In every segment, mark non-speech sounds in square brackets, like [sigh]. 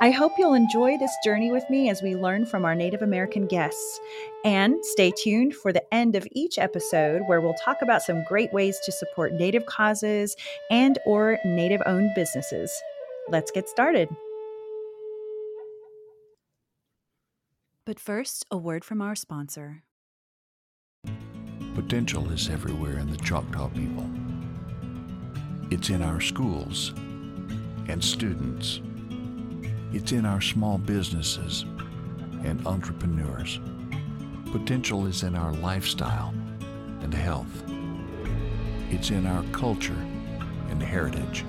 I hope you'll enjoy this journey with me as we learn from our Native American guests. And stay tuned for the end of each episode where we'll talk about some great ways to support Native causes and or Native-owned businesses. Let's get started. But first, a word from our sponsor. Potential is everywhere in the Choctaw people. It's in our schools and students it's in our small businesses and entrepreneurs. Potential is in our lifestyle and health. It's in our culture and heritage.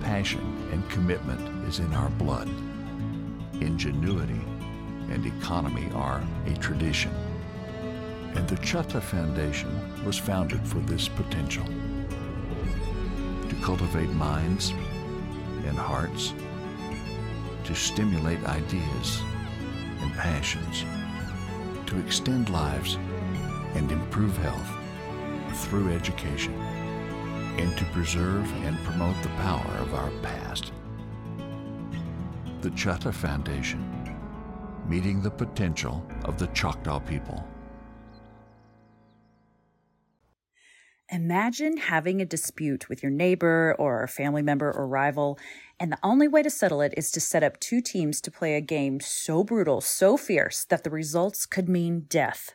Passion and commitment is in our blood. Ingenuity and economy are a tradition. And the Chahta Foundation was founded for this potential to cultivate minds and hearts to stimulate ideas and passions, to extend lives and improve health through education, and to preserve and promote the power of our past. The Chahta Foundation, meeting the potential of the Choctaw people. Imagine having a dispute with your neighbor or family member or rival, and the only way to settle it is to set up two teams to play a game so brutal, so fierce, that the results could mean death.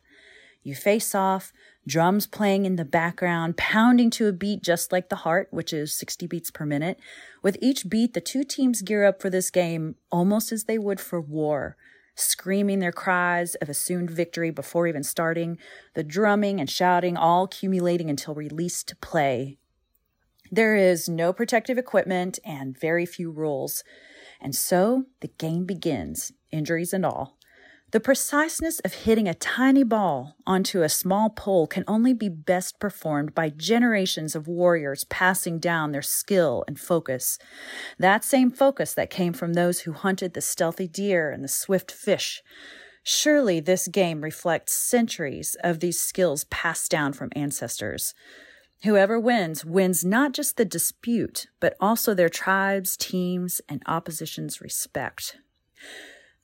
You face off, drums playing in the background, pounding to a beat just like the heart, which is 60 beats per minute. With each beat, the two teams gear up for this game almost as they would for war screaming their cries of assumed victory before even starting, the drumming and shouting all accumulating until released to play. There is no protective equipment and very few rules. And so the game begins, injuries and all. The preciseness of hitting a tiny ball onto a small pole can only be best performed by generations of warriors passing down their skill and focus. That same focus that came from those who hunted the stealthy deer and the swift fish. Surely this game reflects centuries of these skills passed down from ancestors. Whoever wins, wins not just the dispute, but also their tribes, teams, and opposition's respect.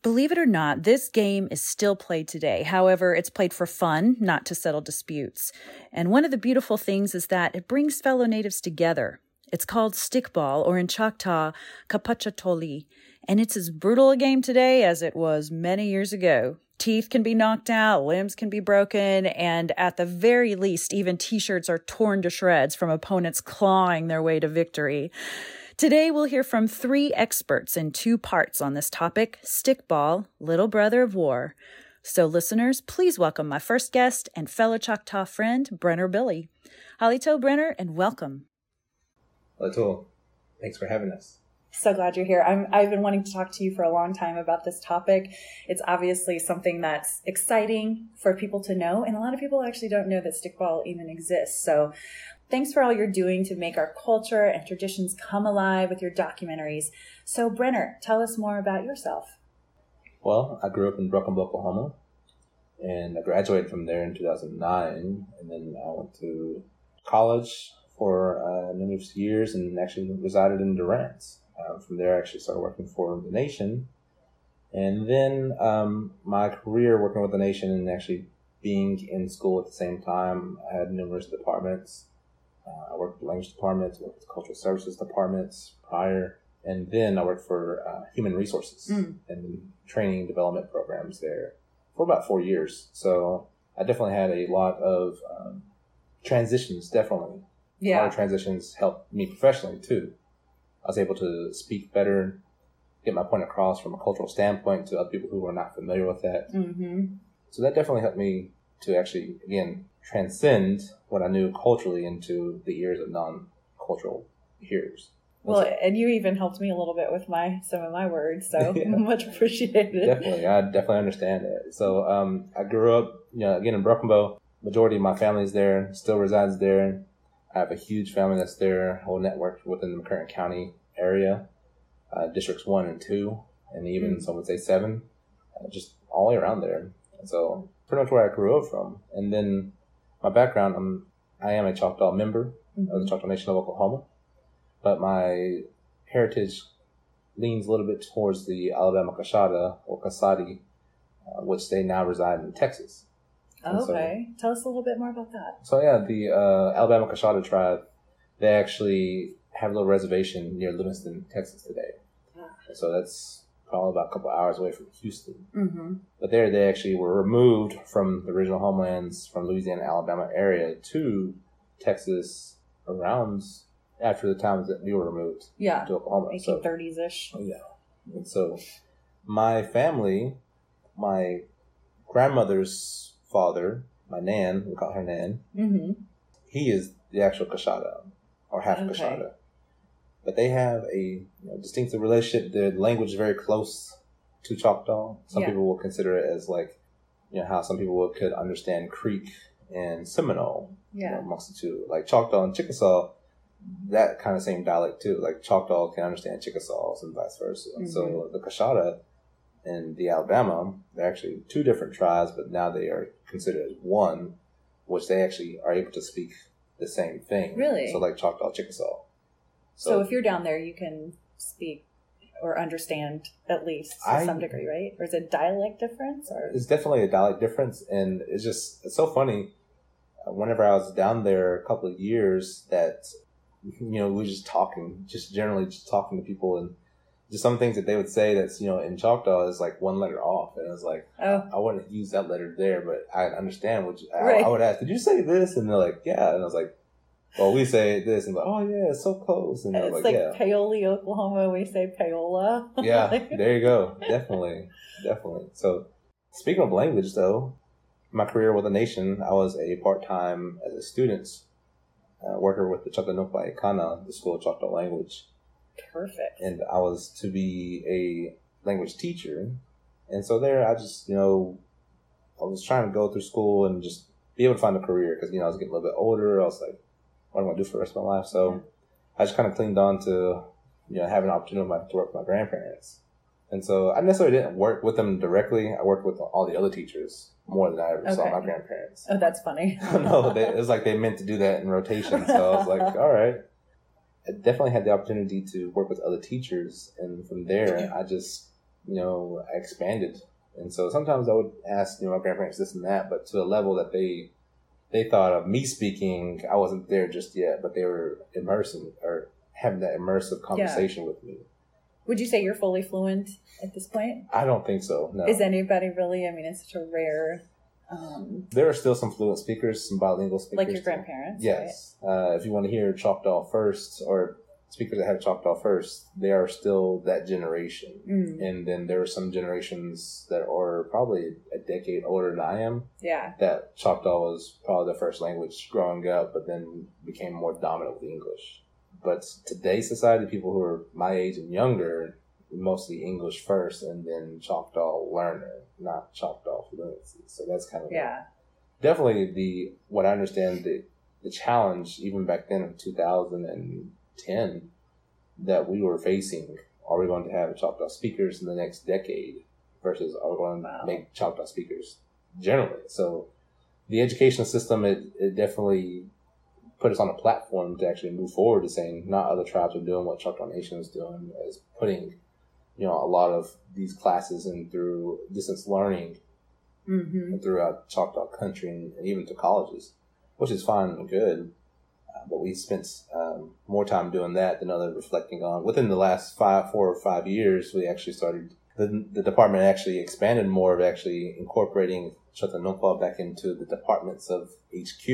Believe it or not, this game is still played today. However, it's played for fun, not to settle disputes. And one of the beautiful things is that it brings fellow natives together. It's called stickball, or in Choctaw, kapachatoli, and it's as brutal a game today as it was many years ago. Teeth can be knocked out, limbs can be broken, and at the very least, even t-shirts are torn to shreds from opponents clawing their way to victory. Today, we'll hear from three experts in two parts on this topic stickball, little brother of war. So, listeners, please welcome my first guest and fellow Choctaw friend, Brenner Billy. Halito Brenner, and welcome. Halito, thanks for having us. So glad you're here. I'm, I've been wanting to talk to you for a long time about this topic. It's obviously something that's exciting for people to know, and a lot of people actually don't know that stickball even exists. So Thanks for all you're doing to make our culture and traditions come alive with your documentaries. So, Brenner, tell us more about yourself. Well, I grew up in Bow, Oklahoma, and I graduated from there in 2009. And then I went to college for uh, numerous years and actually resided in Durant. Uh, from there, I actually started working for the nation. And then um, my career working with the nation and actually being in school at the same time, I had numerous departments uh, I worked with language departments, worked with cultural services departments prior, and then I worked for uh, human resources mm. and training development programs there for about four years. So I definitely had a lot of um, transitions. Definitely, yeah. a lot of transitions helped me professionally too. I was able to speak better, get my point across from a cultural standpoint to other people who are not familiar with that. Mm-hmm. So that definitely helped me to actually again transcend what I knew culturally into the ears of non-cultural hearers. Well, and you even helped me a little bit with my some of my words, so [laughs] yeah. [laughs] much appreciated. Definitely, I definitely understand it. So, um, I grew up, you know, again in Broken Bow. Majority of my family is there, still resides there. I have a huge family that's there, whole network within the McCurtain County area, uh, districts one and two, and even some would say seven, uh, just all the way around there. So pretty much where I grew up from. And then my background, I'm I am a Choctaw member of the Choctaw Nation of Oklahoma, but my heritage leans a little bit towards the Alabama Coushatta or Koasati, uh, which they now reside in Texas. So- Okay. Tell us a little bit more about that. So yeah, the uh, Alabama Coushatta tribe, they actually have a little reservation near Livingston, Texas today. And so that's probably about a couple hours away from Houston. Mm-hmm. But there, they actually were removed from the original homelands from Louisiana, Alabama area to Texas around after the times that we were removed Yeah. to Oklahoma. So, 1830s ish. oh, yeah. And so my family, my grandmother's father, my nan, we call her Nan, Mm-hmm. he is the actual Kashada or half Okay. Kashada. But they have a you know, distinctive relationship. The language is very close to Choctaw. Some Yeah. people will consider it as like, you know, how some people would- could understand Creek and Seminole you know, amongst the two. Like Choctaw and Chickasaw, that kind of same dialect too. Like Choctaw can understand Chickasaws and vice versa. So Mm-hmm. the Kashada and the Alabama, they're actually two different tribes, but now they are considered as one, which they actually are able to speak the same thing. Really? So like Choctaw, Chickasaw. So, if you're down there, you can speak or understand at least to I- some degree, right? Or is it dialect difference? Or it's definitely a dialect difference, and it's just it's so funny. Uh, Whenever I was down there a couple of years, that you know we were just talking, just generally just talking to people, and just some things that they would say that's you know in Choctaw is like one letter off, and I was like, oh, I wouldn't use that letter there, but I understand what you, I, Right. I would ask. Did you say this? And they're like, yeah, and I was like, well, we say this, and like, oh yeah, it's so close, and it's like, like yeah. Paoli, Oklahoma. We say Paola. [laughs] yeah, there you go. Definitely, definitely. So, speaking of language, though, my career with the nation, I was a part time as a student uh, worker with the Choctaw Ikana, the School of Choctaw Language, Perfect. and I was to be a language teacher. And so there, I just you know, I was trying to go through school and just be able to find a career because you know I was getting a little bit older. I was like, what am I gonna do for the rest of my life? So I just kind of clinged on to you know having an opportunity to work with my grandparents. And so I necessarily didn't work with them directly. I worked with all the other teachers more than I ever saw my grandparents. oh, that's funny. [laughs] no, they, it was like they meant to do that in rotation. So I was like, all right. I definitely had the opportunity to work with other teachers, and from there, I just, you know, I expanded. And so sometimes I would ask, you know, my grandparents this and that, but to a level that they they thought of me speaking, I wasn't there just yet, but they were immersing or having that immersive conversation with me. Would you say you're fully fluent at this point? I don't think so. No, Is anybody really? I mean, it's such a rare. Um, there are still some fluent speakers, some bilingual speakers, like your grandparents. Yes. Uh, if you want to hear Choctaw first, or speakers that have Choctaw first, they are still that generation. Mm, And then there are some generations that are probably a decade older than I am, yeah. that Choctaw was probably the first language growing up, but then became more dominant with English. But today's society, people who are my age and younger, mostly English first, and then Choctaw learner, not Choctaw fluency. So that's kind of Yeah. definitely the what I understand the the challenge even back then in 2010 that we were facing. Are we going to have Choctaw speakers in the next decade versus are we going Wow. to make Choctaw speakers generally? So the educational system it, it definitely put us on a platform to actually move forward to saying not other tribes are doing what Choctaw Nation is doing is putting you know a lot of these classes and through distance learning Mm-hmm. throughout Choctaw country and even to colleges, which is fine and good. Uh, but we spent um, more time doing that than other reflecting on. Within the last five, four or five years, we actually started. The, the department actually expanded more of actually incorporating Chahta Anumpa back into the departments of HQ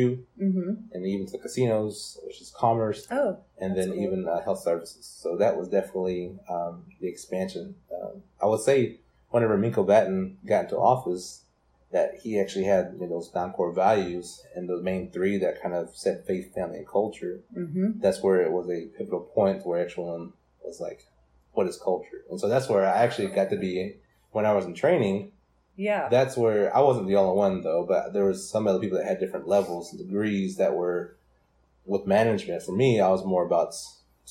Mm-hmm. and even to casinos, which is commerce, Oh, and then cool. even uh, health services. So that was definitely um, the expansion. Um, I would say whenever Minko Batton got into office, that he actually had you know, those non-core values and the main three that kind of set faith, family, and culture. mm-hmm. That's where it was a pivotal point where everyone was like, "What is culture?" And so that's where I actually got to be when I was in training. Yeah. That's where I wasn't the only one though, but there was some other people that had different levels and degrees that were with management, for me, I was more about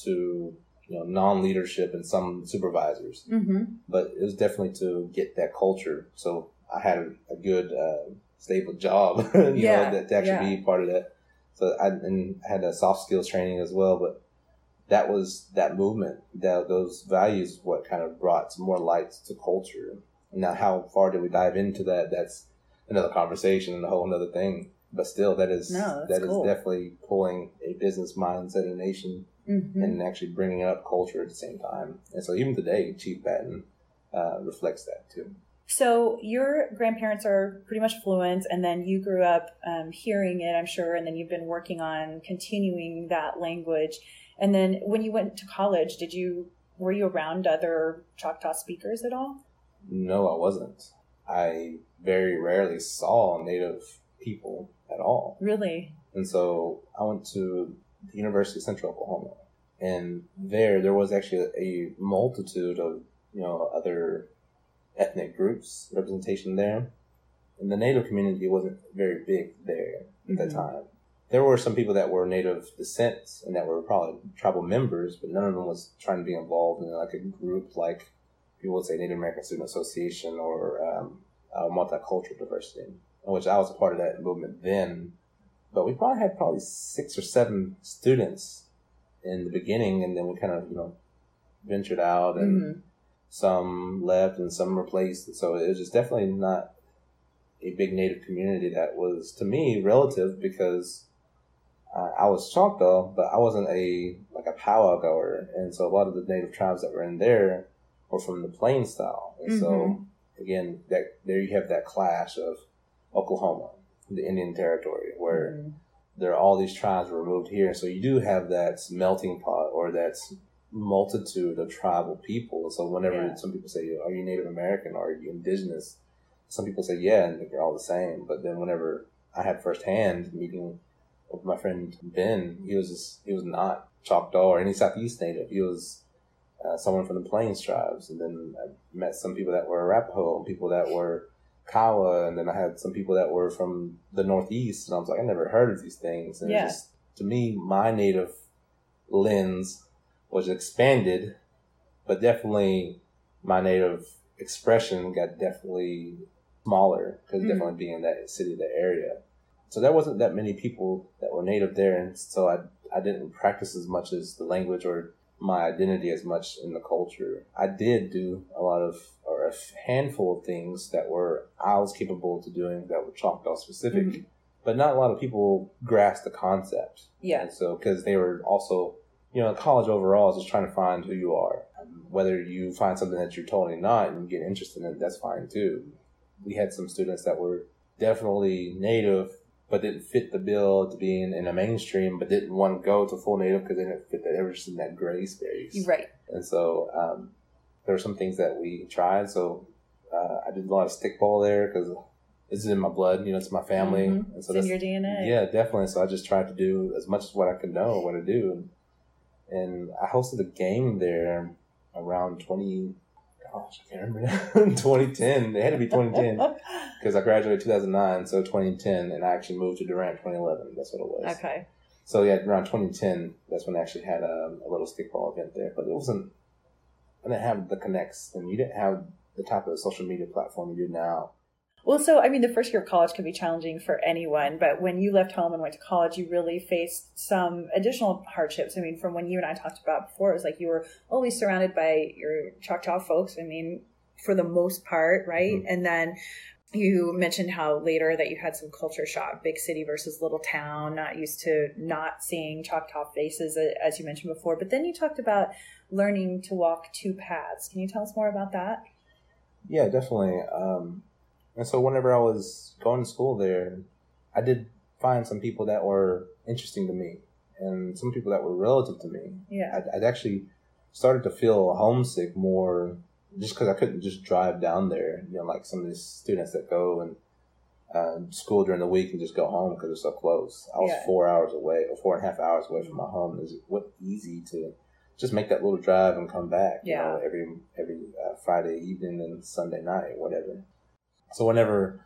to you know non-leadership and some supervisors, Mm-hmm. but it was definitely to get that culture. So I had a, a good uh, stable job, [laughs] you Yeah, know, that to actually be part of that. So I and I had a soft skills training as well, but that was that movement, that those values, what kind of brought some more light to culture. Now, how far did we dive into that? That's another conversation and a whole other thing. But still, that is No, that is cool. definitely pulling a business mindset in a nation Mm-hmm. and actually bringing up culture at the same time. And so even today, Chief Batton uh, reflects that too. So your grandparents are pretty much fluent, and then you grew up um, hearing it, I'm sure, and then you've been working on continuing that language. And then when you went to college, did you were you around other Choctaw speakers at all? No, I wasn't. I very rarely saw Native people at all. Really? And so I went to the University of Central Oklahoma. And there, there was actually a multitude of, you know, other ethnic groups representation there. And the Native community wasn't very big there at that Mhm. time. There were some people that were Native descent and that were probably tribal members, but none of them was trying to be involved in like a group like people would say Native American Student Association or um, uh, multicultural diversity, which I was a part of that movement then. But we probably had probably six or seven students in the beginning, and then we kind of you know ventured out, and Mhm. Some left and some replaced. So it was just definitely not a big Native community that was to me relative because uh, I was Choctaw, but I wasn't a like a powwow goer, and so a lot of the Native tribes that were in there were from the plain style, and so Mhm. again, that there you have that clash of Oklahoma, the Indian Territory, where Mhm. there are all these tribes removed here. So you do have that melting pot or that multitude of tribal people. So whenever Yeah. some people say, "Are you Native American? or Are you indigenous?" Some people say, "Yeah," and they're all the same. But then whenever I had firsthand meeting with my friend Ben, he was just, he was not Choctaw or any Southeast Native. He was uh, someone from the Plains tribes, and then I met some people that were Arapaho, and people that were Kiowa, and then I had some people that were from the Northeast, and I was like, I never heard of these things. And Yeah. just, to me, my native lens was expanded, but definitely my native expression got definitely smaller because Mhm. definitely being in that city, that area. So there wasn't that many people that were native there, and so I I didn't practice as much as the language or my identity as much in the culture. I did do a lot of or a handful of things that were I was capable to doing that were Choctaw specific, Mhm. but not a lot of people grasped the concept. Yeah. And so because they were also you know college overall is just trying to find who you are. Whether you find something that you're totally not and you get interested in it, that's fine too. We had some students that were definitely native but didn't fit the bill to being in a mainstream, but didn't want to go to full native because they didn't fit that. They were just in that gray space. Right. And so um, there were some things that we tried. So uh, I did a lot of stickball there because it's in my blood. You know, it's my family, Mhm. and so it's in your DNA. yeah, definitely. So I just tried to do as much as what I could know what to do, and, and I hosted a game there around twenty. Gosh, I can't remember now. [laughs] 2010. It had to be 2010 because [laughs] I graduated 2009, so 2010, and I actually moved to Durant 2011. That's what it was. okay. So yeah, around 2010, that's when I actually had a, a little stickball event there. But it wasn't. I didn't have the connects, and you didn't have the type of social media platform you do now. Well, so I mean, the first year of college can be challenging for anyone, but when you left home and went to college, you really faced some additional hardships. I mean, from when you and I talked about before, it was like you were always surrounded by your Choctaw folks. I mean, for the most part, right? Mhm. And then you mentioned how later that you had some culture shock, big city versus little town, not used to not seeing Choctaw faces, uh, as you mentioned before. But then you talked about learning to walk two paths. Can you tell us more about that? Yeah, definitely. Um, and so whenever I was going to school there, I did find some people that were interesting to me, and some people that were relative to me. Yeah. I'd, I'd actually started to feel homesick more just because I couldn't just drive down there. You know, like some of these students that go and uh, school during the week and just go home because they're so close. I was Yeah. four hours away, or four and a half hours away from my home. It was what easy to just make that little drive and come back. You know, every every uh, Friday evening and Sunday night, whatever. So whenever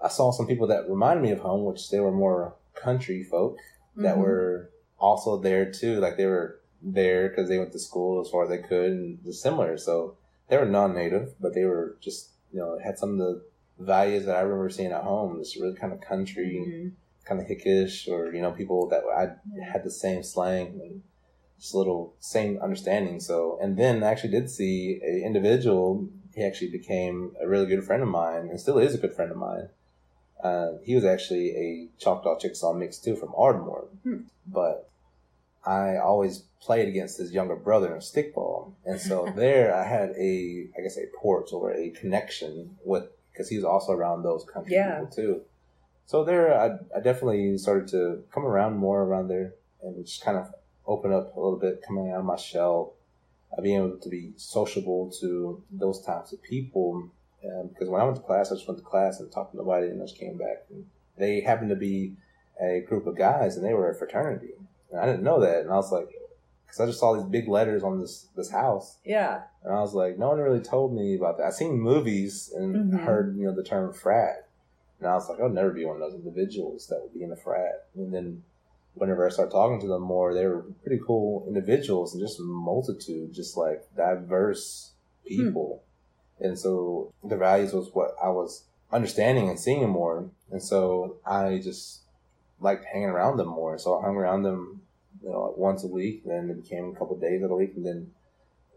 I saw some people that reminded me of home, which they were more country folk that Mhm. were also there too. Like they were there because they went to school as far as they could and just similar. So they were non-native, but they were just you know had some of the values that I remember seeing at home. This really kind of country, Mhm. kind of hickish, or you know people that I had the same slang and just little same understanding. So and then I actually did see a individual. He actually became a really good friend of mine and still is a good friend of mine. Uh, he was actually a Choctaw Chickasaw mix too from Ardmore, Hmm. but I always played against his younger brother in stickball, and so [laughs] there I had a, I guess, a port or a connection with because he was also around those country Yeah. people too. So there, I, I definitely started to come around more around there and just kind of open up a little bit, coming out of my shell, being able to be sociable to those types of people. Um, because when I went to class, I just went to class and talked to nobody, and I just came back. And they happened to be a group of guys, and they were a fraternity. And I didn't know that, and I was like, because I just saw these big letters on this this house, Yeah. and I was like, no one really told me about that. I've seen movies and Mhm. heard, you know, the term frat. And I was like, I'll never be one of those individuals that would be in a frat. And then whenever I started talking to them more, they were pretty cool individuals and just a multitude, just like diverse people. And so the values was what I was understanding and seeing more. And so I just liked hanging around them more. So I hung around them, you know, like once a week. Then it became a couple of days of the week. And then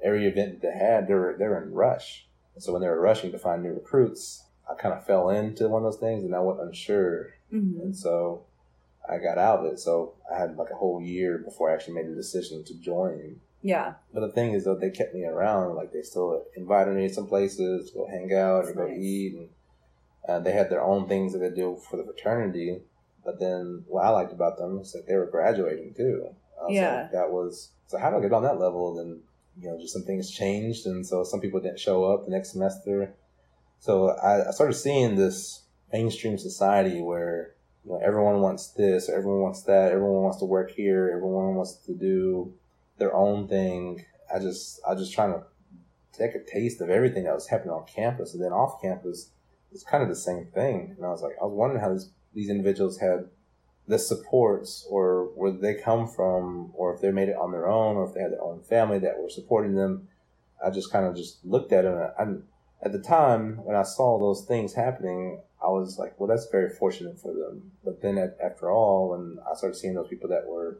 every event that they had, they were, they were in rush. And so when they were rushing to find new recruits, I kind of fell into one of those things and I was unsure. Mhm. And so I got out of it. So I had like a whole year before I actually made the decision to join. Yeah. But the thing is, though, they kept me around. Like they still invited me to some places to go hang out and go Nice. eat, and uh, they had their own things that they do for the fraternity. But then what I liked about them is that they were graduating too. Yeah. like, that was so. How do I get on that level? Then you know, just some things changed, and so some people didn't show up the next semester. So I, I started seeing this mainstream society where you know everyone wants this, everyone wants that, everyone wants to work here, everyone wants to do their own thing. I just I just trying to take a taste of everything that was happening on campus, and then off campus, it's kind of the same thing. And I was like, I was wondering how these these individuals had the supports, or where they come from, or if they made it on their own, or if they had their own family that were supporting them. I just kind of just looked at it. And I, at the time when I saw those things happening, I was like, well, that's very fortunate for them. But then at, after all, when I started seeing those people that were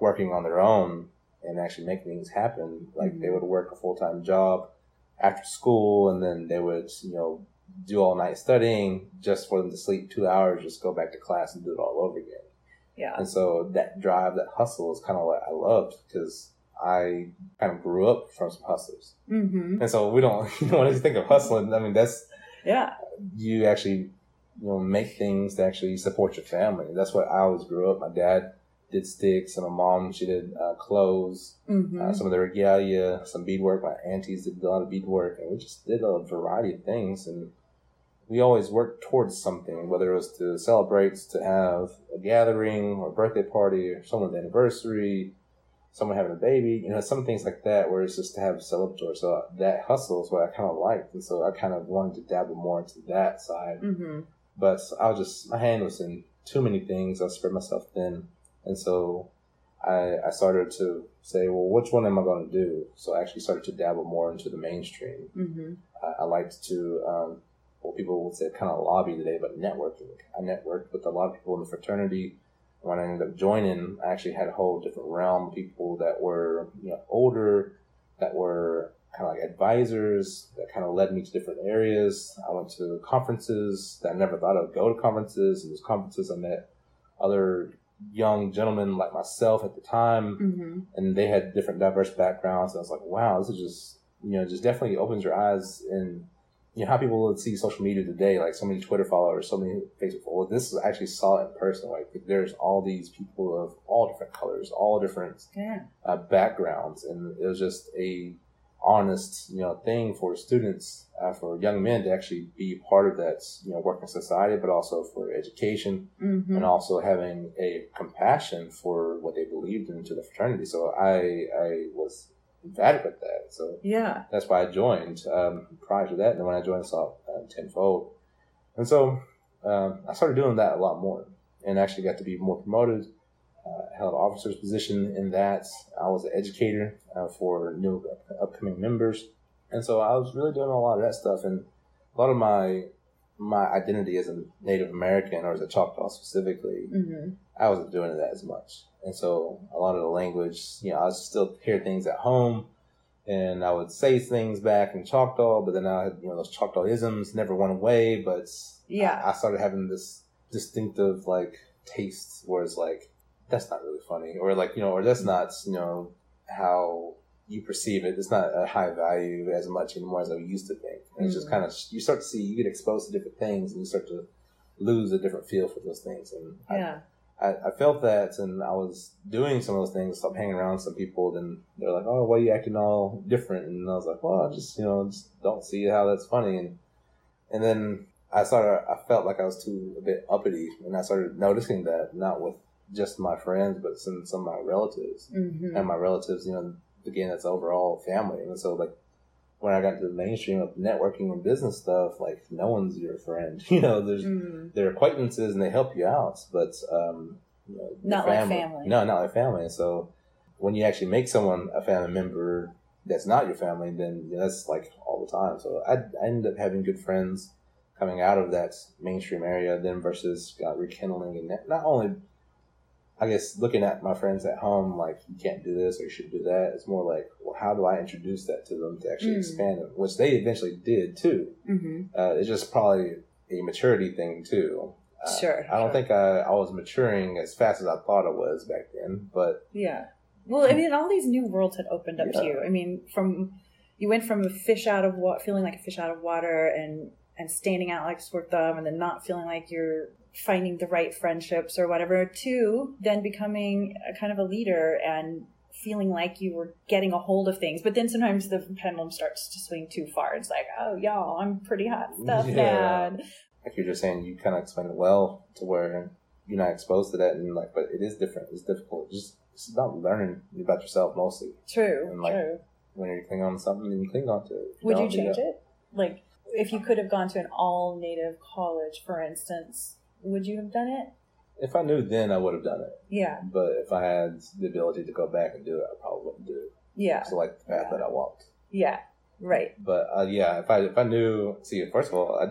working on their own and actually making things happen, like they would work a full time job after school, and then they would, you know, do all night studying just for them to sleep two hours, just go back to class and do it all over again. Yeah. And so that drive, that hustle is kind of what I loved because I kind of grew up from some hustlers. Mm-hmm. And so we don't, [laughs] you know, when you think of hustling, I mean, that's, Yeah. you actually, you know, make things to actually support your family. That's what I always grew up. My dad did sticks and my mom, she did uh, clothes, Mm-hmm. uh, some of the regalia, some beadwork. My aunties did a lot of beadwork and we just did a variety of things. And we always worked towards something, whether it was to celebrate, to have a gathering or a birthday party or someone's anniversary, someone having a baby, you know, some things like that where it's just to have a celebratory. So that hustle is what I kind of liked. And so I kind of wanted to dabble more into that side. Mm-hmm. But I was just, my hand was in too many things. I spread myself thin. And so I, I started to say, well, which one am I going to do? So I actually started to dabble more into the mainstream. Mm-hmm. I, I liked to, um, what people would say kind of lobby today, but networking. I networked with a lot of people in the fraternity. When I ended up joining, I actually had a whole different realm of people that were, you know, older, that were kind of like advisors, that kind of led me to different areas. I went to conferences that I never thought I would go to conferences. And those conferences, I met other young gentlemen like myself at the time Mm-hmm. and they had different diverse backgrounds. And I was like, wow, this is just, you know, just definitely opens your eyes and, you know, how people would see social media today, like so many Twitter followers, so many Facebook followers. This is actually saw it in person. Like there's all these people of all different colors, all different Yeah. uh, backgrounds. And it was just a honest, you know, thing for students, uh, for young men to actually be part of that, you know, working society, but also for education Mm-hmm. and also having a compassion for what they believed in to the fraternity. So I I was emphatic with that. So Yeah. that's why I joined. Um, prior to that, and when I joined, I saw uh, tenfold, and so um, I started doing that a lot more, and actually got to be more promoted. Held officer's position in that. I was an educator uh, for new upcoming members, and so I was really doing a lot of that stuff. And a lot of my my identity as a Native American or as a Choctaw specifically, Mm-hmm. I wasn't doing that as much. And so a lot of the language, you know, I still hear things at home and I would say things back in Choctaw, but then I had, you know, those Choctaw isms never went away, but Yeah. I, I started having this distinctive like taste where it's like, that's not really funny or like, you know, or that's not, you know, how you perceive it. It's not a high value as much anymore as I used to think. And it's just Mm. kind of, you start to see, you get exposed to different things and you start to lose a different feel for those things. And I, Yeah. I, I felt that, and I was doing some of those things. Stop hanging around some people. Then they're like, "Oh, why are you acting all different?" And I was like, "Well, I just you know just don't see how that's funny." And and then I started. I felt like I was too a bit uppity, and I started noticing that not with just my friends, but some some of my relatives Mm-hmm. and my relatives. You know, again, that's overall family. And so like when I got into the mainstream of networking and business stuff, like no one's your friend. [laughs] You know, there's Mm-hmm. they're acquaintances and they help you out, but um, you know, Not like family. No, not like family. And so when you actually make someone a family member that's not your family, then you know, that's like all the time. So I, I ended up having good friends coming out of that mainstream area, then versus got rekindling and not only. I guess looking at my friends at home, like you can't do this or you should do that. It's more like, well, how do I introduce that to them to actually Mm. expand it? Which they eventually did too. Mm-hmm. Uh, it's just probably a maturity thing too. Uh, Sure, I don't sure. think I, I was maturing as fast as I thought I was back then, but Yeah. Well, I mean, all these new worlds had opened up Yeah. to you. I mean, from you went from a fish out of water, feeling like a fish out of water, and and standing out like a sore thumb, and then not feeling like you're finding the right friendships or whatever, to then becoming a kind of a leader and feeling like you were getting a hold of things. But then sometimes the pendulum starts to swing too far. It's like, oh, y'all, I'm pretty hot [laughs] stuff, Yeah. man. like you're just saying, you kind of explained it well to where you're not exposed to that, and like, but it is different. It's difficult. Just it's about learning about yourself mostly. True, And, like, true. When you cling on to something, then you cling on to it. Would you don't, change know. it? Like, if you could have gone to an all native college, for instance, would you have done it? If I knew then, I would have done it. Yeah. But if I had the ability to go back and do it, I probably wouldn't do it. Yeah. So like the path Yeah. that I walked. Yeah. Right. But uh, yeah, if I if I knew, see, first of all, I,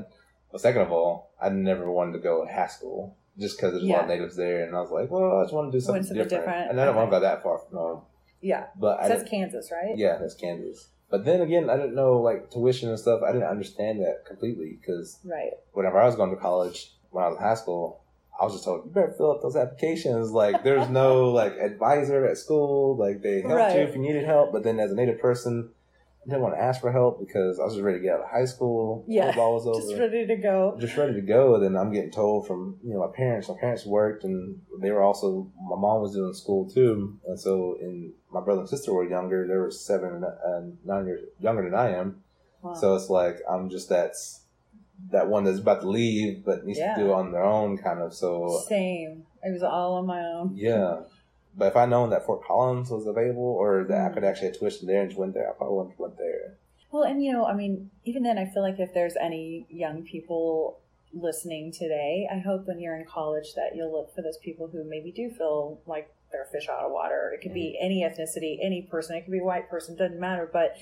well, second of all, I never wanted to go to Haskell just because there's a lot of Yeah. natives there, and I was like, well, I just want to do something, different. different. and I don't want to go that far from home. Yeah. But I So that's Kansas, right? yeah, that's Kansas. But then again, I didn't know like tuition and stuff. I didn't understand that completely because Right. whenever I was going to college, when I was in high school, I was just told you better fill up those applications. Like there's no [laughs] like advisor at school. Like they helped Right. you if you needed help, but then as a native person, I didn't want to ask for help because I was just ready to get out of high school. Yeah. Football was over. Just ready to go. just ready to go. And then I'm getting told from you know my parents. My parents worked, and they were also. My mom was doing school too, and so and my brother and sister were younger. They were seven and nine years younger than I am. Wow. So it's like I'm just that that one that's about to leave, but needs Yeah. to do it on their own, kind of. So Same. It was all on my own. yeah. But if I known that Fort Collins was available, or that I Mm. could actually have tuition there and just went there, I probably wouldn't have went there. Well, and you know, I mean, even then, I feel like if there's any young people listening today, I hope when you're in college that you'll look for those people who maybe do feel like they're fish out of water. It could be any ethnicity, any person. It could be a white person. Doesn't matter. But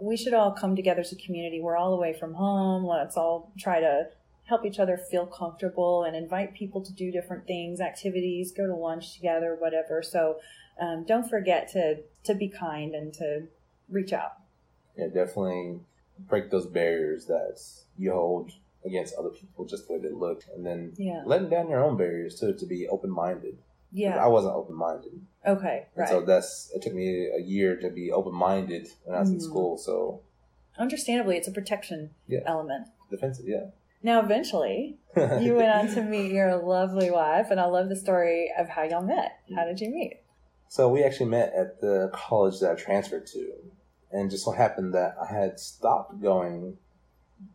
we should all come together as a community. We're all away from home. Let's all try to help each other feel comfortable and invite people to do different things, activities, go to lunch together, whatever. So um, don't forget to to be kind and to reach out. Yeah, definitely break those barriers that you hold against other people just the way they look, and then Yeah. letting down your own barriers too to be open minded. Yeah. I wasn't open minded, Okay. and Right. so that's it took me a year to be open minded when I was in Mm. school. So Understandably, it's a protection Yeah. element. defensive, yeah. Now, eventually, [laughs] you went on to meet your lovely wife, and I love the story of how y'all met. How did you meet? So we actually met at the college that I transferred to, and just so happened that I had stopped going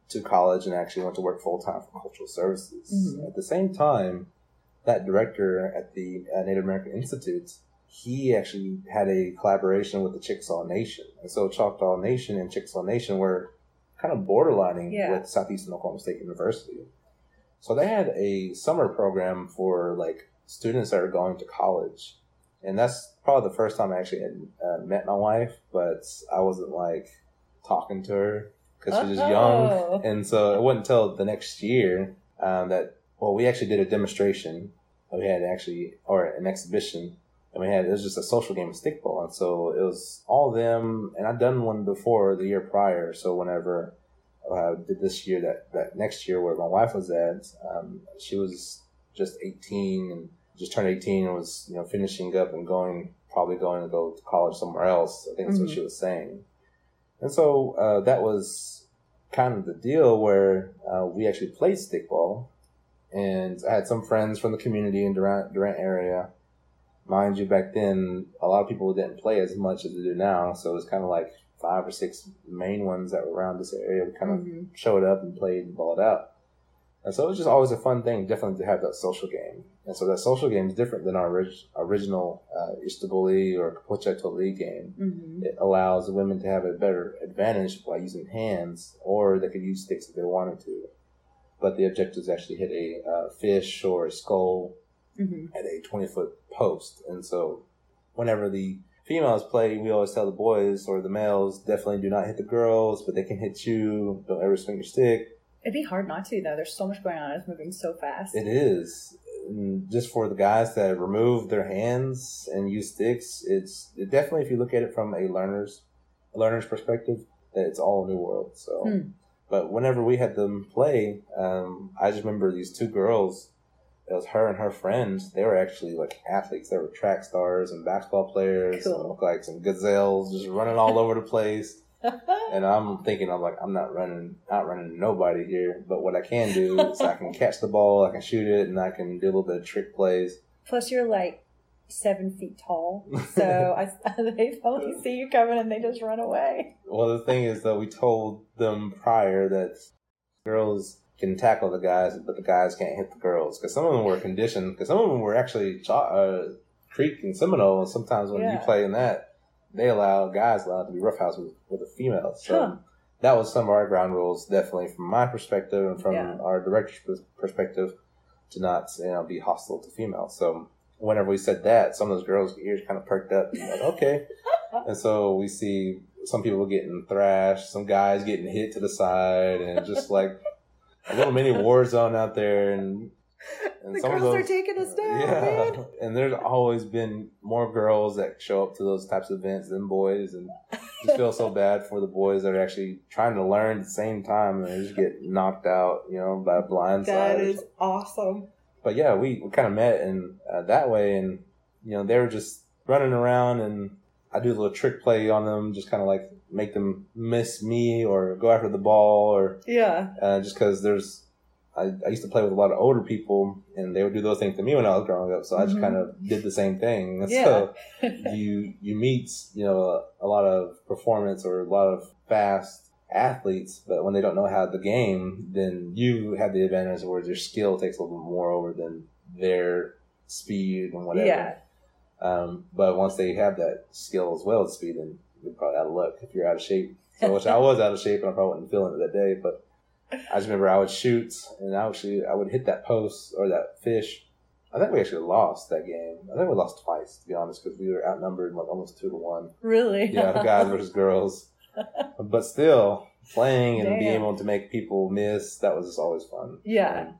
to college and actually went to work full time for cultural services. Mhm. At the same time, that director at the Native American Institute, he actually had a collaboration with the Chickasaw Nation, and so Choctaw Nation and Chickasaw Nation were kind of borderlining Yeah. with Southeastern Oklahoma State University. So they had a summer program for like students that are going to college and that's probably the first time I actually had uh, met my wife, but I wasn't like talking to her because she was just Oh. young, [laughs] and so it wasn't until the next year um, that well, we actually did a demonstration. We had actually or an exhibition, and we had it was just a social game of stickball, and so it was all them. And I'd done one before the year prior, so whenever I did this year, that that next year where my wife was at, um, she was just eighteen and just turned 18 and was you know finishing up and going probably going to go to college somewhere else i think that's Mhm. what she was saying and so uh, that was kind of the deal where uh, we actually played stickball and i had some friends from the community in durant durant area mind you back then a lot of people didn't play as much as they do now so it was kind of like five or six main ones that were around this area kind of Mhm. showed up and played and balled out. And so it was just always a fun thing, definitely to have that social game. And so that social game is different than our orig- original uh, Ishtaboli or Kapocha Toli game. Mhm. It allows the women to have a better advantage by using hands, or they could use sticks if they wanted to. But the objective is actually hit a uh, fish or a skull Mhm. at a 20 foot post. And so whenever the females play, we always tell the boys or the males definitely do not hit the girls, but they can hit you. Don't ever swing your stick. It'd be hard not to though. There's so much going on. It's moving so fast. It is. And just for the guys that remove their hands and use sticks, it's it definitely, if you look at it from a learner's a learner's perspective, that it's all a new world. So, Hmm. but whenever we had them play, um, I just remember these two girls. It was her and her friends. They were actually like athletes. They were track stars and basketball players. Cool. And looked like some gazelles just running all over the place. [laughs] And I'm thinking, I'm like, I'm not running, not running nobody here. But what I can do is I can catch the ball, I can shoot it, and I can do a little bit of trick plays. Plus, you're like seven feet tall, [laughs] so I, [laughs] they only see you coming and they just run away. Well, the thing is, though, we told them prior that girls can tackle the guys, but the guys can't hit the girls because some of them were conditioned. Because some of them were actually uh, Creek and Seminole, and sometimes when you play in that, they allow guys allowed to be roughhouse with with the females. So Huh. that was some of our ground rules, definitely from my perspective and from Yeah. our director's perspective, to not you know be hostile to females. So whenever we said that, some of those girls' ears kind of perked up. And like, okay, [laughs] and so we see some people getting thrashed, some guys getting hit to the side, and just like little mini war zone out there. And, and The some girls of are taking us down, yeah. man. [laughs] And there's always been more girls that show up to those types of events than boys, and just feel so [laughs] bad for the boys that are actually trying to learn at the same time and they just get knocked out, you know, by a blind That is awesome. But yeah, we, we kind of met and uh, that way, and you know, they were just running around, and I do a little trick play on them, just kind of like make them miss me or go after the ball, or Yeah. uh, just because there's. I, I used to play with a lot of older people, and they would do those things to me when I was growing up. So I just Mhm. kind of did the same thing. And Yeah. So [laughs] you you meet you know a, a lot of performance or a lot of fast athletes, but when they don't know how the game, then you have the advantage where your skill takes a little bit more over than their speed and whatever. Yeah. Um, but once they have that skill as well as speed, then you're probably out of luck if you're out of shape. So which I was out of shape and I probably wasn't feeling it that day, but I just remember I would shoot and I actually I would hit that post or that fish. I think we actually lost that game. I think we lost twice to be honest because we were outnumbered like almost two to one. Really? Yeah, guys versus girls. [laughs] But still, playing and being able to make people miss that was just always fun. Yeah. And,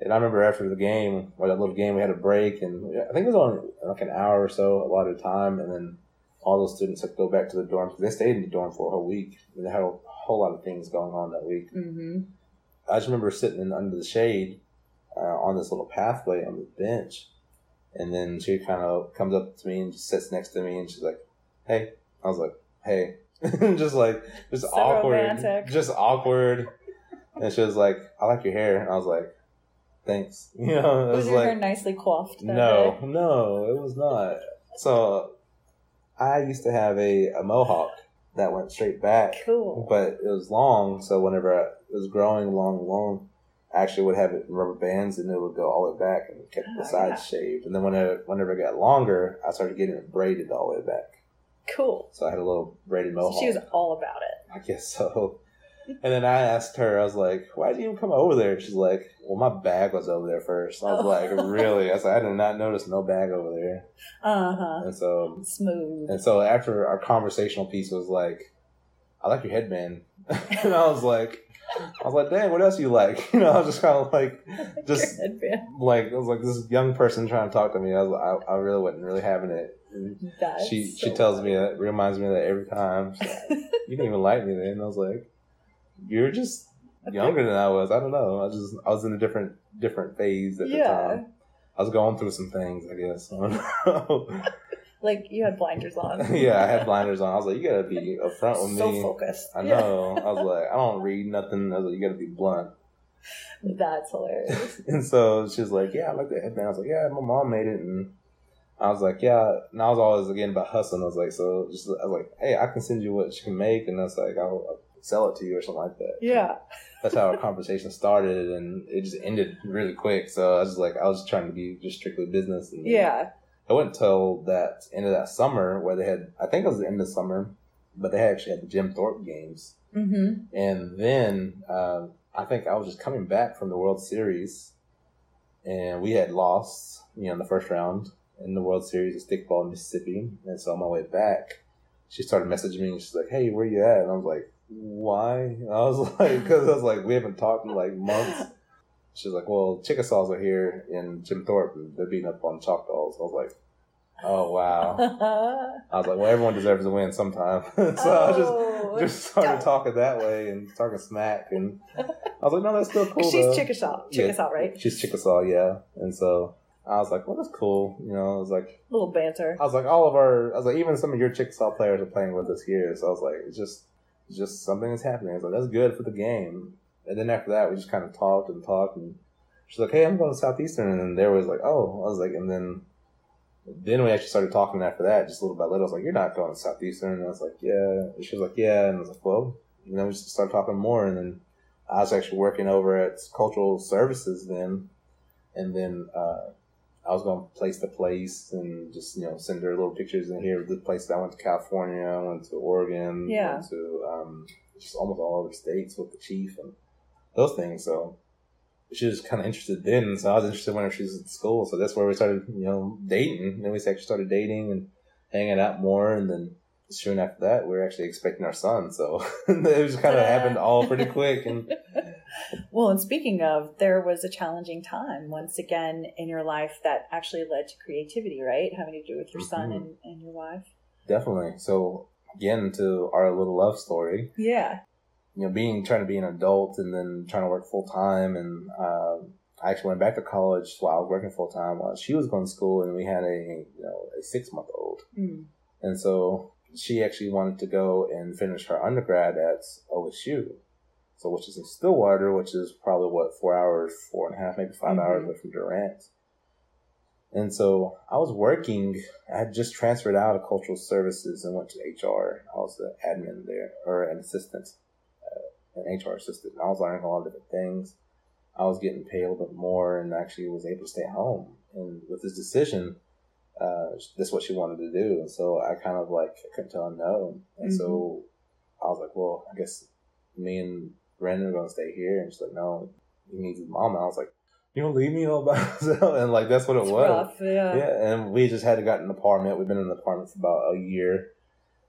and I remember after the game, or that little game, we had a break, and I think it was only like an hour or so, a lot of time, and then all those students had to go back to the dorm because they stayed in the dorm for a whole week. And they had a whole lot of things going on that week. Mm-hmm. I just remember sitting in, under the shade uh, on this little pathway on the bench, and then she kind of comes up to me and just sits next to me, and she's like, "Hey," I was like, "Hey," [laughs] just like just So awkward, romantic. just awkward, and she was like, "I like your hair," and I was like, "Thanks," [laughs] you know, it Was was your hair nicely coiffed? no, day? no, it was not. So I used to have a, a mohawk that went straight back Cool. but it was long. So whenever I, it was growing long, long, I actually would have it in rubber bands, and it would go all the way back and kept the Oh, sides shaved. And then whenever whenever it got longer, I started getting it braided all the way back. cool. So I had a little braided So mohawk. she was all about it. I guess so. And then I asked her, I was like, why did you even come over there? She's like, well, my bag was over there first. I was Oh. like, really? I was like, I did not notice no bag over there. Uh huh. And so, Smooth. and so after our conversational piece was like, I like your headband. [laughs] and I was like, I was like, dang, what else you like? [laughs] You know, I was just kind of like, [laughs] just like, I was like this young person trying to talk to me. I was, I, I really wasn't really having it. She, so she tells funny. me that, reminds me of that every time. She's like, you didn't even like me then. I was like, you're just younger than I was. I don't know. I just I was in a different different phase at the time. I was going through some things, I guess. I. Like you had blinders on. yeah, I had blinders on. I was like, you gotta be upfront with so me. So focused. I Yeah. know. I was like, I don't read nothing. I was like, you gotta be blunt. That's hilarious. And so she was like, yeah, I like that headband. I was like, yeah, my mom made it, and I was like, yeah. And I was always again about hustling. I was like, so just I was like, hey, I can send you what she can make, and that's like I'll, I'll sell it to you or something like that. Yeah. that's how our conversation started and it just ended really quick so i was just like i was trying to be just strictly business and Yeah. i went until that end of that summer where they had i think it was the end of summer but they actually had the jim thorpe games Mm-hmm. and then um, i think i was just coming back from the world series and we had lost you know in the first round in the world series of stickball in mississippi and so on my way back she started messaging me and she's like hey where you at and i was like why i was like because i was like we haven't talked in like months she's like well chickasaws are here in jim thorpe they're beating up on choctaws i was like oh wow i was like well everyone deserves to win sometime so i just oh, just started talking that way and talking smack, and I was like, "No, that's still cool." She's though. Chickasaw. Yeah. Chickasaw, right? She's Chickasaw, yeah. And so I was like, "Well, that's cool." You know, I was like, little banter. I was like, all of our, I was like, even some of your Chickasaw players are playing with us here. So I was like, it's just, just something that's happening. I was like, that's good for the game. And then after that, we just kind of talked and talked, and she's like, "Hey, I'm going to Southeastern," and then there was like, "Oh," I was like, and then. Then we actually started talking after that, just little by little. I was like, "You're not going to Southeastern," and I was like, "Yeah." And she was like, "Yeah," and I was like, "Well," and then we just started talking more, and then I was actually working over at Cultural Services then, and then uh, I was going to place to place and just you know send her little pictures in here. The places I went to California, I went to Oregon, Yeah. went to um, just almost all over the states with the chief and those things. So she was kind of interested then, so I was interested whenever she was at school. So that's where we started, you know, dating. And then we actually started dating and hanging out more, and then soon after that, we were actually expecting our son. So [laughs] it just kind of happened all pretty [laughs] quick. And Well, and speaking of, there was a challenging time once again in your life that actually led to creativity, right? Having to do with your son Mhm. and, and your wife. definitely. So again, to our little love story. Yeah. you know, being trying to be an adult and then trying to work full time, and um, I actually went back to college while I was working full time while she was going to school, and we had a you know a six month old, Mm. and so she actually wanted to go and finish her undergrad at OSU, so which is in Stillwater, which is probably what four hours, four and a half, maybe 5 Mhm. hours away from Durant. And so I was working. I had just transferred out of cultural services and went to HR. I was the admin there, or an assistant, uh, an HR assistant. And I was learning a lot of different things. I was getting paid a little bit more, and actually was able to stay home. And with this decision, uh, that's what she wanted to do. And so I kind of like I couldn't tell her no. And so I was like, well, I guess me and Brandon gonna stay here. And she's like, no, he needs his mom. And I was like, you gonna leave me all by [laughs] myself? And like that's what it It's was. rough. Yeah. Yeah, and we just had to got an apartment. We've been in the apartment for about a year,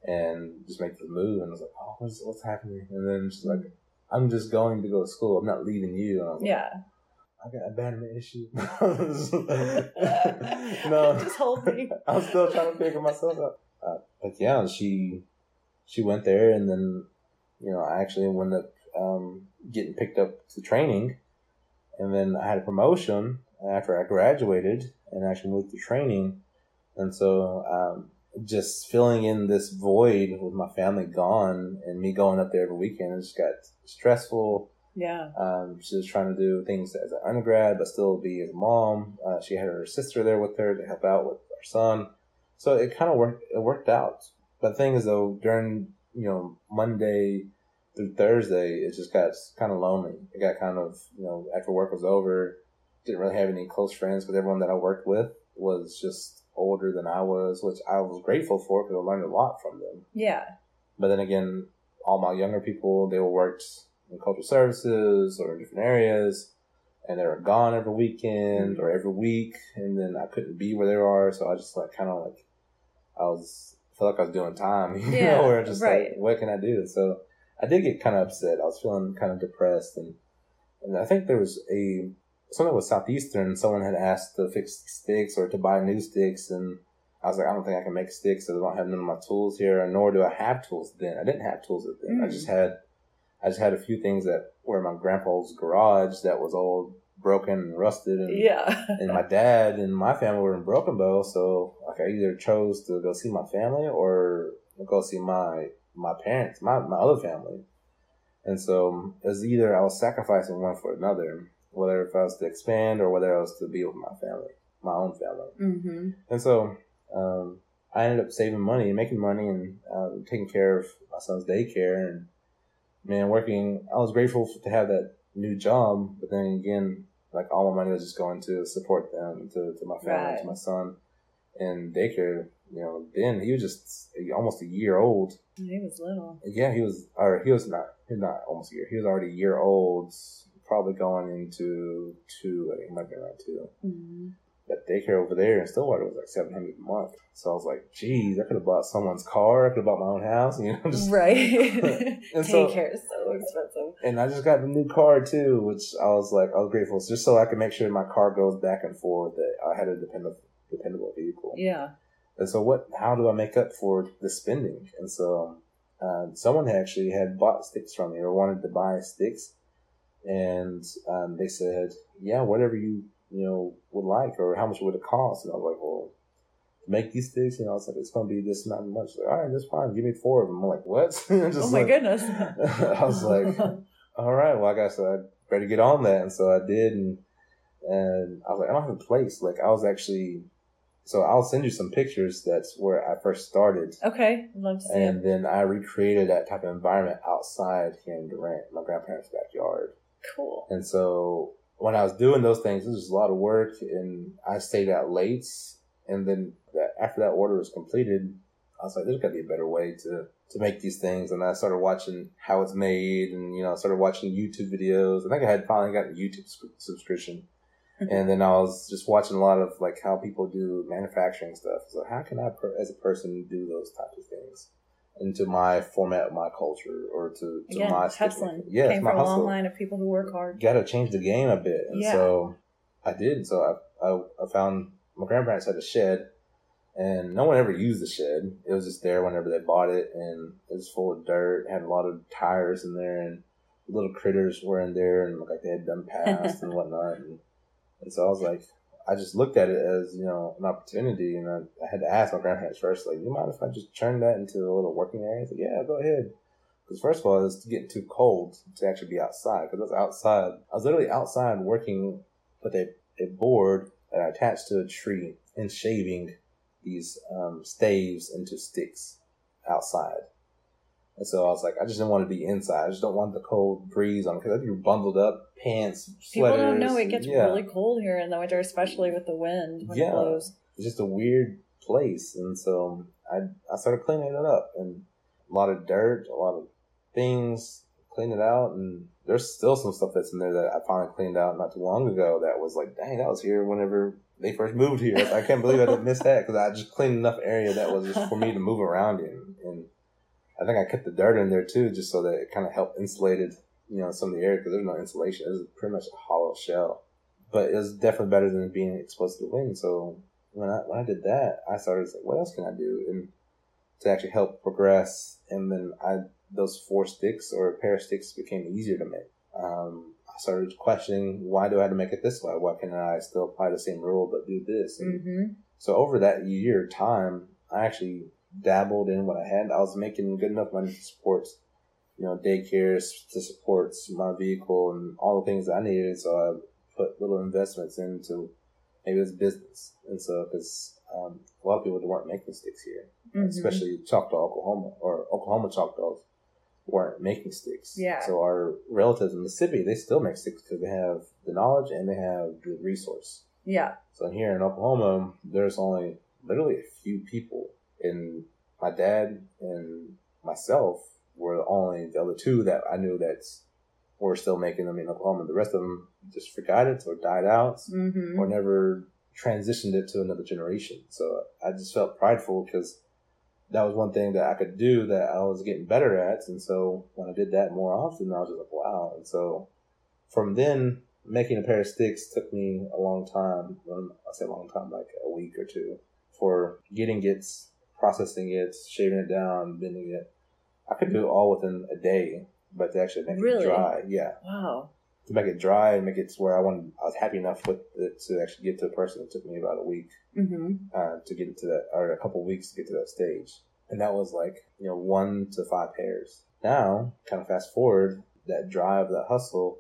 and just make the move. And I was like, "Oh, what's what's happening?" And then she's like, "I'm just going to go to school. I'm not leaving you." And I was like, Yeah. I got abandonment issue. [laughs] [laughs] no, Just hold me. I'm still trying to figure myself out. Uh, but yeah, she she went there, and then you know I actually ended up um, getting picked up to training, and then I had a promotion after I graduated and actually moved to training, and so um, just filling in this void with my family gone and me going up there every weekend, it just got stressful. Yeah. Um, she was trying to do things as an undergrad, but still be as a mom. Uh, she had her sister there with her to help out with our son, so it kind of worked. It worked out. But the thing is, though, during you know Monday through Thursday, it just got kind of lonely. It got kind of you know after work was over, didn't really have any close friends because everyone that I worked with was just older than I was, which I was grateful for because I learned a lot from them. Yeah. But then again, all my younger people, they were worked in cultural services or in different areas, and they were gone every weekend or every week, and then I couldn't be where they are, so I just like kind of like I was felt like I was doing time, [laughs] you Yeah, know, where just right. like what can I do? So I did get kind of upset. I was feeling kind of depressed, and and I think there was a something with Southeastern. Someone had asked to fix sticks or to buy new sticks, and I was like, I don't think I can make sticks. I don't have none of my tools here, nor do I have tools. Then I didn't have tools then. I Mm. just had I just had a few things that were in my grandpa's garage that was all broken and rusted, and Yeah. [laughs] and my dad and my family were in Broken Bow, so like I either chose to go see my family or go see my my parents, my my other family. And so it was either I was sacrificing one for another, whether if I was to expand or whether I was to be with my family, my own family. mm-hmm. And so um, I ended up saving money, and making money, and um, taking care of my son's daycare. And man, working, I was grateful to have that new job. But then again, like all my money was just going to support them, to, to my family, Right. to my son. And daycare, you know, then he was just almost a year old. He was little. Yeah, he was, or he was not, he's not almost a year. He was already a year old, probably going into two. I think he might be around two Mm-hmm. that daycare over there in Stillwater was like seven hundred a month. So I was like, geez, I could have bought someone's car. I could have bought my own house. You know, [laughs] just Right. [laughs] And so- [laughs] Daycare is so expensive. and I just got the new car too, which I was like, I was grateful just so I could make sure my car goes back and forth. That I had a dependable, dependable vehicle. Yeah. And so, what? How do I make up for the spending? And so, uh, someone actually had bought sticks from me or wanted to buy sticks, and um, they said, "Yeah, whatever you you know would like, or how much would it cost?" And I was like, "Well, to make these sticks, you know, it's like it's going to be this amount of much." Like, all right, that's fine. Give me four of them. I'm like, "What?" [laughs] Oh my like- goodness. [laughs] I was like, [laughs] all right, well, I guess I better get on that. And so I did. And, and I was like, I don't have a place. Like, I was actually, so I'll send you some pictures. That's where I first started. okay. Love to see And it. then I recreated that type of environment outside here in Durant, my grandparents' backyard. Cool. And so when I was doing those things, it was a lot of work, and I stayed out late. And then that, after that order was completed, I was like, "There's got to be a better way to to make these things." And I started watching how it's made, and you know, I started watching YouTube videos. I think I had finally gotten a YouTube sub- subscription, Mm-hmm. and then I was just watching a lot of like how people do manufacturing stuff. So how can I, per, as a person, do those types of things into my format of my culture or to, to Again, my hustling. Yes, Came my from a long line of people who work hard. got to change the game a bit. And Yeah. so I did. So I, I, I found my grandparents had a shed and no one ever used the shed. It was just there whenever they bought it and it was full of dirt, had a lot of tires in there and little critters were in there and looked like they had done [laughs] past and whatnot. And, and so I was like, I just looked at it as, you know, an opportunity and I, I had to ask my grandparents first, like, you mind if I just turn that into a little working area? Like, yeah, go ahead. Because first of all, it's getting too cold to actually be outside. Because I was outside. I was literally outside working with a, a board that I attached to a tree and shaving these um, staves into sticks outside. And so I was like, I just didn't want to be inside. I just don't want the cold breeze on because you're bundled up, pants, People don't know it gets yeah. really cold here in the winter, especially with the wind when Yeah. it blows. It's just a weird place. And so I, I started cleaning it up and a lot of dirt, a lot of things, clean it out. And there's still some stuff that's in there that I finally cleaned out not too long ago that was like, dang, that was here whenever they first moved here. I can't believe I didn't miss that because I just cleaned enough area that was just for me to move around in. And I think I kept the dirt in there too, just so that it kind of helped insulated, you know, some of the area because there's no insulation. It was pretty much a hollow shell. But it was definitely better than being exposed to the wind. So when I when I did that, I started say, what else can I do? And to actually help progress, and then I those four sticks or a pair of sticks became easier to make. Um, I started questioning why do I have to make it this way? Why can't I still apply the same rule but do this? And Mm-hmm. so over that year time, I actually dabbled in what I had. I was making good enough money to support, you know, daycares, to support my vehicle and all the things that I needed. So I put little investments into maybe this business. And so, because um, a lot of people weren't making sticks here, Mm-hmm. especially Choctaw, Oklahoma, or Oklahoma Choctaws weren't making sticks. Yeah. So our relatives in Mississippi, they still make sticks because they have the knowledge and they have the resource. Yeah. So here in Oklahoma, there's only literally a few people, and my dad and myself were the only the other two that I knew that were still making them in Oklahoma. The rest of them just forgot it or died out Mm-hmm. or never transitioned it to another generation. So I just felt prideful because that was one thing that I could do that I was getting better at. And so when I did that more often, I was just like, wow. And so from then, making a pair of sticks took me a long time. I say a long time, like a week or two, for getting it, processing it, shaving it down, bending it. I could do it all within a day, but to actually make Really? it dry, yeah Wow. to make it dry and make it to where I wanted, I was happy enough with it to actually get to a person. It took me about a week Mm-hmm. uh, to get to that, or a couple weeks to get to that stage. And that was like, you know, one to five pairs. Now, kind of fast forward, that drive, that hustle,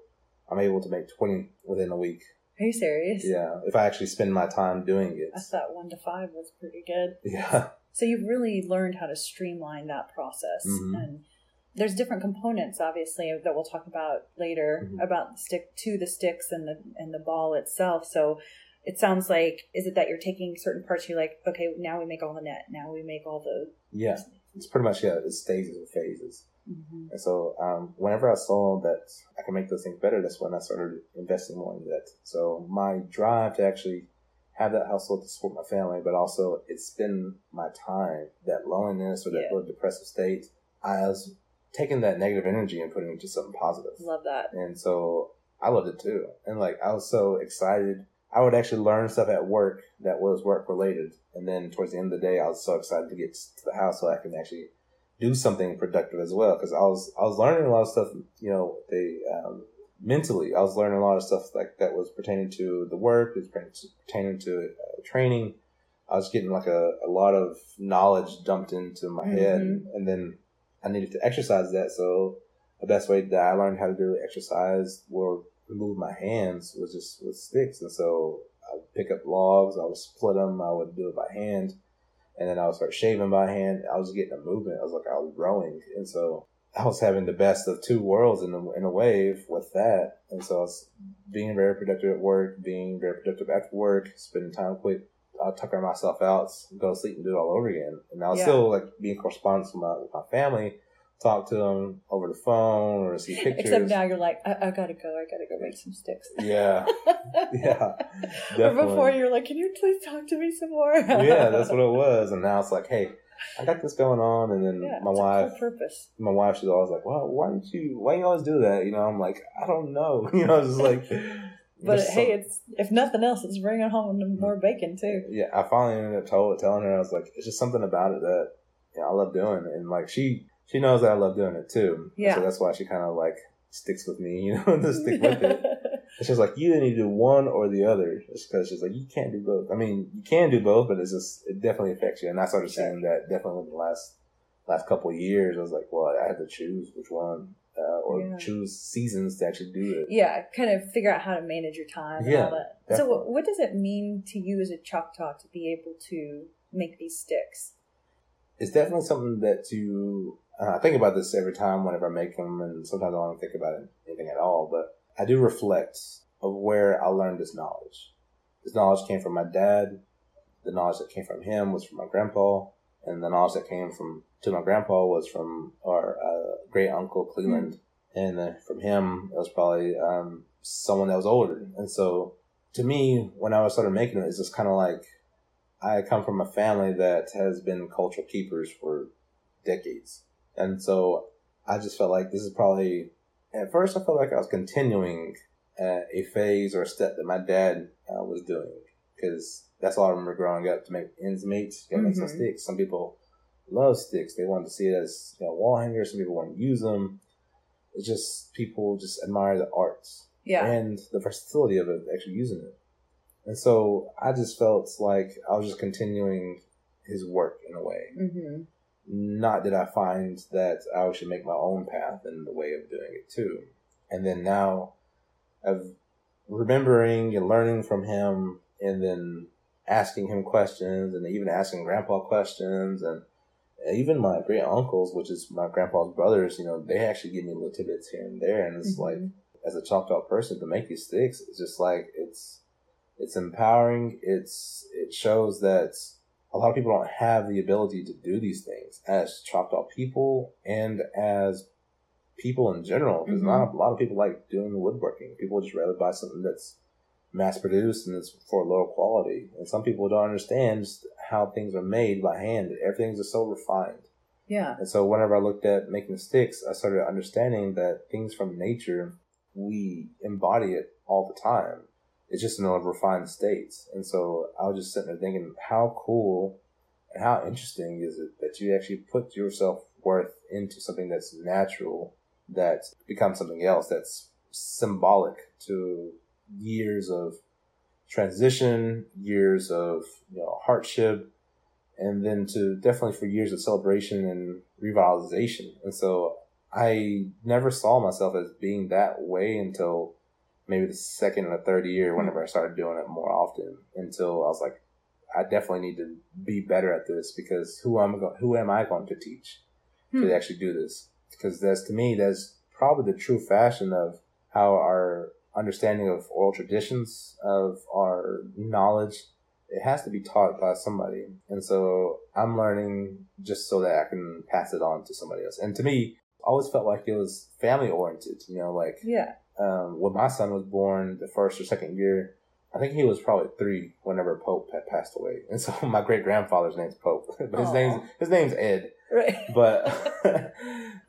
I'm able to make 20 within a week. Are you serious? Yeah, if I actually spend my time doing it. I thought one to five was pretty good. Yeah, So you've really learned how to streamline that process. Mhm. And there's different components, obviously, that we'll talk about later Mhm. about the stick to the sticks and the and the ball itself. So it sounds like is it that you're taking certain parts? You're like, okay, now we make all the net. Now we make all the. yeah. It's pretty much, yeah, it's stages and phases. Mhm. And so, um, whenever I saw that I can make those things better, that's when I started investing more in that. So, my drive to actually have that household to support my family, but also it's been my time, that loneliness or that Yeah. depressive state. I was taking that negative energy and putting it into something positive. Love that. And so I loved it too. And like, I was so excited. I would actually learn stuff at work that was work related. And then towards the end of the day, I was so excited to get to the house so I can actually do something productive as well. Cause I was, I was learning a lot of stuff, you know, they, um, mentally, I was learning a lot of stuff like that was pertaining to the work, it was pertaining to, uh, training. I was getting like a, a lot of knowledge dumped into my head. Mhm. And then I needed to exercise that. So the best way that I learned how to do exercise or move my hands was just with sticks. And so I would pick up logs, I would split them, I would do it by hand, and then I would start shaving by hand. I was getting a movement. I was like, I was growing. And so I was having the best of two worlds in a, in a wave with that. And so I was being very productive at work, being very productive after work, spending time quick. I'll uh, tucker myself out, go to sleep, and do it all over again. And I was Yeah. still like being correspondence with my, with my family, talk to them over the phone or see [laughs] pictures. Except now you're like, I, I gotta go. I gotta go make some sticks. Yeah, [laughs] yeah, Or definitely. before you're like, can you please talk to me some more? yeah, that's what it [laughs] was. And now it's like, hey, I got this going on. And then Yeah, my wife, purpose. my wife, she's always like, well, why don't you, why you always do that? You know, I'm like, I don't know. [laughs] You know, it's just like, [laughs] But hey, some- it's if nothing else, it's bringing home more bacon too. yeah, I finally ended up told, telling her, I was like, it's just something about it that you know, I love doing. And like, she, she knows that I love doing it too. Yeah. So that's why she kind of like sticks with me, [laughs] you know, to stick with it. It's just like you need to do one or the other. It's because she's like you can't do both. I mean, you can do both, but it's just it definitely affects you. And I started seeing that definitely in the last last couple of years. I was like, well, I had to choose which one uh, or Yeah. choose seasons to actually do it. yeah, kind of figure out how to manage your time and Yeah, all that. So, what, what does it mean to you as a Choctaw to be able to make these sticks? It's definitely something that you. Uh, I think about this every time whenever I make them, and sometimes I don't think about it, anything at all. But I do reflect of where I learned this knowledge. This knowledge came from my dad. The knowledge that came from him was from my grandpa, and the knowledge that came from to my grandpa was from our uh, great uncle Cleveland, and then from him it was probably um, someone that was older. And so, to me, when I was started making it, it's just kind of like I come from a family that has been cultural keepers for decades, and so I just felt like this is probably. At first, I felt like I was continuing uh, a phase or a step that my dad uh, was doing because that's all I remember growing up to make ends meet. You gotta make some sticks. Some people love sticks; they want to see it as you know wall hangers. Some people want to use them. It's just people just admire the arts Yeah, and the versatility of it, actually using it. And so I just felt like I was just continuing his work in a way. hmm Not that I find that I should make my own path in the way of doing it too. And then now, of remembering and learning from him, and then asking him questions, and even asking Grandpa questions, and even my great uncles, which is my grandpa's brothers, you know, they actually give me little tidbits here and there, and it's Mhm. like as a Choctaw person to make these sticks, it's just like it's it's empowering. It's it shows that a lot of people don't have the ability to do these things as Choctaw people and as people in general. Because Mhm. not a lot of people like doing the woodworking. People just rather buy something that's mass produced and it's for lower quality. And some people don't understand how things are made by hand. Everything's just so refined. Yeah. And so whenever I looked at making sticks, I started understanding that things from nature, we embody it all the time. It's just in a refined state. And so I was just sitting there thinking, how cool and how interesting is it that you actually put your self worth into something that's natural, that becomes something else that's symbolic to years of transition, years of you know hardship, and then to definitely for years of celebration and revitalization. And so I never saw myself as being that way until maybe the second or third year whenever I started doing it more often until I was like, I definitely need to be better at this because who am I who am I going to teach Hmm. to actually do this? Because that's to me that's probably the true fashion of how our understanding of oral traditions of our knowledge it has to be taught by somebody and so i'm learning just so that i can pass it on to somebody else and to me I always felt like it was family oriented you know like Yeah. Um, when my son was born, the first or second year, I think he was probably three whenever Pope had passed away, [laughs] and so my great grandfather's name's Pope, [laughs] but his Aw. name's his name's Ed, Right. [laughs] but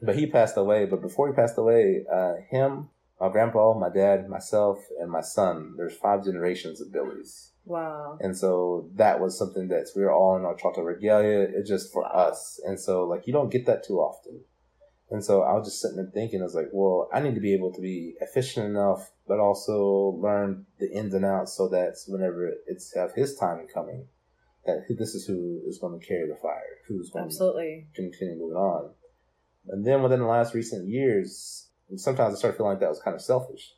but he passed away. But before he passed away, uh, him, my grandpa, my dad, myself, and my son. There's five generations of Billies, Wow. and so that was something that we were all in our Chahta regalia. It's just for Wow. us, and so like you don't get that too often. And so I was just sitting there thinking, I was like, well, I need to be able to be efficient enough, but also learn the ins and outs so that whenever it's have his time coming, that this is who is going to carry the fire, who's going Absolutely. to continue moving on. And then within the last recent years, sometimes I started feeling like that was kind of selfish.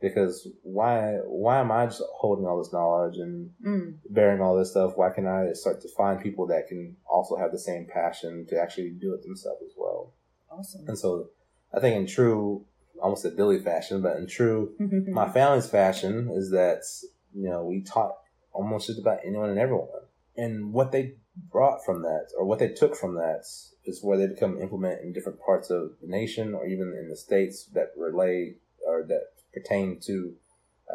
Because why why am I just holding all this knowledge and Mm. bearing all this stuff? Why can't I start to find people that can also have the same passion to actually do it themselves as well? Awesome. And so I think in true, almost a Billy fashion, but in true, [laughs] my family's fashion is that, you know, we taught almost just about anyone and everyone. And what they brought from that, or what they took from that, is where they become implement in different parts of the nation or even in the states that relay or that pertain to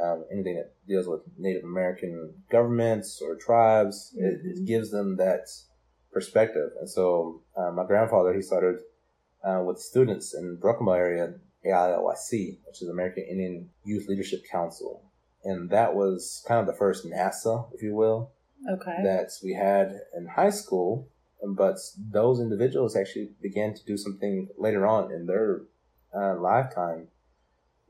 um, anything that deals with Native American governments or tribes. It, it Mhm. gives them that perspective. And so uh, my grandfather, he started uh, with students in Brookmore area, AILYC, which is American Indian Youth Leadership Council. And that was kind of the first NASA, if you will, okay. that we had in high school. But those individuals actually began to do something later on in their uh, lifetime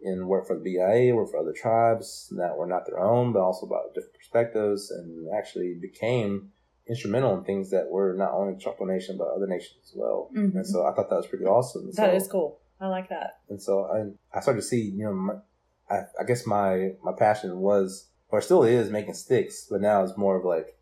and work for the BIA, work for other tribes that were not their own, but also about different perspectives, and actually became instrumental in things that were not only Choctaw Nation, but other nations as well. Mhm. And so I thought that was pretty awesome. that so, is cool. I like that. and so I, I started to see, you know, my, I, I guess my, my passion was, or still is, making sticks, but now it's more of like,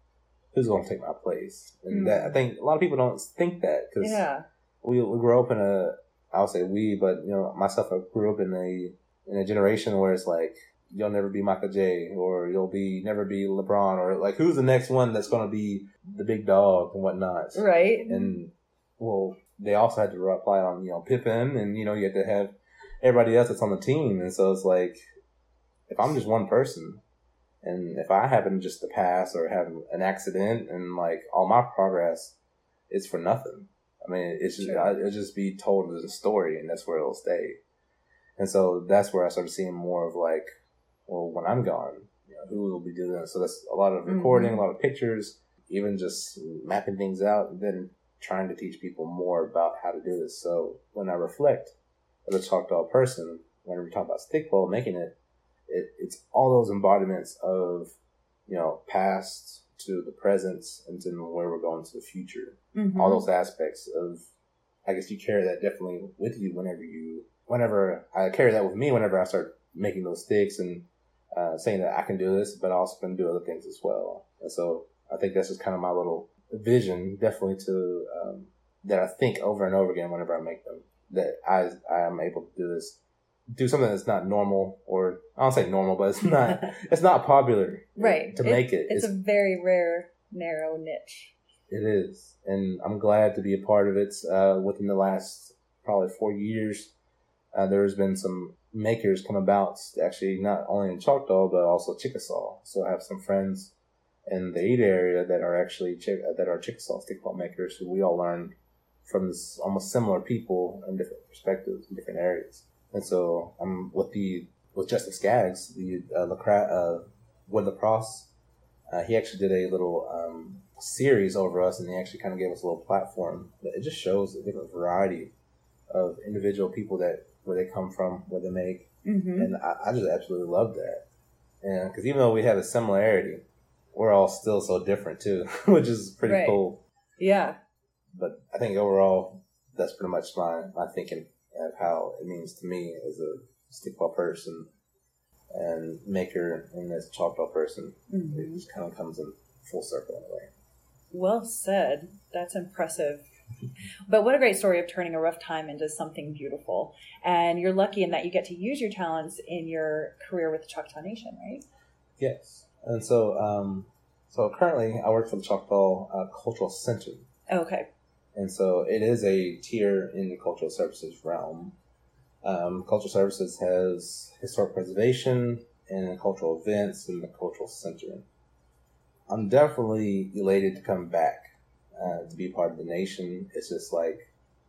who's going to take my place? And that I think a lot of people don't think that because Yeah. we, we grew up in a, I'll say we, but you know, myself, I grew up in a, in a generation where it's like, you'll never be Michael J, or you'll be never be LeBron, or like who's the next one that's going to be the big dog and whatnot. Right. And well, they also had to rely on you know Pippen, and you know you had to have everybody else that's on the team, and so it's like if I'm just one person, and if I happen just to pass or have an accident, and like all my progress is for nothing. I mean, it's just Sure. It'll just be told as a story, and that's where it'll stay. And so that's where I started seeing more of like, well, when I'm gone, you know, who will be doing this? So that's a lot of recording, Mhm. a lot of pictures, even just mapping things out, and then trying to teach people more about how to do this. So when I reflect as a Choctaw person, when we talk about stick pole making it, it it's all those embodiments of, you know, past to the present and to where we're going to the future Mhm. all those aspects of I guess you carry that definitely with you whenever you whenever I carry that with me whenever I start making those sticks and uh, saying that I can do this, but I also can do other things as well. And so I think that's just kind of my little vision, definitely to um, that I think over and over again whenever I make them. That I I am able to do this, do something that's not normal, or I don't say normal, but it's [laughs] not it's not popular, right. To It- make it, It's, a very rare, narrow niche. It is, and I'm glad to be a part of it. Uh, within the last probably four years, uh, there's been some makers come about actually not only in Choctaw but also Chickasaw. So I have some friends in the Ada area that are actually that are Chickasaw stickball makers who we all learned from this almost similar people in different perspectives in different areas. And so I'm with the with Justin Skaggs, the uh, Lacra- uh, Wood Lacrosse. Uh, he actually did a little um, series over us, and he actually kind of gave us a little platform. It just shows a different variety of individual people that where they come from, what they make, mm-hmm. and I, I, just absolutely love that. And because even though we have a similarity, we're all still so different too, [laughs] which is pretty right. cool. Yeah. But I think overall, that's pretty much my my thinking of how it means to me as a stickball person and maker and as a Choctaw person. Mm-hmm. It just kind of comes in full circle in a way. Well said. That's impressive. But what a great story of turning a rough time into something beautiful. And you're lucky in that you get to use your talents in your career with the Choctaw Nation, right? Yes. And so, um, so currently I work for the Choctaw uh, Cultural Center. Okay. And so it is a tier in the cultural services realm. Um, cultural services has historic preservation and cultural events in the cultural center. I'm definitely elated to come back uh, to be part of the nation. It's just like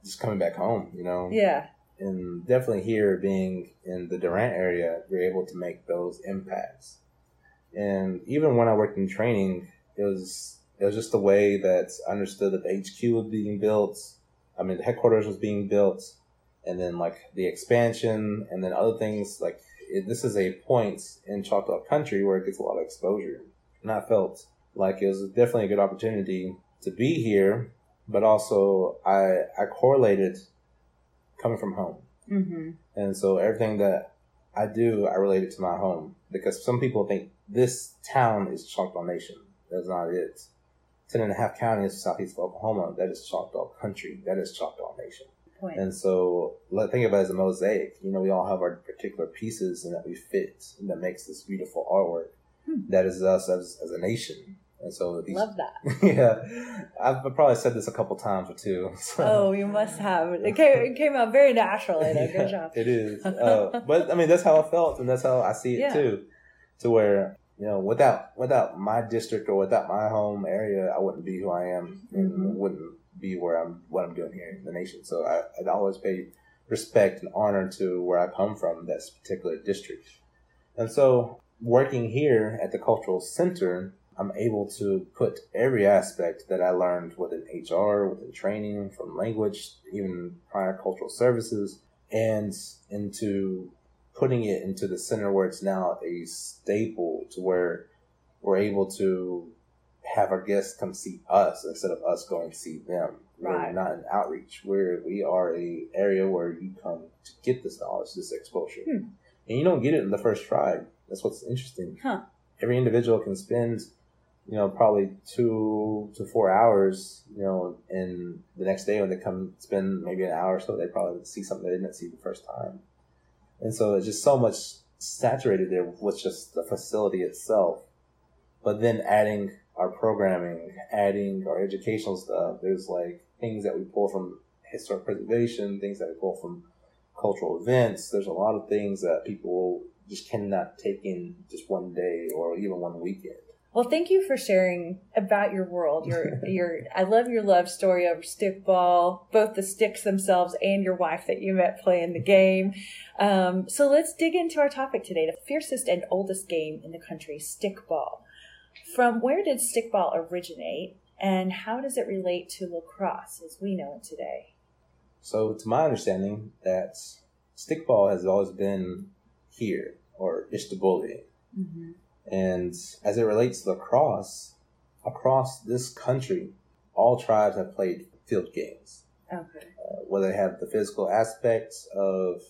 just coming back home, you know. Yeah. And definitely here, being in the Durant area, you're able to make those impacts. And even when I worked in training, it was it was just the way that I understood that the HQ was being built. I mean, the headquarters was being built, and then like the expansion, and then other things. Like it, this is a point in Choctaw Country where it gets a lot of exposure, and I felt like it was definitely a good opportunity to be here, but also I I correlated coming from home, mm-hmm. and so everything that I do I relate it to my home because some people think this town is Choctaw Nation. That's not it. Ten and a half counties southeast of Oklahoma. That is Choctaw country. That is Choctaw Nation. Point. And so, let think of it as a mosaic. You know, we all have our particular pieces, and that we fit, and that makes this beautiful artwork. Hmm. That is us as, as a nation. And so these, love that. [laughs] yeah, I've probably said this a couple times or two. [laughs] So. Oh, you must have. It came, it came out very naturally. [laughs] yeah, Good job. It is, uh, but I mean that's how I felt, and that's how I see it yeah. too. To where you know, without without my district or without my home area, I wouldn't be who I am, and mm-hmm. wouldn't be where I'm what I'm doing here in the nation. So I, I'd always pay respect and honor to where I come from, that particular district. And so working here at the cultural center I'm able to put every aspect that I learned within HR, within training, from language, even prior cultural services, and into putting it into the center where it's now a staple to where we're able to have our guests come see us instead of us going to see them. Right. We're not an outreach. We're we are a area where you come to get this knowledge, this exposure. Hmm. And you don't get it in the first try. That's what's interesting. Huh. Every individual can spend you know, probably two to four hours, you know, and the next day when they come spend maybe an hour or so, they probably see something they didn't see the first time. And so it's just so much saturated there with just the facility itself. But then adding our programming, adding our educational stuff, there's like things that we pull from historic preservation, things that we pull from cultural events. There's a lot of things that people just cannot take in just one day or even one weekend. Well, thank you for sharing about your world. Your [laughs] your I love your love story of stickball, both the sticks themselves and your wife that you met playing the game. Um, so let's dig into our topic today: the fiercest and oldest game in the country, stickball. From where did stickball originate, and how does it relate to lacrosse as we know it today? So, to my understanding, that stickball has always been here or Ishtaboli. Mm-hmm and as it relates to lacrosse, across this country, all tribes have played field games. Okay. Uh, whether they have the physical aspects of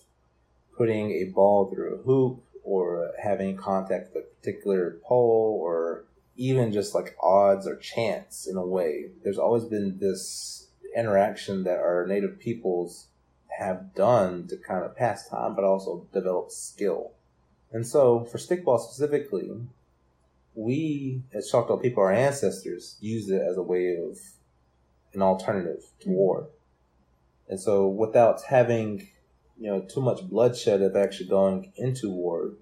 putting a ball through a hoop or having contact with a particular pole or even just like odds or chance in a way. There's always been this interaction that our native peoples have done to kind of pass time, but also develop skill. And so, for stickball specifically, we as Choctaw people, our ancestors, used it as a way of an alternative to mm-hmm. war. And so, without having you know too much bloodshed of actually going into war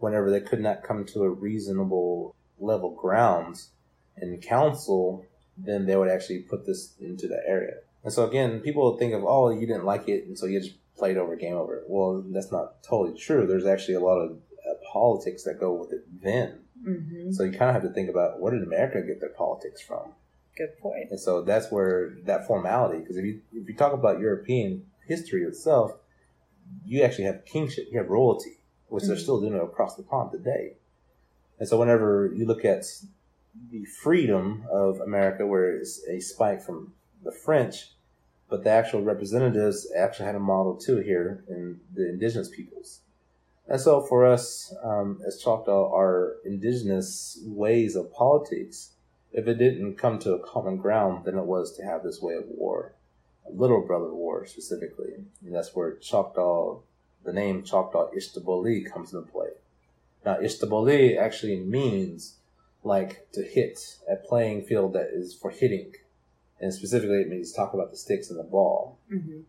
whenever they could not come to a reasonable level grounds in council, then they would actually put this into the area. And so again, people think of, oh, you didn't like it, and so you just played over, game over. Well, that's not totally true. There's actually a lot of uh, politics that go with it then. Mm-hmm. So you kind of have to think about where did America get their politics from? Good point. And so that's where that formality, because if you if you talk about European history itself, you actually have kingship, you have royalty, which they're Mhm. still doing across the pond today. And so whenever you look at the freedom of America, where it's a spike from the French, but the actual representatives actually had a model too here in the indigenous peoples. And so for us um, as Choctaw, our indigenous ways of politics, if it didn't come to a common ground, then it was to have this way of war, little brother war specifically. And that's where Choctaw, the name Choctaw Ishtaboli comes into play. Now, Ishtaboli actually means like to hit a playing field that is for hitting. And specifically, it means talk about the sticks and the ball. Mm-hmm.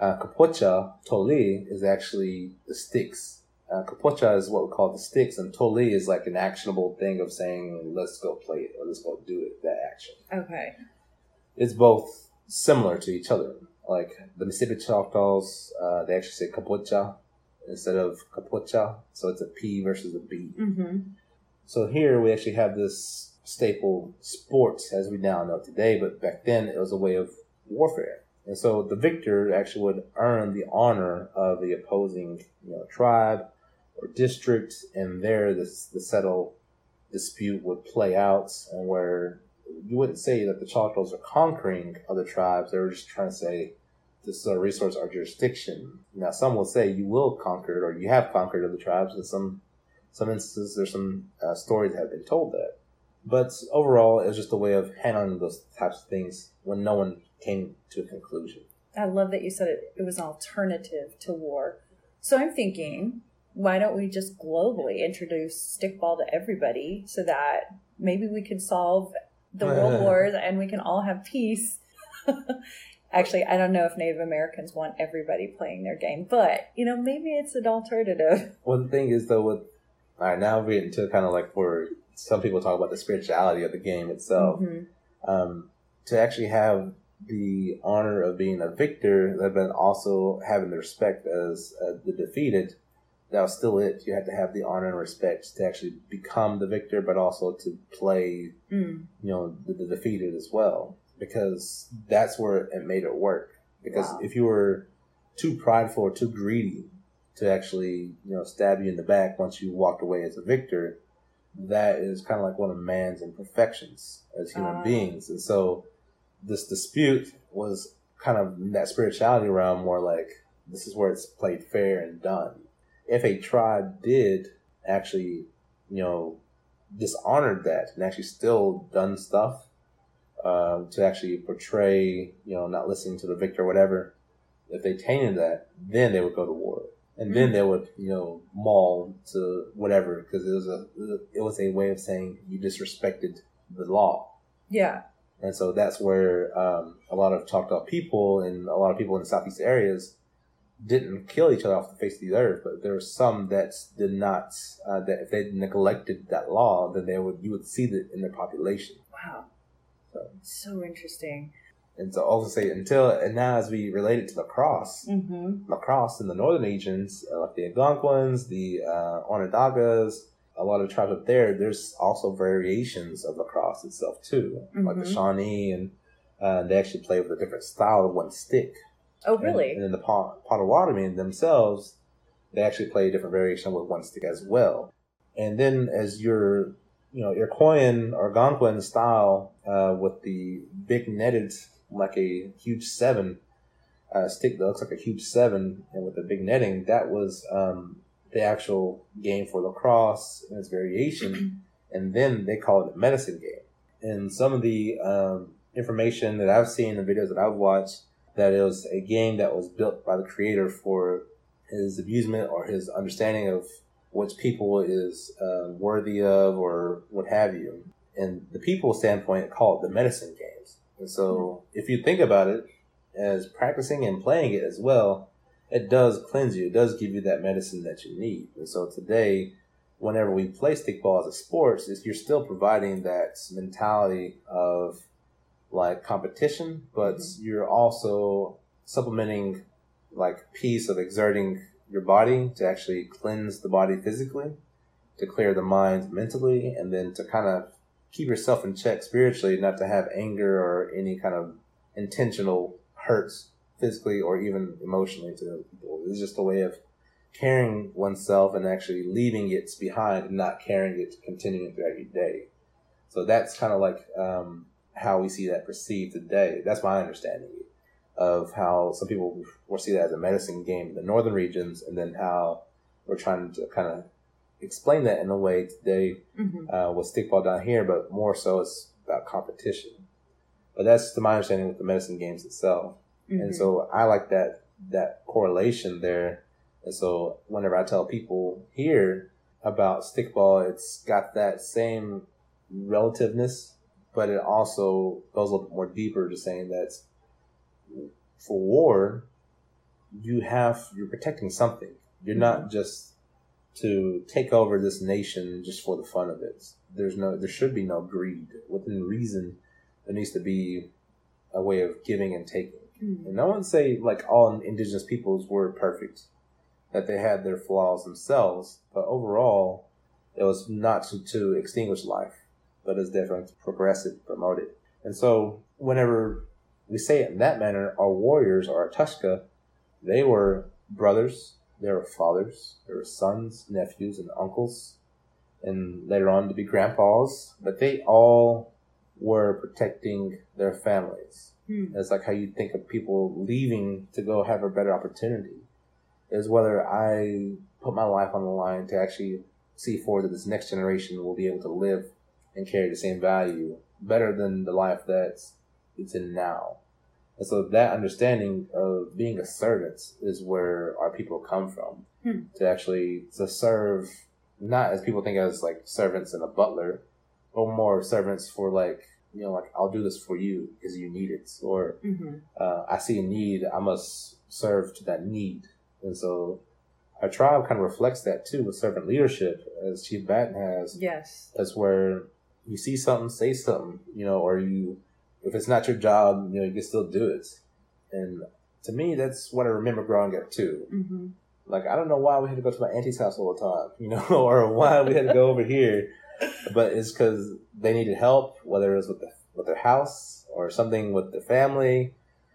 Uh, kapocha, toli, is actually the sticks. Uh, kapocha is what we call the sticks, and toli is like an actionable thing of saying, let's go play it, or let's go do it, that action. Okay. It's both similar to each other. Like the Mississippi Choctaws, uh, they actually say kapocha instead of kapocha, so it's a P versus a B. Mm-hmm. So here we actually have this staple sports as we now know today, but back then it was a way of warfare. And so the victor actually would earn the honor of the opposing, you know, tribe or district, and there this the settle dispute would play out, and where you wouldn't say that the Choctaws are conquering other tribes; they were just trying to say this is our resource, our jurisdiction. Now, some will say you will conquer or you have conquered other tribes, and some some instances there's some uh, stories that have been told that. But overall, it was just a way of handling those types of things when no one came to a conclusion. I love that you said it, it was an alternative to war. So I'm thinking, why don't we just globally introduce stickball to everybody so that maybe we can solve the world [laughs] wars and we can all have peace? [laughs] Actually, I don't know if Native Americans want everybody playing their game, but you know, maybe it's an alternative. Well, the thing is, though, with all right, now we're into kind of like where some people talk about the spirituality of the game itself. Mhm. um, to actually have the honor of being a victor, but also having the respect as uh, the defeated. That was still it. You had to have the honor and respect to actually become the victor, but also to play, Mm. you know, the, the defeated as well, because that's where it made it work. Because Wow. if you were too prideful or too greedy to actually, you know, stab you in the back once you walked away as a victor, that is kind of like one of man's imperfections as human Ah. beings. And so this dispute was kind of in that spirituality realm more like this is where it's played fair and done. If a tribe did actually, you know, dishonored that and actually still done stuff uh, to actually portray, you know, not listening to the victor or whatever, if they tainted that, then they would go to war. And then they would, you know, maul to whatever because it was a it was a way of saying you disrespected the law. Yeah. And so that's where um, a lot of Choctaw people and a lot of people in the southeast areas didn't kill each other off the face of the earth, but there were some that did not. Uh, that if they neglected that law, then they would you would see that in their population. Wow. So, So interesting. And so also say until and now as we relate it to lacrosse, Mm-hmm. lacrosse in the northern regions, uh, like the Algonquins, the uh, Onondagas, a lot of tribes up there, there's also variations of lacrosse itself too, like the Mhm. Shawnee, and uh, they actually play with a different style of one stick. Oh, really? And, then the Potawatomi themselves, they actually play a different variation with one stick as well. And then as your, you know, Iroquoian or Algonquin style uh, with the big netted, like a huge seven uh, stick that looks like a huge seven, and with the big netting, that was um, the actual game for lacrosse and its variation. [clears throat] and then they call it a medicine game. And some of the um, information that I've seen, the videos that I've watched, that it was a game that was built by the creator for his amusement or his understanding of which people is uh, worthy of or what have you. And the people standpoint call it the medicine games. And so if you think about it as practicing and playing it as well, it does cleanse you. It does give you that medicine that you need. And so today, whenever we play stickball as a sport, you're still providing that mentality of like competition, but mm-hmm. you're also supplementing like piece of exerting your body to actually cleanse the body physically, to clear the mind mentally, and then to kind of keep yourself in check spiritually, not to have anger or any kind of intentional hurts physically or even emotionally to people. It's just a way of carrying oneself and actually leaving it behind and not carrying it, continuing throughout your day. So that's kind of like um, how we see that perceived today. That's my understanding of how some people will see that as a medicine game in the northern regions, and then how we're trying to kind of explain that in a way today mm-hmm. uh, with stickball down here, but more so it's about competition. But that's to my understanding with the medicine games itself. Mm-hmm. And so I like that that correlation there. And so whenever I tell people here about stickball, it's got that same relativeness, but it also goes a little bit more deeper to saying that for war, you have you're protecting something. You're not mm-hmm. just to take over this nation just for the fun of it. There's no there should be no greed. Within reason, there needs to be a way of giving and taking. Mm-hmm. And I wouldn't say like all indigenous peoples were perfect, that they had their flaws themselves, but overall, it was not to, to extinguish life, but it's definitely to progress it, promote it. And so, whenever we say it in that manner, our warriors, or our Tushka, they were brothers, they were fathers, there were sons, nephews, and uncles, and later on to be grandpas, but they all were protecting their families. Hmm. It's like how you think of people leaving to go have a better opportunity. Is whether I put my life on the line to actually see forward that this next generation will be able to live and carry the same value better than the life that's it's in now. And so that understanding of being a servant is where our people come from hmm. to actually to serve not as people think as like servants and a butler, but more servants for like you know like I'll do this for you because you need it, or mm-hmm. uh, I see a need, I must serve to that need, and so our tribe kind of reflects that too with servant leadership, as Chief Batton has. Yes, that's where you see something, say something, you know, or you if it's not your job, you know, you can still do it. And to me, that's what I remember growing up too. Mm-hmm. Like, I don't know why we had to go to my auntie's house all the time, [laughs] you know, or why we had to go over here, but it's because they needed help, whether it was with the, with their house or something with the family.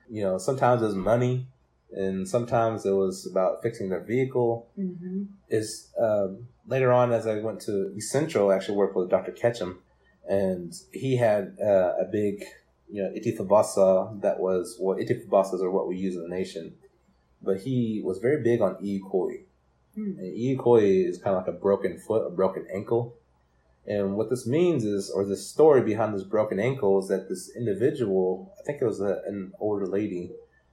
You know, sometimes it was money, and sometimes it was about fixing their vehicle. Mm-hmm. Is um, later on as I went to East Central, I actually worked with Dr. Ketchum, and he had uh, a big you know, Itifabasa, that was what well, Itifabasas are what we use in the nation. But he was very big on Iikoi. Mm. And Iikoi is kind of like a broken foot, a broken ankle. And what this means is, or the story behind this broken ankle is that this individual, I think it was a, an older lady,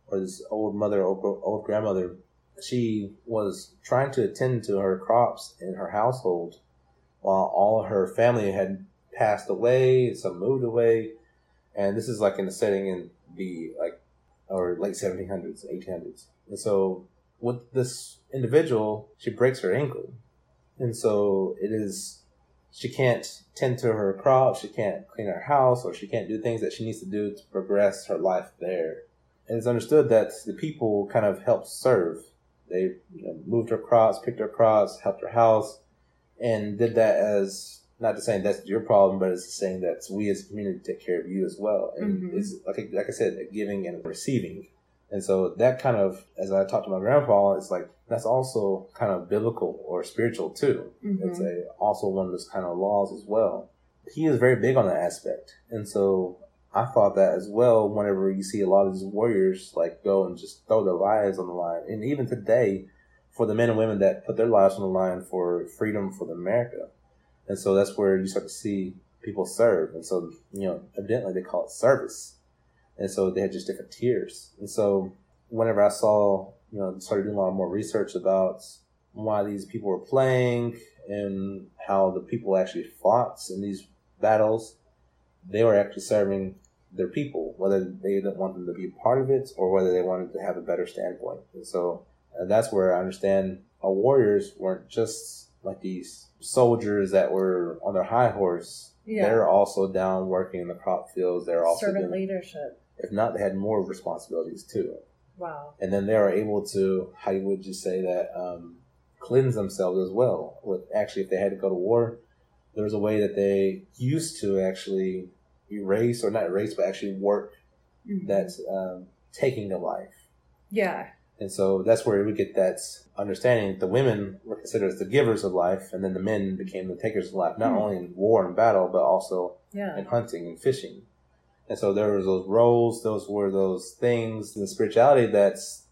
or this old mother, old, old grandmother, she was trying to attend to her crops in her household while all her family had passed away, some moved away, and this is like in a setting in the like or late 1700s 1800s and so with this individual she breaks her ankle. And so it is she can't tend to her crops she can't clean her house or she can't do things that she needs to do to progress her life there. And it's understood that the people kind of helped serve. They you know, moved her crops picked her crops helped her house and did that as not to saying that's your problem, but it's saying that we as a community take care of you as well. And mm-hmm. it's like like I said, giving and receiving. And so that kind of, as I talked to my grandpa, it's like that's also kind of biblical or spiritual too. Mm-hmm. It's a also one of those kind of laws as well. He is very big on that aspect, and so I thought that as well. Whenever you see a lot of these warriors like go and just throw their lives on the line, and even today, for the men and women that put their lives on the line for freedom for America, and so that's where you start to see people serve. And so, you know, evidently they call it service. And so they had just different tiers. And so whenever I saw, you know, started doing a lot more research about why these people were playing and how the people actually fought in these battles, they were actually serving their people, whether they didn't want them to be a part of it or whether they wanted to have a better standpoint. And so And that's where I understand our warriors weren't just like these soldiers that were on their high horse. Yeah. They're also down working in the crop fields. They're also Servant doing, leadership. if not, they had more responsibilities too. Wow. And then they are able to, how would you say that, um, cleanse themselves as well. With actually, if they had to go to war, there was a way that they used to actually erase or not erase, but actually work that um, taking of life. Yeah. And so that's where we get that understanding. That the women were considered as the givers of life, and then the men became the takers of life, not Hmm. only in war and battle, but also Yeah. in hunting and fishing. And so there was those roles, those were those things in the spirituality that's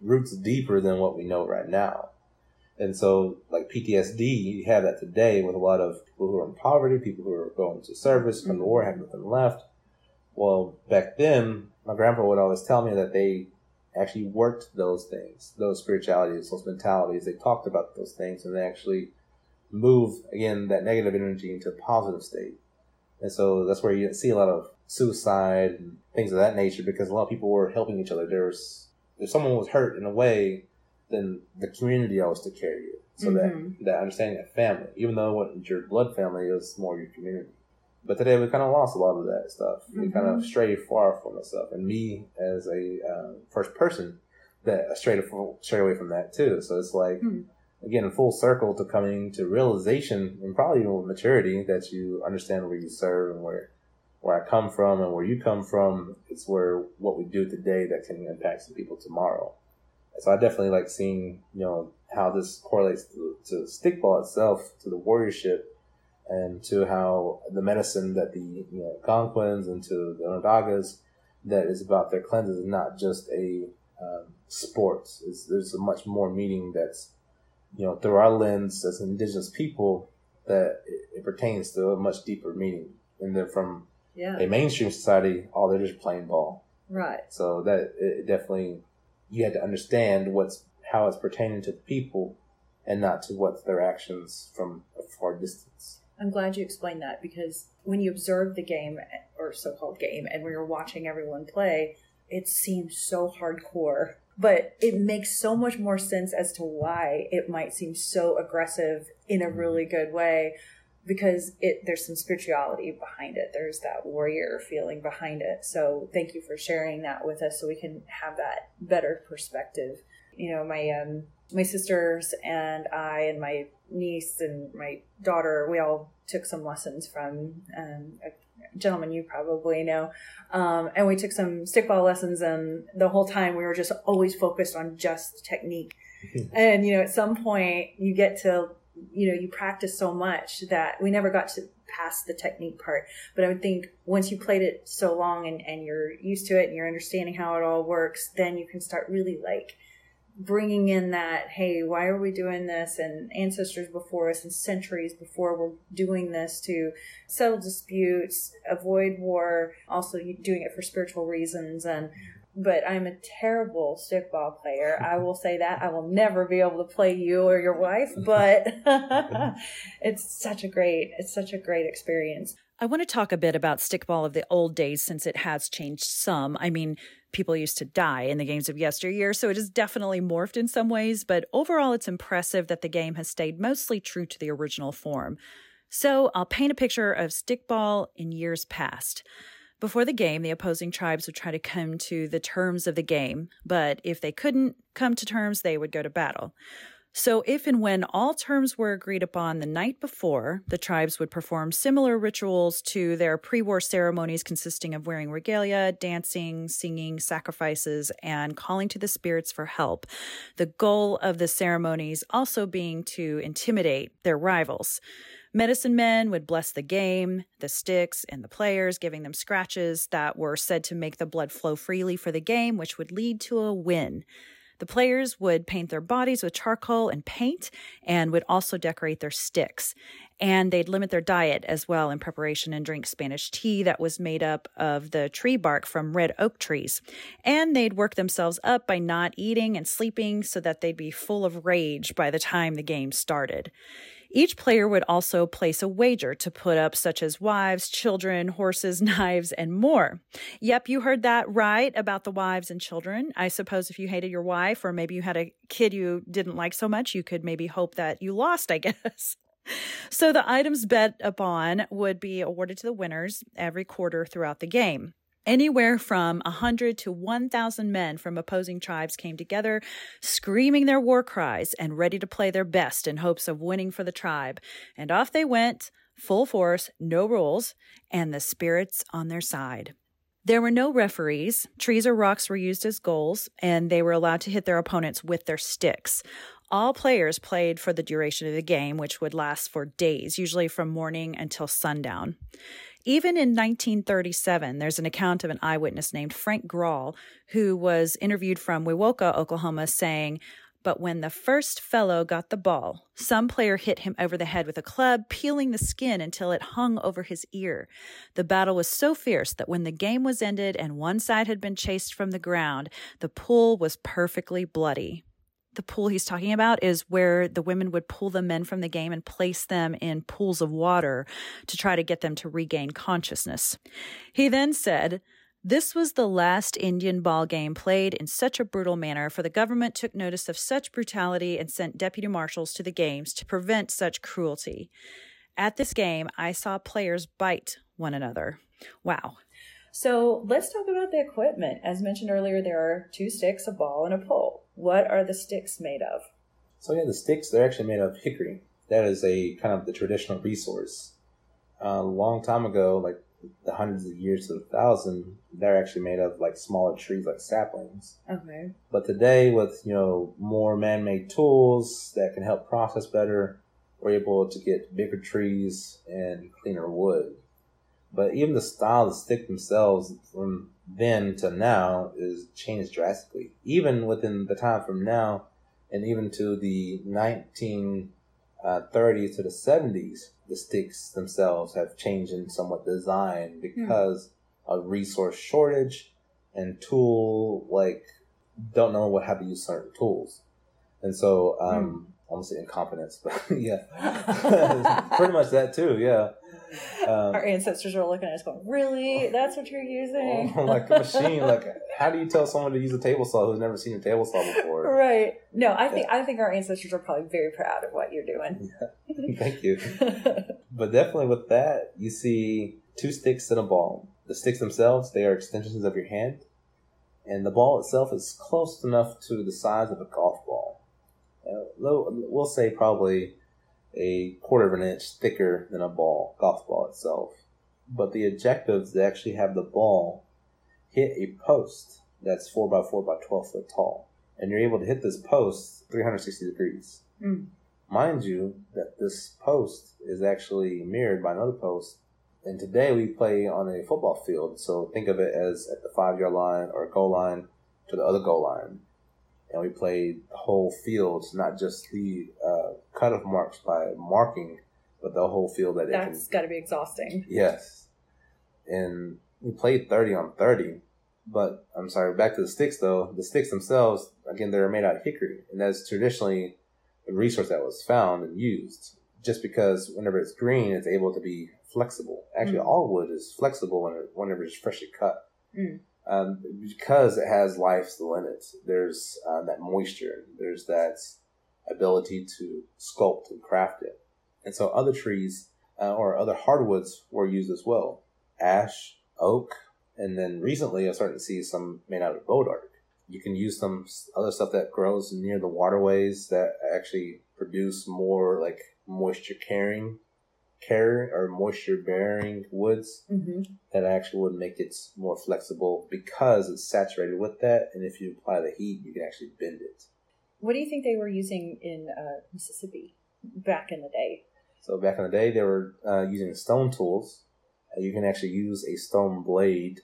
roots deeper than what we know right now. And so like PTSD, you have that today with a lot of people who are in poverty, people who are going to service, come to war, have nothing left. Well, back then, my grandpa would always tell me that they actually worked those things, those spiritualities, those mentalities. They talked about those things and they actually move again that negative energy into a positive state. And so that's where you see a lot of suicide and things of that nature because a lot of people were helping each other. There was if someone was hurt in a way, then the community always took care of you. So Mhm. that that understanding of family, even though it wasn't your blood family, it was more your community. But today we kind of lost a lot of that stuff. We kind of strayed far from that stuff. And me as a uh, first person, that strayed strayed away from that too. So it's like Hmm. again, full circle to coming to realization and probably even maturity that you understand where you serve and where where I come from and where you come from. It's where what we do today that can impact some people tomorrow. So I definitely like seeing you know how this correlates to, to stickball itself, to the warriorship, and to how the medicine that the you know Algonquins and to the Onondagas that is about their cleanses is not just a um, sport. It's, there's a much more meaning that's you know through our lens as indigenous people that it, it pertains to a much deeper meaning. And then from Yeah. a mainstream society, oh, they're just playing ball. Right. So that it definitely you had to understand what's how it's pertaining to the people and not to what their actions from a far distance. I'm glad you explained that because when you observe the game or so-called game and when you're watching everyone play, it seems so hardcore. But it makes so much more sense as to why it might seem so aggressive in a really good way because it there's some spirituality behind it. There's that warrior feeling behind it. So thank you for sharing that with us so we can have that better perspective. You know, my um my sisters and I and my niece and my daughter, we all took some lessons from um, a gentleman you probably know. Um, and we took some stickball lessons, and the whole time we were just always focused on just technique. [laughs] and, you know, at some point you get to, you know, you practice so much that we never got to past the technique part. But I would think once you played it so long and, and you're used to it and you're understanding how it all works, then you can start really like bringing in that hey why are we doing this? and ancestors before us and centuries before we're doing this to settle disputes avoid war also doing it for spiritual reasons and but i'm a terrible stickball player. I will say that. I will never be able to play you or your wife but [laughs] it's such a great it's such a great experience. I want to talk a bit about stickball of the old days since it has changed some. I mean, people used to die in the games of yesteryear, so it has definitely morphed in some ways, but overall it's impressive that the game has stayed mostly true to the original form. So I'll paint a picture of stickball in years past. Before the game, the opposing tribes would try to come to the terms of the game, but if they couldn't come to terms, they would go to battle. So, if and when all terms were agreed upon the night before, the tribes would perform similar rituals to their pre war ceremonies consisting of wearing regalia, dancing, singing, sacrifices, and calling to the spirits for help. The goal of the ceremonies also being to intimidate their rivals. Medicine men would bless the game, the sticks, and the players, giving them scratches that were said to make the blood flow freely for the game, which would lead to a win. The players would paint their bodies with charcoal and paint and would also decorate their sticks. And they'd limit their diet as well in preparation and drink Spanish tea that was made up of the tree bark from red oak trees. And they'd work themselves up by not eating and sleeping so that they'd be full of rage by the time the game started. Each player would also place a wager to put up, such as wives, children, horses, [laughs] knives, and more. Yep, you heard that right about the wives and children. I suppose if you hated your wife, or maybe you had a kid you didn't like so much, you could maybe hope that you lost, I [laughs] guess. So the items bet upon would be awarded to the winners every quarter throughout the game. Anywhere from a 100 to 1,000 men from opposing tribes came together, screaming their war cries and ready to play their best in hopes of winning for the tribe. And off they went, full force, no rules, and the spirits on their side. There were no referees. Trees or rocks were used as goals, and they were allowed to hit their opponents with their sticks. All players played for the duration of the game, which would last for days, usually from morning until sundown. Even in 1937, there's an account of an eyewitness named Frank Grawl who was interviewed from Wewoka, Oklahoma, saying, but when the first fellow got the ball, some player hit him over the head with a club, peeling the skin until it hung over his ear. The battle was so fierce that when the game was ended and one side had been chased from the ground, the pool was perfectly bloody the pool he's talking about is where the women would pull the men from the game and place them in pools of water to try to get them to regain consciousness. He then said, this was the last Indian ball game played in such a brutal manner, for the government took notice of such brutality and sent deputy marshals to the games to prevent such cruelty. At this game, I saw players bite one another. Wow. So let's talk about the equipment. As mentioned earlier, there are two sticks, a ball, and a pole. What are the sticks made of? So yeah, the sticks they're actually made of hickory. That is a kind of the traditional resource. Uh, a long time ago, like the hundreds of years to the thousand, they're actually made of like smaller trees, like saplings. Okay. But today, with you know more man-made tools that can help process better, we're able to get bigger trees and cleaner wood. But even the style of the stick themselves from then to now is changed drastically. Even within the time from now and even to the 1930s uh, to the 70s, the sticks themselves have changed in somewhat design hmm. because hmm. of resource shortage and tool like don't know what how to use certain tools. And so um hmm. almost incompetence, [laughs] but yeah. [laughs] pretty much that too, yeah. Um, Our ancestors are looking at us going, "Really? That's what you're using?" Oh, like a machine. like, [laughs] how do you tell someone to use a table saw who's never seen a table saw before? Right. No, I think I think our ancestors are probably very proud of what you're doing. [laughs] Yeah. Thank you. [laughs] but definitely with that, you see two sticks and a ball. The sticks themselves, they are extensions of your hand, and the ball itself is close enough to the size of a golf ball. Uh, we'll say probably a quarter of an inch thicker than a ball, golf ball itself. But the objective is to actually have the ball hit a post that's 4 by 4 by 12 foot tall. And you're able to hit this post 360 degrees. Mm. Mind you, that this post is actually mirrored by another post. And today we play on a football field. So think of it as at the five yard line or goal line to the other goal line and we played the whole fields, not just the uh, cutoff marks by marking, but the whole field that it That's got to be exhausting. Yes, and we played thirty on thirty. But I'm sorry, back to the sticks though. The sticks themselves, again, they're made out of hickory, and that's traditionally the resource that was found and used. Just because whenever it's green, it's able to be flexible. Actually, mm. all wood is flexible when whenever it's freshly cut. Mm um, because it has life still in it. There's uh, that moisture. There's that ability to sculpt and craft it. And so other trees uh, or other hardwoods were used as well. Ash, oak, and then recently I'm starting to see some made out of bodark. You can use some other stuff that grows near the waterways that actually produce more like moisture carrying carry or moisture bearing woods mm-hmm. that actually would make it more flexible because it's saturated with that. And if you apply the heat, you can actually bend it. What do you think they were using in uh, Mississippi back in the day? So back in the day, they were uh, using stone tools. Uh, you can actually use a stone blade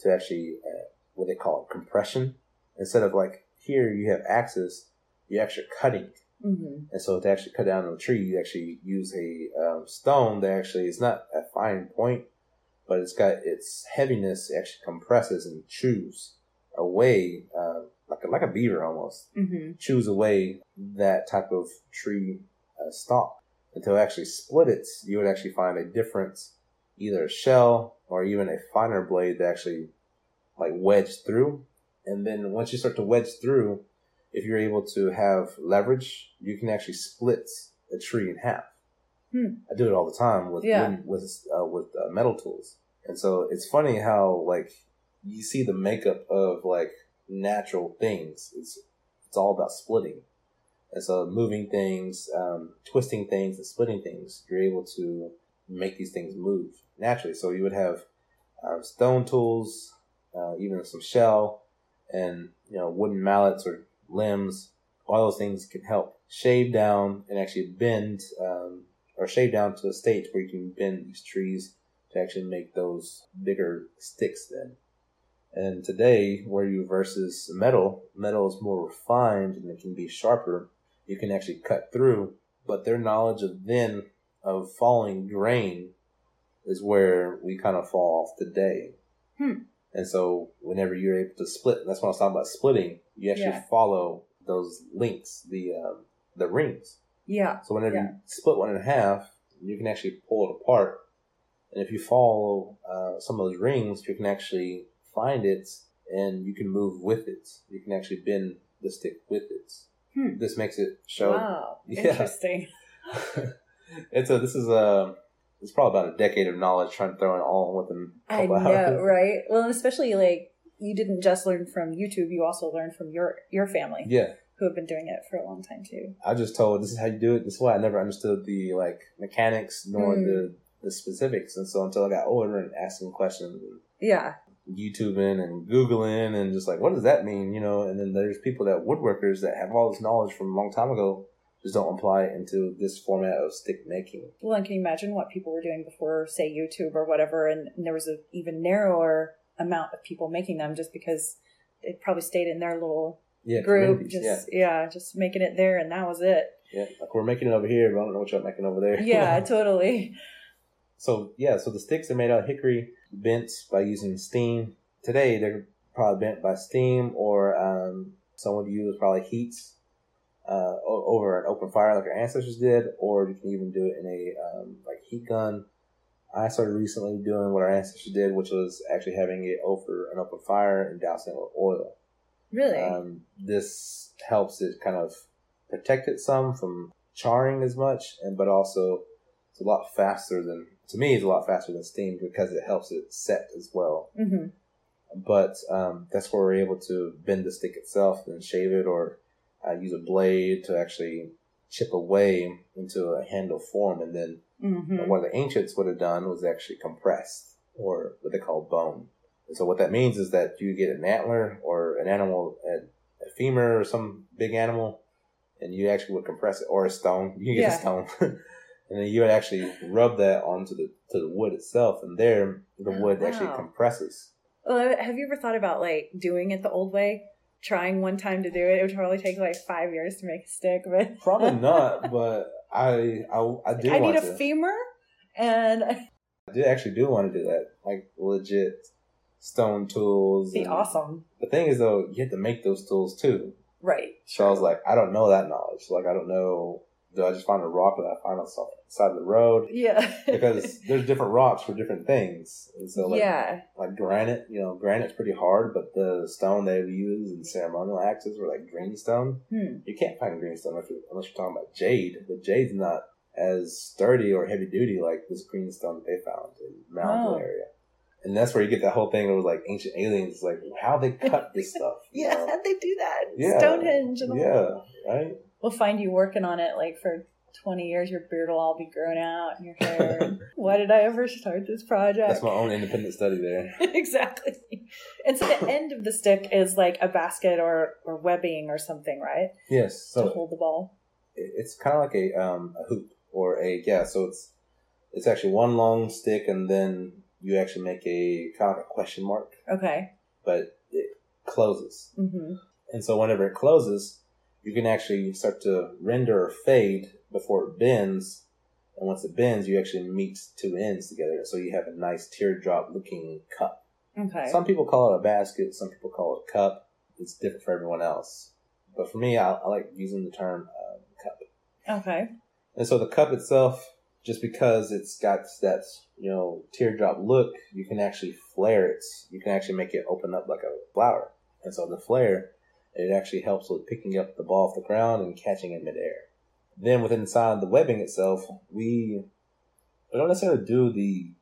to actually uh, what they call it, compression. Instead of like here, you have axes, you're actually cutting Mm-hmm. And so to actually cut down a tree, you actually use a um, stone that actually is not a fine point, but it's got its heaviness it actually compresses and chews away, uh, like a, like a beaver almost, mm-hmm. chews away that type of tree uh, stalk. And to actually split it, you would actually find a different, either a shell or even a finer blade that actually like wedge through. And then once you start to wedge through, if you're able to have leverage, you can actually split a tree in half. Hmm. I do it all the time with Yeah. with uh, with uh, metal tools, and so it's funny how like you see the makeup of like natural things. It's it's all about splitting, and so moving things, um, twisting things, and splitting things. You're able to make these things move naturally. So you would have um, stone tools, uh, even some shell, and you know wooden mallets or limbs. All those things can help shave down and actually bend, um, or shave down to a state where you can bend these trees to actually make those bigger sticks. Then, and today, where you versus metal, metal is more refined and it can be sharper. You can actually cut through, but their knowledge of then of falling grain is where we kind of fall off today. Hmm. And so whenever you're able to split, that's what I was talking about splitting. You actually Yeah. follow those links, the um, the rings. Yeah. So whenever Yeah. you split one in half, you can actually pull it apart. And if you follow uh, some of those rings, you can actually find it and you can move with it. You can actually bend the stick with it. Hmm. This makes it show. wow. [laughs] Yeah. Interesting. [laughs] [laughs] it's a this is a it's probably about a decade of knowledge trying to throw it all within a I couple know, hours. right? Well, especially like you didn't just learn from YouTube; you also learned from your your family, Yeah, who have been doing it for a long time too. I just told this is how you do it. This is why I never understood the like mechanics nor Mm. the the specifics, and so until I got older and asking questions, and Yeah, YouTubing and Googling, and just like what does that mean, you know? And then there's people that woodworkers that have all this knowledge from a long time ago just don't apply it into this format of stick making. Well, and can you imagine what people were doing before, say, YouTube or whatever, and, and there was an even narrower amount of people making them just because it probably stayed in their little Yeah, group, just yeah, yeah. just making it there, and that was it. yeah. Like we're making it over here, but I don't know what you're making over there. Yeah, [laughs] totally. So yeah, so the sticks are made out of hickory, bent by using steam. Today they're probably bent by steam, or um, some would use probably heats uh, over an open fire like our ancestors did, or you can even do it in a um, like heat gun. I started recently doing what our ancestors did, which was actually having it over an open fire and dousing it with oil. Really? Um, this helps it kind of protect it some from charring as much, and but also it's a lot faster than to me. It's a lot faster than steam because it helps it set as well. hmm But um, that's where we're able to bend the stick itself, then shave it, or uh, use a blade to actually chip away into a handle form, and then hmm what the ancients would have done was actually compressed, or what they call bone. And so what that means is that you get an antler or an animal, a, femur or some big animal, and you actually would compress it, or a stone. You get Yeah. a stone, [laughs] and then you would actually rub that onto the to the wood itself, and there the Oh, wood actually compresses. Well, have you ever thought about like doing it the old way? Trying one time to do it, it would probably take like five years to make a stick, but Probably [laughs] not, but I I, I do I need to. a femur and [laughs] I do actually do want to do that, like legit stone tools. be awesome. The thing is though, you have to make those tools too. Right. So I was like, I don't know that knowledge. Like, I don't know. Do I just find a rock that I find on the side of the road? Yeah. [laughs] Because there's different rocks for different things. And so, like, yeah. like granite, you know, granite's pretty hard, but the stone they use in ceremonial axes were like greenstone. Hmm. You can't find greenstone unless you're, unless you're talking about jade. But jade's not as sturdy or heavy duty like this greenstone that they found in Mountain Oh. area. And that's where you get that whole thing of like ancient aliens, like how they cut this [laughs] stuff. Yeah, know? how'd they do that? Yeah. Stonehenge and all Yeah, right? We'll find you working on it like for 20 years. Your beard will all be grown out and your hair. [laughs] Why did I ever start this project? That's my own independent study there. [laughs] exactly. And so the end of the stick is like a basket or, or webbing or something, right? Yes, to hold the ball. it's kind of like a um, a hoop or a yeah. So it's it's actually one long stick, and then you actually make a kind of a question mark, Okay. but it closes. hmm And so whenever it closes, you can actually start to render or fade before it bends. And once it bends, you actually meet two ends together. So you have a nice teardrop looking cup. Okay. Some people call it a basket, some people call it a cup. It's different for everyone else. But for me, I, I like using the term um, cup. okay. And so the cup itself, just because it's got that you know teardrop look, you can actually flare it. You can actually make it open up like a flower. And so the flare, it actually helps with picking up the ball off the ground and catching it midair. Then within inside the webbing itself, we, we don't necessarily do the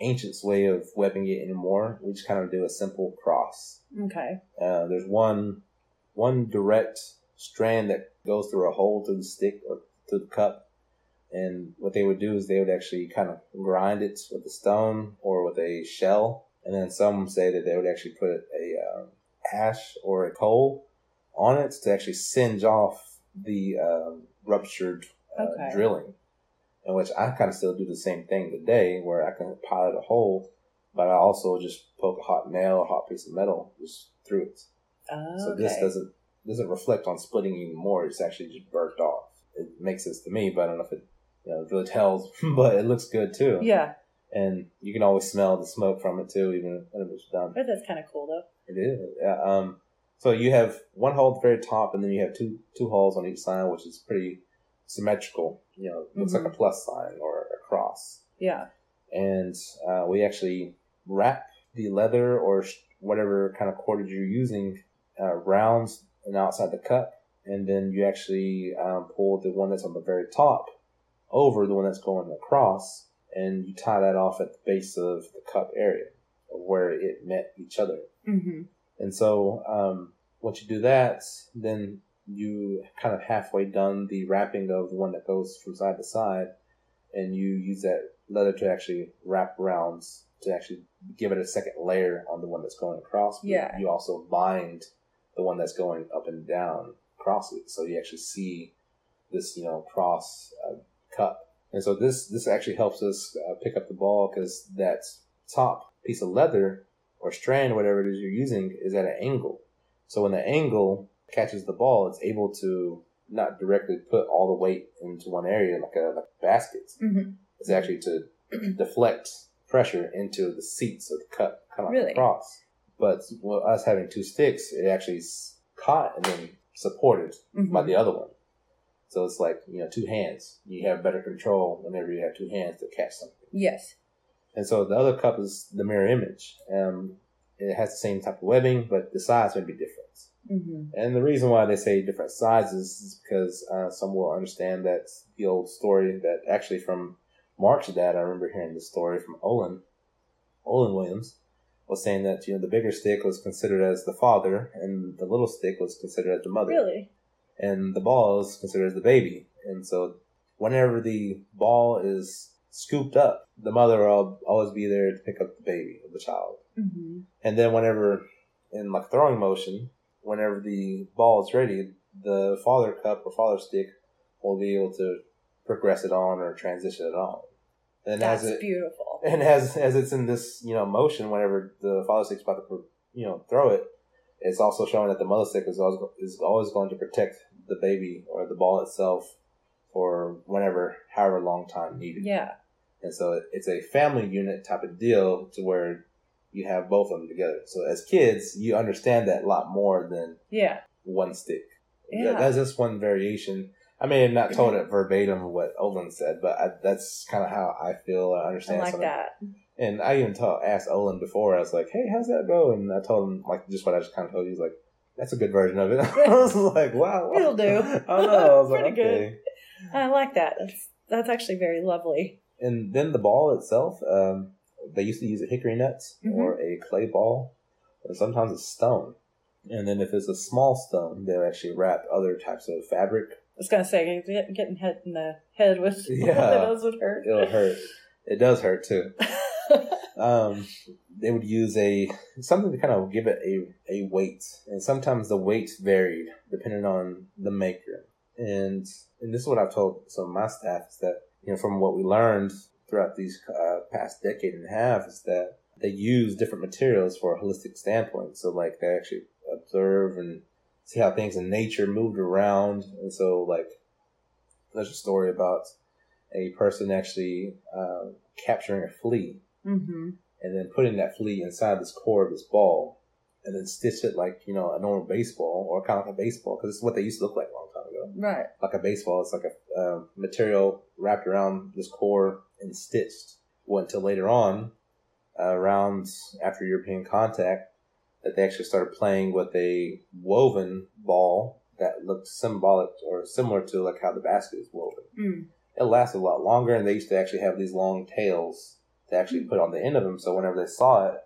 ancients way of webbing it anymore. We just kind of do a simple cross. Okay. Uh, there's one one direct strand that goes through a hole through the stick or through the cup. And what they would do is they would actually kind of grind it with a stone or with a shell. And then some say that they would actually put a uh, ash or a coal on it to actually singe off the uh, ruptured uh, Okay. drilling. In which I kind of still do the same thing today, where I can pilot a hole, but I also just poke a hot nail, a hot piece of metal, just through it. Oh, So okay. this doesn't doesn't reflect on splitting even more. It's actually just burnt off. It makes sense to me, but I don't know if it you know really tells. [laughs] but it looks good too. Yeah, And you can always smell the smoke from it too, even when it's done. but that's kind of cool though. It is. Yeah. Um. So you have one hole at the very top, and then you have two two holes on each side, which is pretty symmetrical. You know, looks like a plus sign or a cross. Yeah. And uh, we actually wrap the leather or whatever kind of cordage you're using uh, rounds and outside the cup, and then you actually um, pull the one that's on the very top over the one that's going across, and you tie that off at the base of the cup area where it met each other. Mm-hmm. And so um, once you do that, then you kind of halfway done the wrapping of the one that goes from side to side, and you use that leather to actually wrap rounds to actually give it a second layer on the one that's going across. But Yeah. You also bind the one that's going up and down across it, so you actually see this, you know, cross uh, cup. And so this this actually helps us uh, pick up the ball because that top piece of leather or strand, whatever it is you're using, is at an angle. So when the angle catches the ball, it's able to not directly put all the weight into one area like a, like a basket. Mm-hmm. It's actually to [clears throat] deflect pressure into the seats of the cup, kind of Really? a cross. But us having two sticks, it actually caught and then supported Mm-hmm. by the other one. So it's like, you know, two hands. You have better control whenever you have two hands to catch something. Yes. And so the other cup is the mirror image. Um, it has the same type of webbing, but the size may be different. Mm-hmm. And the reason why they say different sizes is because uh, some will understand that the old story that actually from Mark's dad, I remember hearing the story from Olin, Olin Williams, was saying that you know the bigger stick was considered as the father, and the little stick was considered as the mother Really? and the ball is considered as the baby. And so, whenever the ball is scooped up, the mother will always be there to pick up the baby or the child. Mm-hmm. And then, whenever in like throwing motion, whenever the ball is ready, the father cup or father stick will be able to progress it on or transition it on. And That's as it beautiful. [laughs] and as as it's in this you know motion, whenever the father stick's about to you know throw it, it's also showing that the mother stick is always is always going to protect the baby or the ball itself for whenever however long time needed. Yeah. And so it's a family unit type of deal to where you have both of them together. So as kids, you understand that a lot more than Yeah. one stick. Yeah. That- that's just one variation. I may have not told it [laughs] verbatim what Olin said, but I, that's kind of how I feel. I I understand like some of- that. and I even told, asked Olin before. I was like, "Hey, how's that go?" And I told him like just what I just kind of told you. He's like, "That's a good version of it." [laughs] I was like, "Wow, It'll do. [laughs] I know. I was like, Pretty good. I like that. That's that's actually very lovely. And then the ball itself, um, they used to use a hickory nut Mhm. or a clay ball, or sometimes a stone. And then if it's a small stone, they'll actually wrap other types of fabric. I was gonna say getting hit in the head with [laughs] Yeah. those would hurt. It'll hurt. It does hurt too. [laughs] um, they would use a something to kind of give it a, a weight, and sometimes the weight varied depending on the maker. And and this is what I've told some of my staff is that you know from what we learned throughout these uh, past decade and a half is that they use different materials for a holistic standpoint. So like they actually observe and see how things in nature moved around, and so like there's a story about a person actually uh, capturing a flea mm-hmm. and then putting that flea inside this core of this ball and then stitch it like you know a normal baseball or kind of like a baseball because it's what they used to look like a long time ago Right. like a baseball it's like a uh, material wrapped around this core and stitched. Went until later on, uh, around after European contact, that they actually started playing with a woven ball that looked symbolic or similar to like how the basket is woven. Mm. It lasted a lot longer, and they used to actually have these long tails to actually put on the end of them, so whenever they saw it,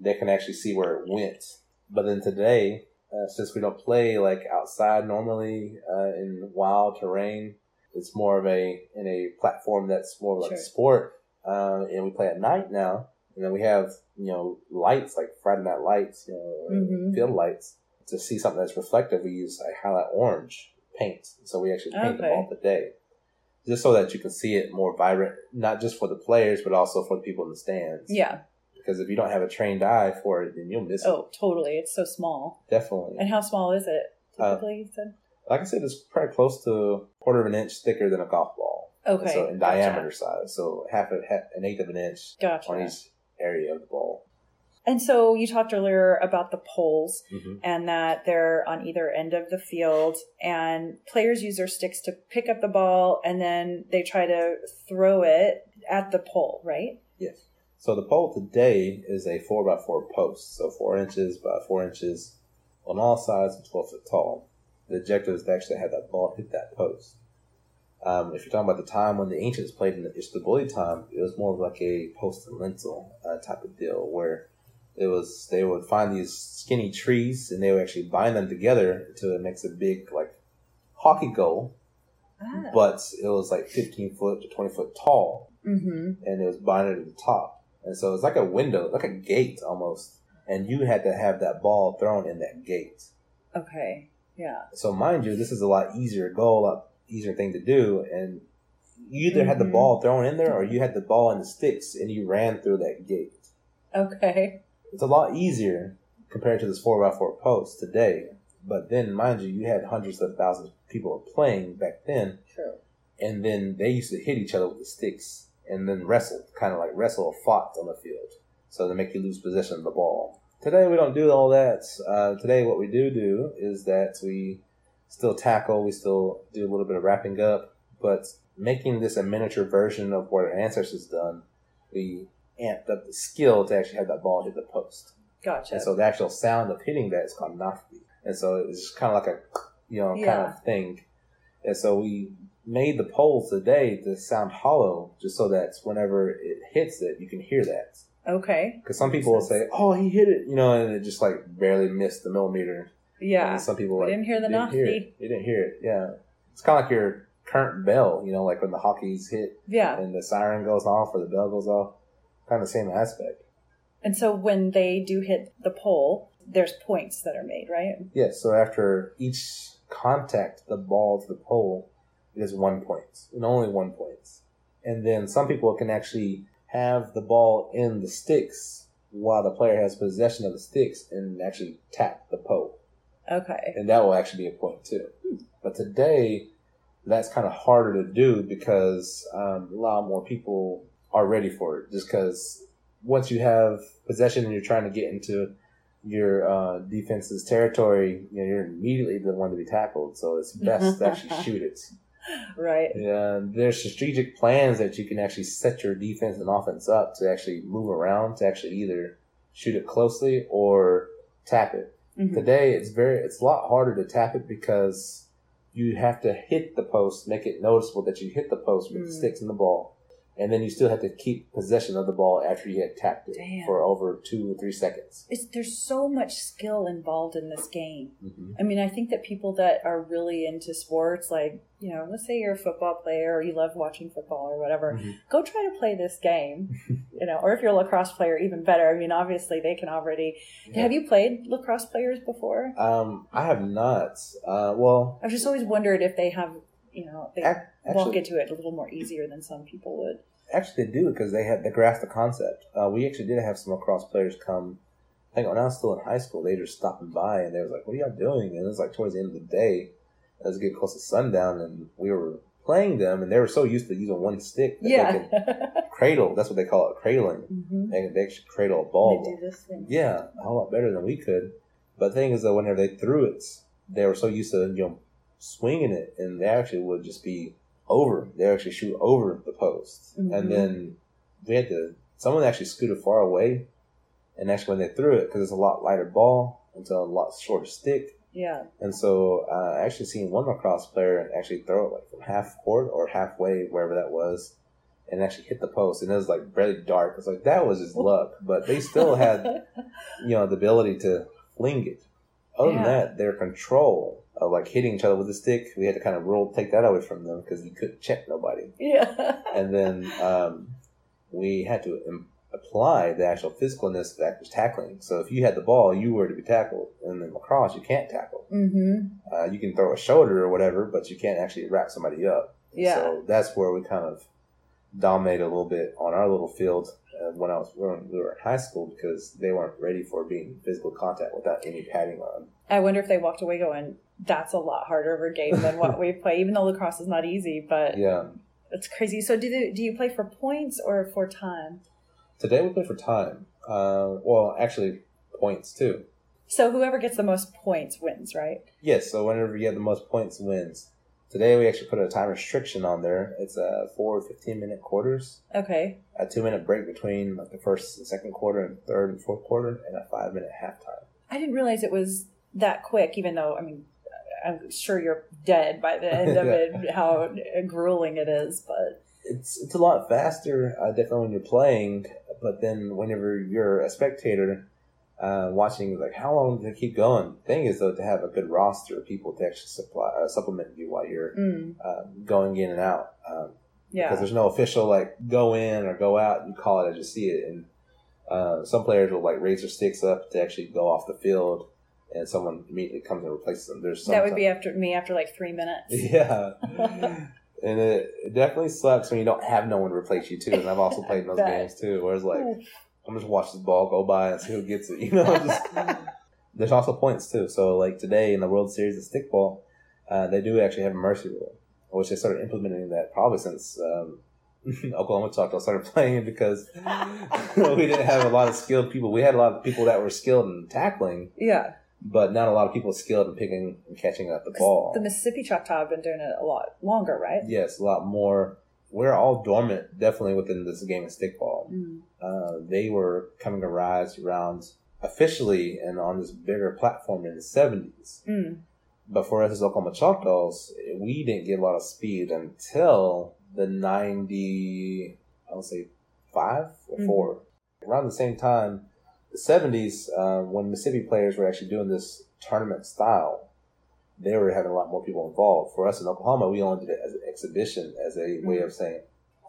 they can actually see where it went. But then today, uh, since we don't play like outside normally uh, in wild terrain, it's more of a in a platform that's more like Sure. sport, uh, and we play at night now. And then we have you know lights like Friday night lights, you know, Mhm. field lights. To see something that's reflective, we use a highlight orange paint. So we actually paint them all the day, just so that you can see it more vibrant, not just for the players, but also for the people in the stands. Yeah. Because if you don't have a trained eye for it, then you'll miss it. Oh, totally. It's so small. Definitely. And how small is it? Uh, Typically, you said. like I said, it's probably close to a quarter of an inch thicker than a golf ball. Okay. So in gotcha. diameter size, so half, a, half an eighth of an inch Gotcha. on each area of the ball. And so you talked earlier about the poles hmm and that they're on either end of the field and players use their sticks to pick up the ball and then they try to throw it at the pole, right? Yes. So the pole today is a four by four post, so four inches by four inches on all sides and twelve foot tall. The objective is to actually have that ball hit that post. Um, if you're talking about the time when the ancients played in the Ishtaboli time, it was more of like a post and lintel uh, type of deal where it was they would find these skinny trees and they would actually bind them together until it makes a big like hockey goal, Ah. but it was like 15 foot to 20 foot tall Mm-hmm. and it was binded at the top. And so it's like a window, like a gate almost. And you had to have that ball thrown in that gate. Okay. Yeah. So mind you, this is a lot easier goal, a lot easier thing to do. And you either had the Mhm. ball thrown in there or you had the ball in the sticks and you ran through that gate. Okay. It's a lot easier compared to this 4x4 post today. But then, mind you, you had hundreds of thousands of people playing back then. True. and then they used to hit each other with the sticks and then wrestle, kind of like wrestle or fought on the field, so to make you lose possession of the ball. Today we don't do all that. Uh, today what we do do is that we still tackle, we still do a little bit of wrapping up, but making this a miniature version of what our ancestors done, we amped up the skill to actually have that ball hit the post. Gotcha. And so the actual sound of hitting that is called nafti. And so it's kind of like a, you know, kind Yeah. of thing. And so we made the poles today to sound hollow just so that whenever it hits it, you can hear that. okay. Because some people will say, oh, he hit it, you know, and it just like barely missed the millimeter. Yeah. And some people like, didn't hear the didn't hear it. You didn't hear it. Yeah. It's kind of like your current bell, you know, like when the hockey's hit Yeah. and the siren goes off or the bell goes off. Kind of the same aspect. And so when they do hit the pole, there's points that are made, right? Yes, so after each contact the ball to the pole, it is one point, and only one point. And then some people can actually have the ball in the sticks while the player has possession of the sticks and actually tap the pole. Okay. And that will actually be a point too. But today, that's kind of harder to do because um, a lot more people are ready for it. Just because once you have possession and you're trying to get into your uh, defense's territory, you know, you're immediately the one to be tackled. So it's best to actually [laughs] shoot it. [laughs] Right. Yeah, there's strategic plans that you can actually set your defense and offense up to actually move around to actually either shoot it closely or tap it. Mhm. Today, it's very it's a lot harder to tap it because you have to hit the post, make it noticeable that you hit the post with the Mm. sticks and the ball, and then you still have to keep possession of the ball after you had tapped it Damn. for over two or three seconds. It's, there's so much skill involved in this game. hmm I mean, I think that people that are really into sports, like, you know, let's say you're a football player or you love watching football or whatever, Mhm. go try to play this game, [laughs] you know, or if you're a lacrosse player, even better. I mean, obviously they can already. Have you played lacrosse players before? Um, I have not. Uh, well, I've just always wondered if they have, you know, they ac- walk actually, into it a little more easier than some people would. Actually they do because they had they grasped the concept. Uh, we actually did have some lacrosse players come. I think when I was still in high school, they were just stopping by and they was like, "What are y'all doing?" And it was like towards the end of the day, it was getting close to sundown, and we were playing them, and they were so used to using one stick that they Yeah. could [laughs] cradle. That's what they call it, cradling. hmm They, they actually cradle a ball. They do this thing. Yeah, a whole lot better than we could. But the thing is that whenever they threw it, they were so used to you know swinging it, and they actually would just be over. They actually shoot over the post, Mhm. and then we had to. Someone actually scooted far away, and actually when they threw it, because it's a lot lighter ball, it's a lot shorter stick, Yeah. and so uh, I actually seen one lacrosse player actually throw it like from half court or halfway, wherever that was, and actually hit the post. And it was like barely dark. It's like that was his luck, but they still had [laughs] you know the ability to fling it. Other than that, their control of like hitting each other with a stick, we had to kind of rule take that away from them because you couldn't check nobody. yeah. [laughs] And then um, we had to Im- apply the actual physicalness of actual tackling. So if you had the ball, you were to be tackled. And then lacrosse, you can't tackle. Mm-hmm. Uh, you can throw a shoulder or whatever, but you can't actually wrap somebody up. Yeah. So that's where we kind of dominated a little bit on our little field uh, when I was when we were in high school because they weren't ready for being physical contact without any padding on. I wonder if they walked away going, "That's a lot harder of a game than what we play." Even though lacrosse is not easy, but Yeah. it's crazy. So, do they, do you play for points or for time? Today we play for time. Uh, well, actually, points too. So, whoever gets the most points wins, right? Yes. So whenever you have the most points, wins. Today we actually put a time restriction on there. It's a four 15 minute quarters, Okay. a two minute break between like the first and second quarter and third and fourth quarter, and a five minute halftime. I didn't realize it was that quick. Even though, I mean, I'm sure you're dead by the end of [laughs] Yeah. it. How grueling it is, but it's it's a lot faster, uh, definitely when you're playing. But then whenever you're a spectator, uh, watching like how long do they keep going? Thing is though to have a good roster of people to actually supply uh, supplement you while you're mm, uh, going in and out. Um, yeah, because there's no official like go in or go out. You call it as you see it, and uh, some players will like raise their sticks up to actually go off the field, and someone immediately comes and replaces them. There's some that would be after me after like three minutes. [laughs] yeah. [laughs] And it, it definitely sucks when you don't have no one to replace you too. And I've also played in those [laughs] games too, where it's like I'm just watch this ball go by and see who gets it. [laughs] You know, just, [laughs] there's also points too. So like today in the World Series of stickball, uh, they do actually have a mercy rule, which they started implementing that probably since um, [laughs] Oklahoma Choctaw started playing because we didn't have a lot of skilled people. We had a lot of people that were skilled in tackling, Yeah, but not a lot of people skilled in picking and catching up the ball. the Mississippi Choctaw have been doing it a lot longer, right? Yes, a lot more. We're all dormant, definitely within this game of stickball. Mm. Uh, they were coming to rise around officially and on this bigger platform in the 70s. Mm. But for us as Oklahoma Choctaws, we didn't get a lot of speed until the 90, I would say, five or Mhm. 4 Around the same time, the 70s, uh, when Mississippi players were actually doing this tournament style, they were having a lot more people involved. For us in Oklahoma, we only did it as an exhibition, as a way of saying,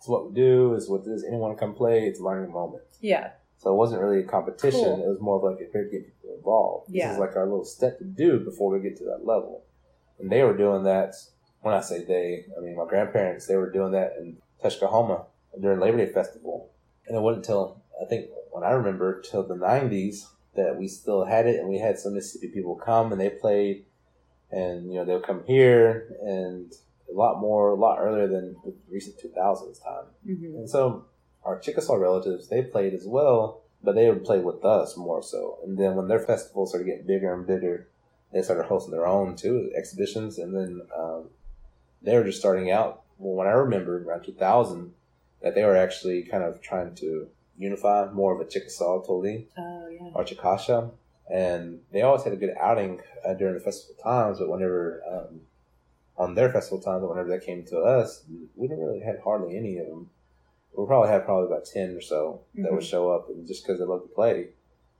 it's what we do, is what this, anyone come play, it's a learning moment. Yeah, So it wasn't really a competition. Cool. It was more of like a to get people involved. This Yeah. is like our little step to do before we get to that level. And they were doing that. When I say they, I mean my grandparents. They were doing that in Tuskahoma during Labor Day festival. And it wasn't until I think when I remember till the '90s that we still had it, and we had some Mississippi people come and they played, and you know they'll come here and a lot more, a lot earlier than the recent 2000s time. hmm And so our Chickasaw relatives, they played as well, but they would play with us more so. And then when their festivals started getting bigger and bigger, they started hosting their own too, exhibitions. And then um, they were just starting out. Well, when I remember around 2000, that they were actually kind of trying to unify more of a Chickasaw Toli Oh yeah. or Chicasha. And they always had a good outing uh, during the festival times, but whenever um, on their festival times, whenever they came to us, we didn't really have hardly any of them. We probably had probably about ten or so that would Mhm. show up, and just because they love to play.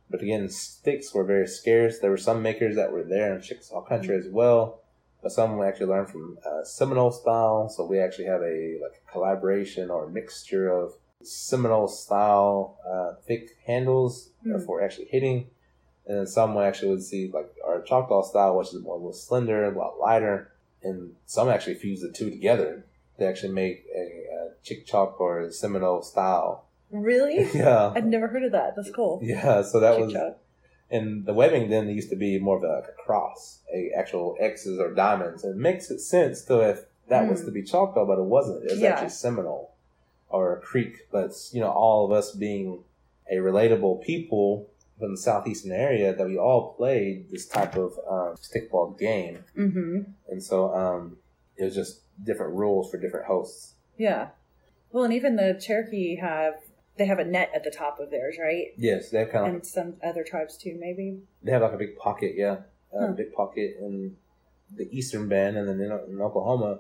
But again, sticks were very scarce. There were some makers that were there in Chickasaw country as well, but some we actually learned from uh, Seminole style. So we actually have a like a collaboration or a mixture of Seminole style uh, thick handles Mm. for actually hitting, and then some we actually would see like our Choctaw style, which is more a little slender, a lot lighter, and some actually fuse the two together They actually make a, a Chick Chalk or a Seminole style. Really? [laughs] yeah, I'd never heard of that. That's cool. yeah. So that was Chick-chock. and the webbing then used to be more of a, like a cross, a actual X's or diamonds. And it makes it sense though if that was Mm. to be Choctaw, but it wasn't. It was Yeah. actually Seminole or a Creek. But you know, all of us being a relatable people from the southeastern area, that we all played this type of um, stickball game, Mm-hmm. and so um, it was just different rules for different hosts. Yeah. Well, and even the Cherokee have they have a net at the top of theirs, right? Yes, they have kind of And some other tribes too, maybe. they have like a big pocket, yeah, a Huh. big pocket in the eastern band, and then in, in Oklahoma,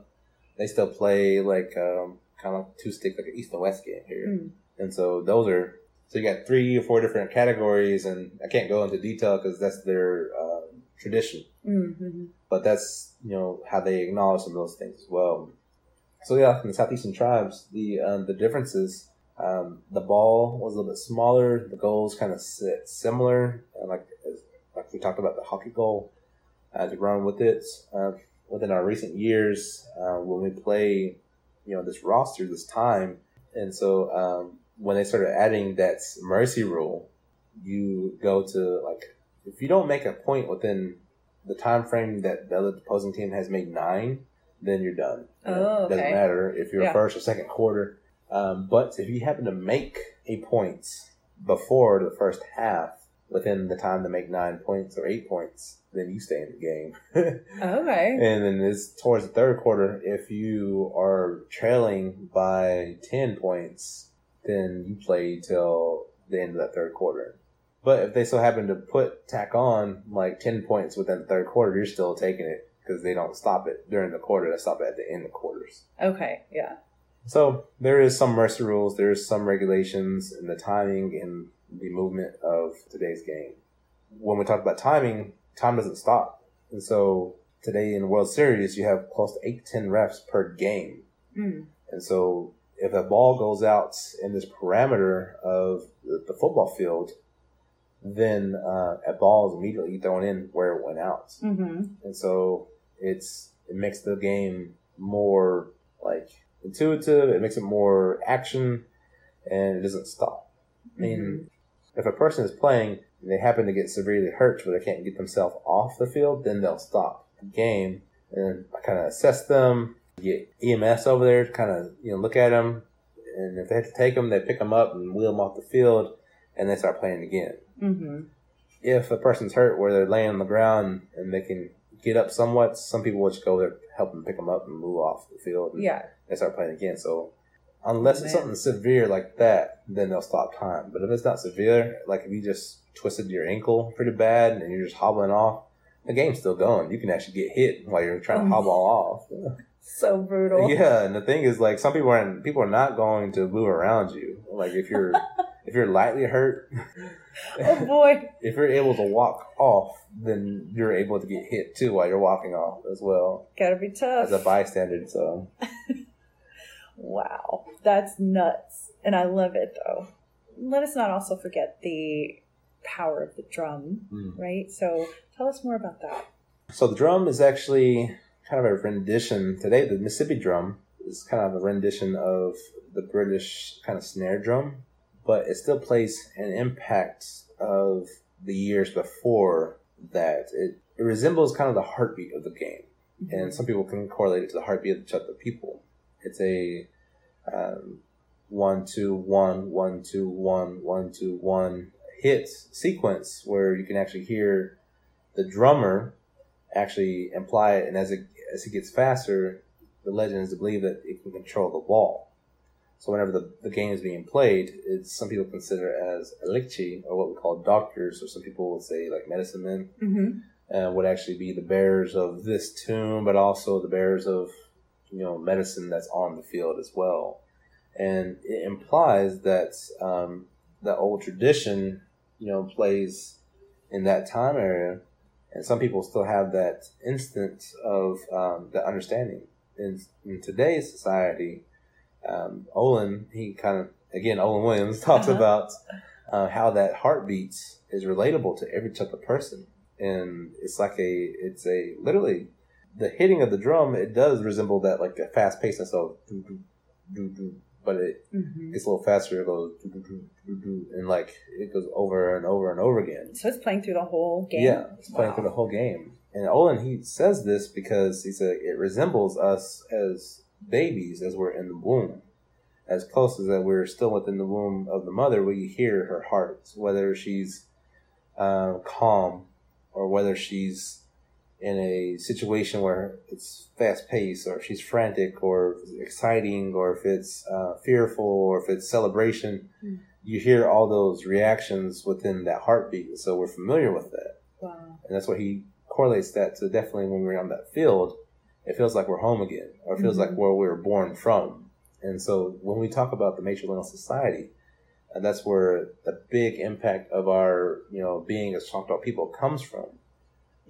they still play like um, kind of two stick, like an east and west game here. Mm. And so those are so you got three or four different categories, and I can't go into detail because that's their um, tradition. Mm-hmm. But that's you know how they acknowledge some of those things as well. So yeah, in the southeastern tribes, the um, the differences. Um, the ball was a little bit smaller. The goals kind of sit similar, uh, like like we talked about the hockey goal. Uh, to run with it uh, within our recent years uh, when we play, you know, this roster this time, and so um, when they started adding that mercy rule, you go to like if you don't make a point within the time frame that the opposing team has made nine, then you're done. Oh, It doesn't matter if you're Yeah. first or second quarter. Um, but if you happen to make a point before the first half within the time to make nine points or eight points, then you stay in the game. [laughs] Okay. and then it's towards the third quarter. If you are trailing by 10 points, then you play till the end of that third quarter. But if they so happen to put tack on like 10 points within the third quarter, you're still taking it because they don't stop it during the quarter. They stop it at the end of quarters. Okay. Yeah. So there is some mercy rules, there is some regulations in the timing and the movement of today's game. When we talk about timing, time doesn't stop. And so today in the World Series, you have close to eight 10 refs per game. Mm. And so if a ball goes out in this parameter of the, football field, then uh, a ball is immediately thrown in where it went out Mm-hmm. and so it's it makes the game more like intuitive. It makes it more action, and it doesn't stop. I mean, if a person is playing and they happen to get severely hurt but they can't get themselves off the field, then they'll stop the game and I kind of assess them. Get EMS over there to kind of you know look at them, and if they have to take them, they pick them up and wheel them off the field, and they start playing again Mm-hmm. if a person's hurt where they're laying on the ground and they can get up somewhat, some people will just go there, help them pick them up and move off the field. And Yeah. They start playing again. So unless it's something severe like that, then they'll stop time. But if it's not severe, like if you just twisted your ankle pretty bad and you're just hobbling off, the game's still going. You can actually get hit while you're trying to Oh. hobble off. [laughs] So brutal. Yeah, and the thing is, like, some people aren't people are not going to move around you. Like, if you're [laughs] if you're lightly hurt, Oh boy. [laughs] if you're able to walk off, then you're able to get hit too while you're walking off as well Gotta be tough. as a bystander. So [laughs] Wow, that's nuts. And I love it though. Let us not also forget the power of the drum, Mm. right? So tell us more about that. So the drum is actually kind of a rendition. Today, the Mississippi drum is kind of a rendition of the British kind of snare drum, but it still plays an impact of the years before that. It, it resembles kind of the heartbeat of the game, and some people can correlate it to the heartbeat of the people. It's a um, one two one one two one one two one hit sequence where you can actually hear the drummer actually imply it, and as it as it gets faster, the legend is to believe that it can control the ball. So whenever the, the game is being played, it's some people consider as alikchi, or what we call doctors, or some people would say like medicine men, Mm-hmm. uh, would actually be the bearers of this tomb, but also the bearers of you know medicine that's on the field as well. And it implies that um, the old tradition, you know, plays in that time area, and some people still have that instant of um, the understanding. In, in today's society, um, Olin, he kind of again, Olin Williams [laughs] talks Uh-huh. about uh, how that heartbeat is relatable to every type of person, and it's like a, it's a literally the hitting of the drum. It does resemble that like the fast pacedness of do do do do, but it Mm-hmm. gets a little faster. It goes and like it goes over and over and over again. So it's playing through the whole game. Yeah, it's playing through the whole game. And Olin, he says this because he said it resembles us as babies as we're in the womb. As close as that we're still within the womb of the mother, we hear her heart, whether she's uh, calm or whether she's in a situation where it's fast paced, or if she's frantic, or exciting, or if it's uh, fearful, or if it's celebration, Mm. you hear all those reactions within that heartbeat. So we're familiar with that. Wow. And that's what he correlates that to definitely when we're on that field, it feels like we're home again, or it feels like Mhm. where we were born from. And so when we talk about the matrilineal society, and that's where the big impact of our, you know, being as Choctaw people comes from.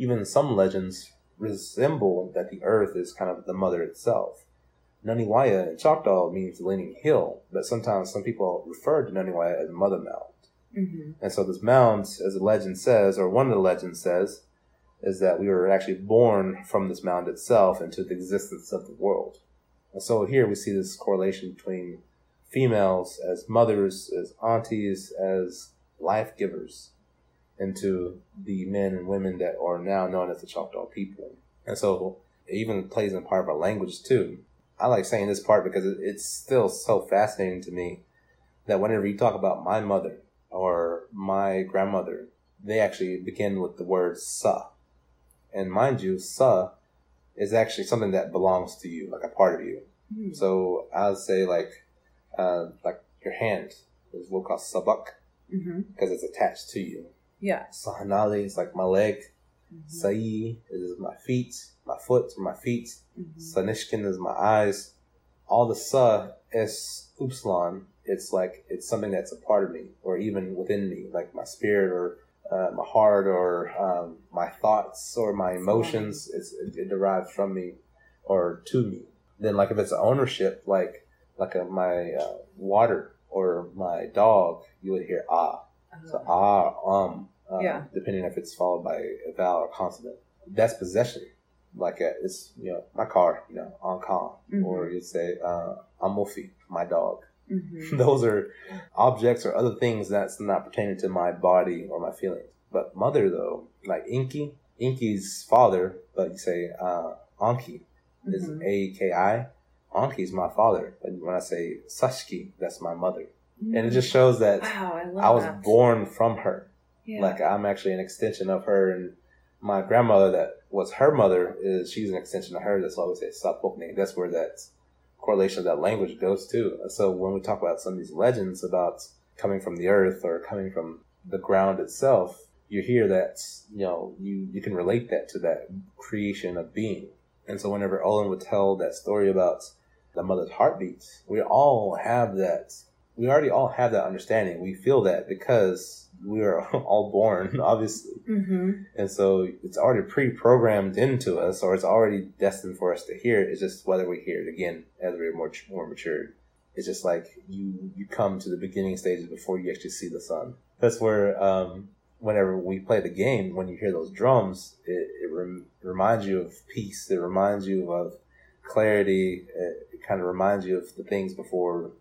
Even some legends resemble that the earth is kind of the mother itself. Nanih Waiya in Choctaw means leaning hill, but sometimes some people refer to Nanih Waiya as Mother Mound. Mm-hmm. And so this mound, as the legend says, or one of the legends says, is that we were actually born from this mound itself into the existence of the world. And so here we see this correlation between females as mothers, as aunties, as life givers into the men and women that are now known as the Choctaw people. And so it even plays in part of our language too. I like saying this part because it's still so fascinating to me that whenever you talk about my mother or my grandmother, they actually begin with the word sa. And mind you, sa is actually something that belongs to you, like a part of you. Mm. So I'll say like, uh, like your hand is what we call sabak Mm-hmm. because it's attached to you. Yeah. Sahanali is like my leg. Mhm. Sa'i is my feet, my foot, my feet. Mhm. Sanishkin is my eyes. All the sa is upsilon. It's like it's something that's a part of me, or even within me, like my spirit, or uh, my heart, or um, my thoughts, or my emotions. It's it, it derives from me, or to me. Then, like if it's ownership, like like a, my uh, water or my dog, you would hear ah. So ah, um, uh, Yeah. depending if it's followed by a vowel or consonant. That's possession. Like uh it's you know my car, you know, on call, Mhm. or you'd say uh, Amofi, my dog. Mhm. [laughs] Those are objects or other things that's not pertaining to my body or my feelings. But mother though, like Inky, Inky's father, but you say uh, Anki is Mhm. A K I. Anki's my father. And when I say Sashki, that's my mother. And it just shows that mm. Wow, I I was that. born from her. Yeah. Like I'm actually an extension of her, and my grandmother that was her mother is she's an extension of her. That's why we say Sapokne. That's where that correlation of that language goes to. So when we talk about some of these legends about coming from the earth or coming from the ground itself, you hear that you know you you can relate that to that creation of being. And so whenever Olin would tell that story about the mother's heartbeat, we all have that we already all have that understanding. We feel that because we are [laughs] all born, [laughs] obviously. Mm-hmm. And so it's already pre programmed into us, or it's already destined for us to hear it. It's just whether we hear it again as we're more, more matured. It's just like you, you come to the beginning stages before you actually see the sun. That's where, um, whenever we play the game, when you hear those drums, it, it rem- reminds you of peace. It reminds you of clarity. It, it kind of reminds you of the things before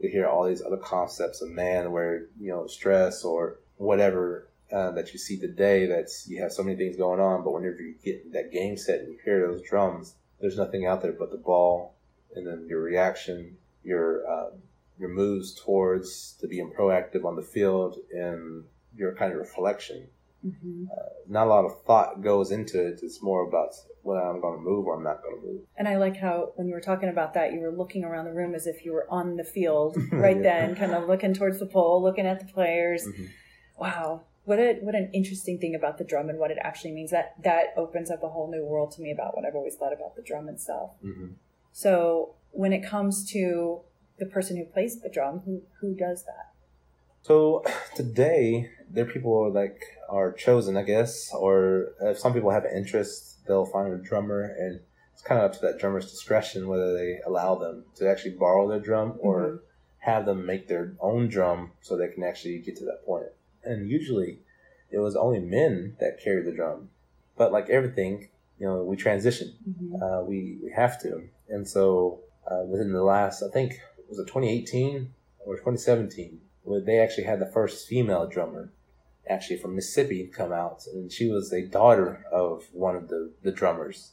we hear all these other concepts of man where you know stress or whatever uh, that you see today that's you have so many things going on but whenever you get that game set and you hear those drums there's nothing out there but the ball and then your reaction your um, your moves towards to being proactive on the field and your kind of reflection Mm-hmm. not a lot of thought goes into it it's more about whether i'm going to move or i'm not going to move And I like how when you were talking about that, you were looking around the room as if you were on the field [laughs] right Yeah. then, kind of looking towards the pole, looking at the players. Mhm. Wow, what a what an interesting thing about the drum and what it actually means. That that opens up a whole new world to me about what I've always thought about the drum itself. Mhm. So when it comes to the person who plays the drum, who who does that? So [clears throat] today, there are people like are chosen, I guess, or if some people have an interest, they'll find a drummer, and it's kind of up to that drummer's discretion whether they allow them to actually borrow their drum or have them make their own drum so they can actually get to that point. And usually, it was only men that carried the drum, but like everything, you know, we transition Mhm. uh, we we have to. And so uh, within the last, I think was it 2018 or 2017, where they actually had the first female drummer, actually from Mississippi, come out, and she was a daughter of one of the the drummers,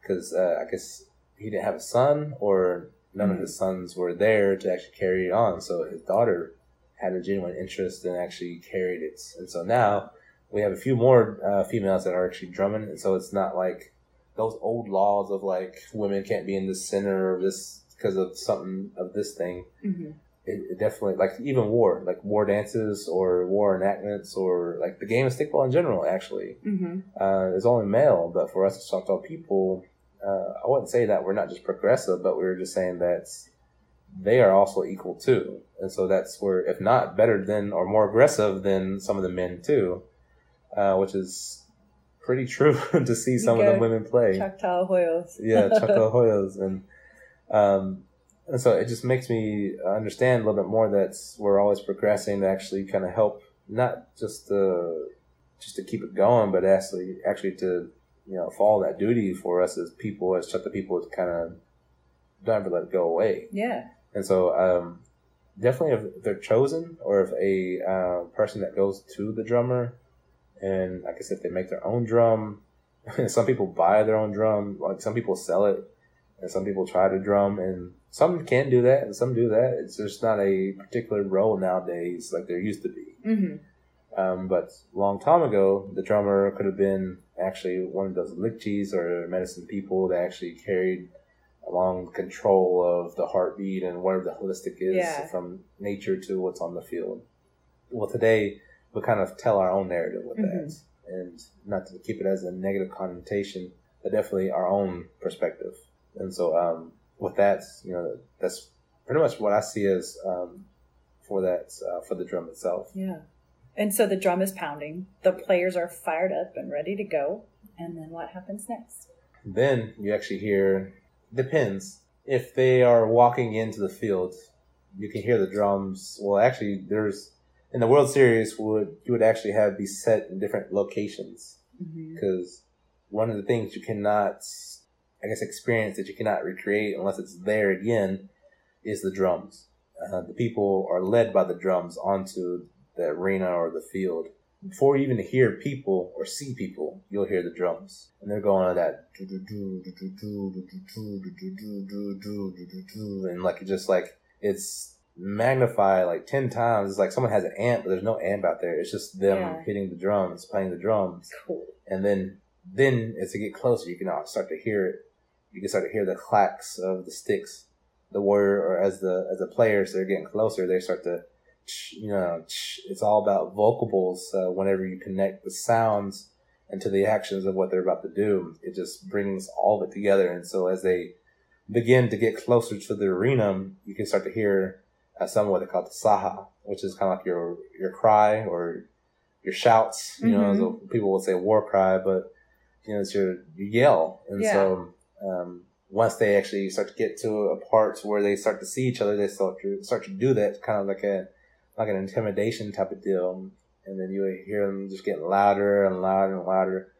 because uh, I guess he didn't have a son or none of his sons were there to actually carry it on. So his daughter had a genuine interest and actually carried it. And so now we have a few more uh, females that are actually drumming, and so it's not like those old laws of like women can't be in the center of this because of something of this thing. Mm-hmm. It, it definitely like even war, like war dances or war enactments or like the game of stickball in general. Actually, Mm-hmm. uh, is only male, but for us as Choctaw people, uh, I wouldn't say that we're not just progressive, but we are just saying that they are also equal too. And so that's where, if not better than or more aggressive than some of the men too, uh, which is pretty true [laughs] to see some of the women play. Choctaw Hoyos. yeah, Choctaw [laughs] Hoyos. And, um, and so it just makes me understand a little bit more that we're always progressing to actually kind of help, not just to, just to keep it going, but actually, actually to, you know, follow that duty for us as people, as the people to kind of don't ever let it go away. Yeah. And so, um, definitely if they're chosen or if a uh, person that goes to the drummer and like I said, they make their own drum. [laughs] some people buy their own drum. Like some people sell it and some people try to drum and some can do that and some do that. It's just not a particular role nowadays like there used to be. Mm-hmm. Um, but long time ago, the drummer could have been actually one of those lichis or medicine people that actually carried along control of the heartbeat and whatever the holistic is Yeah. from nature to what's on the field. Well, today we kind of tell our own narrative with that, and not to keep it as a negative connotation, but definitely our own perspective. And so, um, with that, you know, that's pretty much what I see as um, for that uh, for the drum itself. Yeah. And so the drum is pounding. The players are fired up and ready to go. And then what happens next? Then you actually hear depends if they are walking into the field, you can hear the drums. Well, actually, there's in the World Series would you would actually have these set in different locations Mm-hmm. because one of the things you cannot, I guess, experience that you cannot recreate unless it's there again is the drums. Uh, the people are led by the drums onto the arena or the field. Before you even hear people or see people, you'll hear the drums, and they're going on that and like it just like it's magnified like ten times. It's like someone has an amp, but there's no amp out there. It's just them Yeah. hitting the drums, playing the drums Cool. and then then as you get closer, you can uh, start to hear it. You can start to hear the clacks of the sticks. The warrior, or as the as the players they're getting closer, they start to, you know, it's all about vocables. Uh, whenever you connect the sounds into the actions of what they're about to do, it just brings all of it together. And so as they begin to get closer to the arena, you can start to hear uh, some of what they call the saha, which is kind of like your your cry or your shouts. You know, Mhm. so people would say war cry, but you know, it's your you yell, and Yeah. so um, once they actually start to get to a part where they start to see each other, they start to start to do that kind of like a like an intimidation type of deal, and then you hear them just getting louder and louder and louder,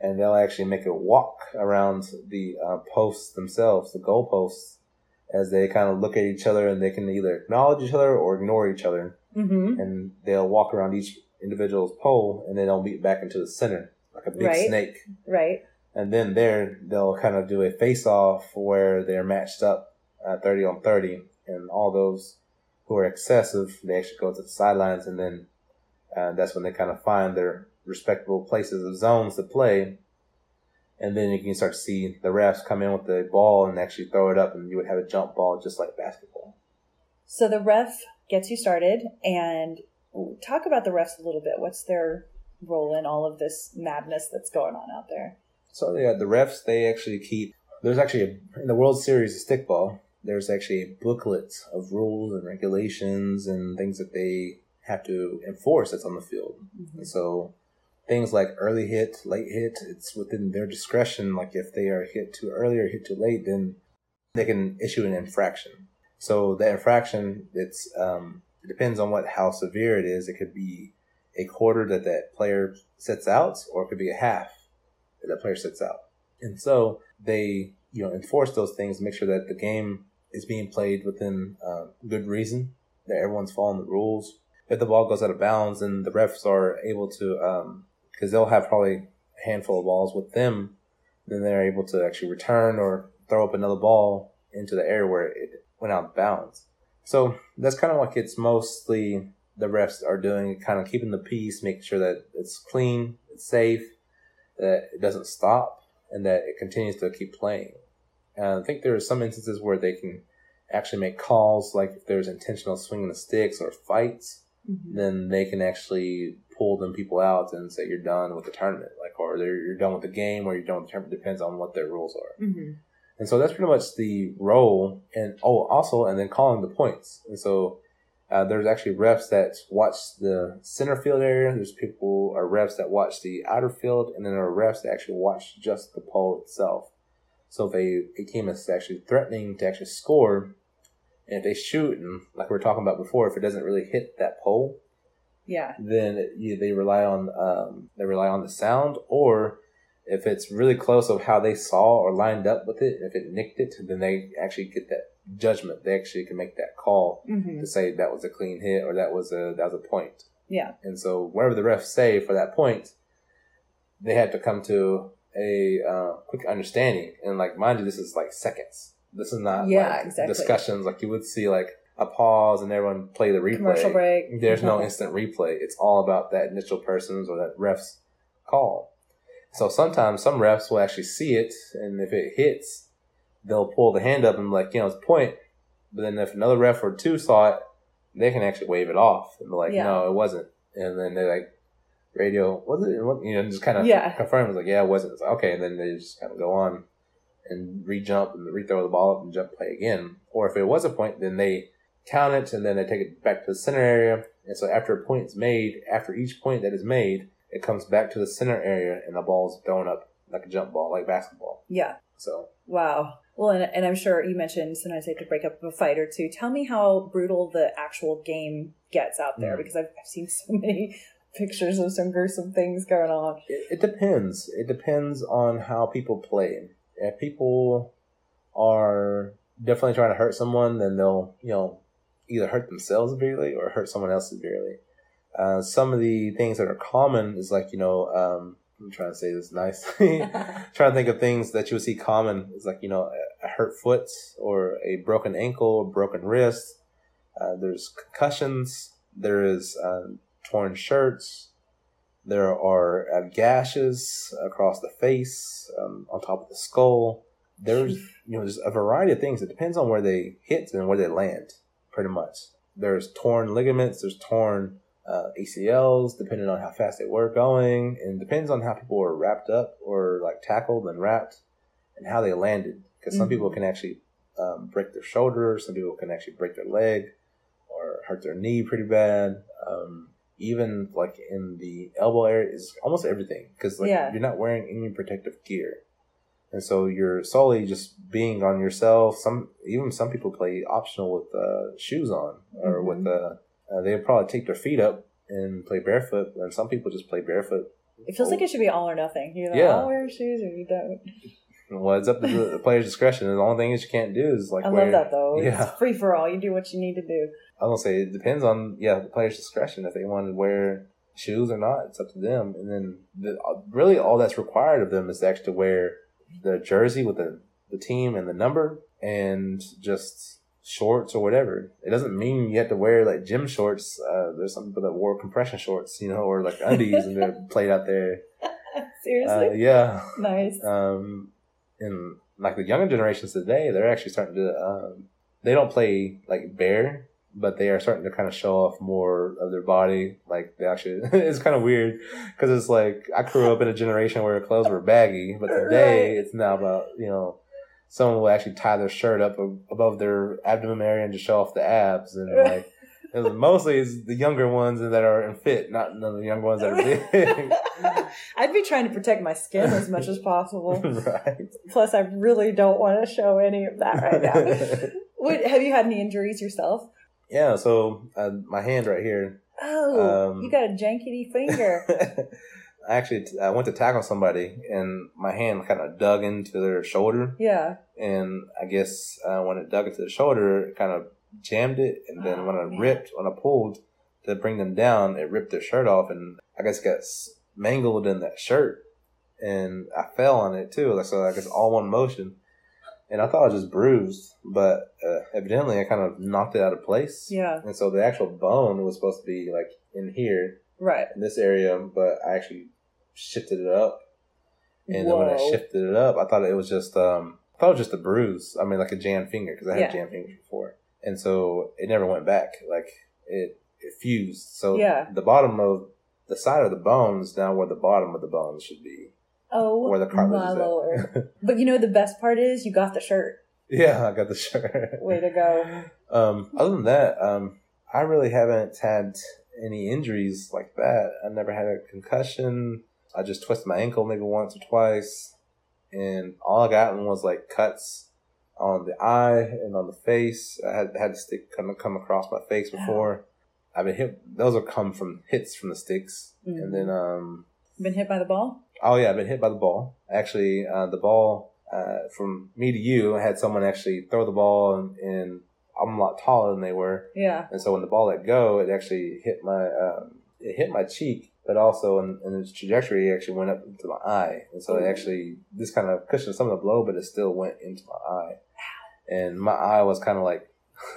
and they'll actually make a walk around the uh, posts themselves, the goal posts, as they kind of look at each other, and they can either acknowledge each other or ignore each other Mm-hmm. and they'll walk around each individual's pole and then they'll meet back into the center like a big Right. snake Right. And then there they'll kind of do a face off where they're matched up uh, 30 on 30 and all those who are excessive they actually go to the sidelines. And then uh, that's when they kind of find their respectable places of zones to play. And then you can start to see the refs come in with the ball and actually throw it up. And you would have a jump ball just like basketball. So the ref gets you started. And talk about the refs a little bit. What's their role in all of this madness that's going on out there? So yeah, the refs they actually keep. There's actually a, in the World Series of stickball. There's actually a booklet of rules and regulations and things that they have to enforce that's on the field. And so things like early hit, late hit, it's within their discretion. Like if they are hit too early or hit too late, then they can issue an infraction. So the infraction, it's um, it depends on what how severe it is. It could be a quarter that that player sets out, or it could be a half that player sets out. And so they, you know, enforce those things, make sure that the game is being played within uh, good reason, that everyone's following the rules. If the ball goes out of bounds, then the refs are able to, because they'll have probably a handful of balls with them, then they're able to actually return or throw up another ball into the area where it went out of bounds. So that's kind of like it's mostly the refs are doing, kind of keeping the peace, making sure that it's clean, it's safe, that it doesn't stop, and that it continues to keep playing. And I think there are some instances where they can actually make calls, like if there's intentional swinging of sticks or fights, Mm-hmm. then they can actually pull them people out and say you're done with the tournament, like or they're, you're done with the game or you're done with the tournament. Depends on what their rules are. Mm-hmm. And so that's pretty much the role. And oh, also, and then calling the points. And so uh, there's actually refs that watch the center field area. There's people or refs that watch the outer field, and then there are refs that actually watch just the pole itself. So if a, a team is actually threatening to actually score, and if they shoot, and like we were talking about before, if it doesn't really hit that pole, Yeah. then it, you, they rely on um, they rely on the sound, or if it's really close of how they saw or lined up with it, if it nicked it, then they actually get that judgment. They actually can make that call Mm-hmm. to say that was a clean hit or that was a that was a point. Yeah. And so whatever the refs say for that point, they have to come to a uh, quick understanding. And like mind you, this is like seconds. This is not Yeah, like exactly. discussions like you would see like a pause and everyone play the replay. Commercial break. There's no Mhm. instant replay. It's all about that initial person's or that ref's call. So sometimes some refs will actually see it, and if it hits, they'll pull the hand up and be like, you know, it's a point. But then if another ref or two saw it, they can actually wave it off and be like, Yeah. no, it wasn't. And then they're like, radio, was it? You know, just kind of Yeah. confirm. It's like, yeah, it wasn't. It's like, okay, and then they just kind of go on and re-jump and re-throw the ball up and jump play again. Or if it was a point, then they count it and then they take it back to the center area. And so after a point is made, after each point that is made, it comes back to the center area and the ball's thrown up like a jump ball, like basketball. Yeah. So Wow. Well, and, and I'm sure you mentioned sometimes they have to break up a fight or two. Tell me how brutal the actual game gets out there Mm. because I've, I've seen [laughs] so many pictures of some gruesome things going on. it, it depends. It depends on how people play. If people are definitely trying to hurt someone, then they'll, you know, either hurt themselves severely or hurt someone else severely. Uh, some of the things that are common is like, you know, um, I'm trying to say this nicely. [laughs] trying to think of things that you would see common is like, you know, a, hurt foot or a broken ankle, or broken wrist. Uh, there's concussions. There is um, torn shirts. There are uh, gashes across the face, um, on top of the skull. There's, you know, there's a variety of things. It depends on where they hit and where they land, pretty much. There's torn ligaments. There's torn uh, ACLs, depending on how fast they were going, and depends on how people were wrapped up or like tackled and wrapped, and how they landed. Because some Mhm. people can actually um, break their shoulder, some people can actually break their leg or hurt their knee pretty bad. Um, even like in the elbow area is almost everything because like Yeah. you're not wearing any protective gear, and so you're solely just being on yourself. Some even some people play optional with uh, shoes on or Mhm. with uh, uh, they probably take their feet up and play barefoot, and some people just play barefoot. It feels like it should be all or nothing. You know, Yeah. I'll wear shoes or you don't. Well, it's up to the, player's discretion. And the only thing is you can't do is like I wear, love that though. Yeah, It's free for all. You do what you need to do. I was gonna say it depends on yeah the player's discretion if they want to wear shoes or not. It's up to them. And then the, really all that's required of them is to actually wear the jersey with the the team and the number and just shorts or whatever. It doesn't mean you have to wear like gym shorts. Uh, there's some people that wore compression shorts, you know, or like undies and they're [laughs] played out there. [laughs] Seriously, Uh, yeah. nice. um, and like the younger generations today, they're actually starting to. Um, they don't play like bare, but they are starting to kind of show off more of their body. Like they actually, [laughs] it's kind of weird because it's like I grew up in a generation where clothes were baggy, but today Right. it's now about you know. Someone will actually tie their shirt up above their abdomen area and just show off the abs, and like [laughs] it mostly it's the younger ones that are in fit, not none of the younger ones that are big. [laughs] I'd be trying to protect my skin as much as possible. [laughs] right. Plus, I really don't want to show any of that right now. Wait, have you had any injuries yourself? yeah, so uh, my hand right here. Oh, Um, you got a jankety finger. I actually I went to tackle somebody and my hand kind of dug into their shoulder, yeah. and I guess uh, when it dug into the shoulder, it kind of jammed it, and then Oh, when I man. ripped, when I pulled to bring them down, it ripped their shirt off, and I guess got mangled in that shirt, and I fell on it too. So I guess all one motion. and I thought I was just bruised, but uh, evidently I kind of knocked it out of place. Yeah. And so the actual bone was supposed to be like in here, Right. in this area, but I actually shifted it up. And then when I shifted it up, I thought it was just um, I thought it was just a bruise. I mean, like a jammed finger because I had Yeah. jammed fingers before, and so it never went back. Like it, it fused. So Yeah. the bottom of the side of the bone is now where the bottom of the bone should be, Oh, where the cartilage my is. [laughs] But you know the best part is you got the shirt. yeah, I got the shirt. Way to go. [laughs] Um, other than that, um, I really haven't had any injuries like that. I never had a concussion. I just twisted my ankle maybe once or twice, and all I got was like cuts on the eye and on the face. I had had a stick come come across my face before. I've been hit. Those are come from hits from the sticks, Mhm. and then um, Been hit by the ball? Oh yeah, I've been hit by the ball. Actually, uh, the ball uh, from me to you I had someone actually throw the ball, and, and I'm a lot taller than they were, Yeah. and so when the ball let go, it actually hit my um, it hit my cheek, but also in, in its trajectory, it actually went up into my eye, and so it actually this kind of cushioned some of the blow, but it still went into my eye, and my eye was kind of like [laughs]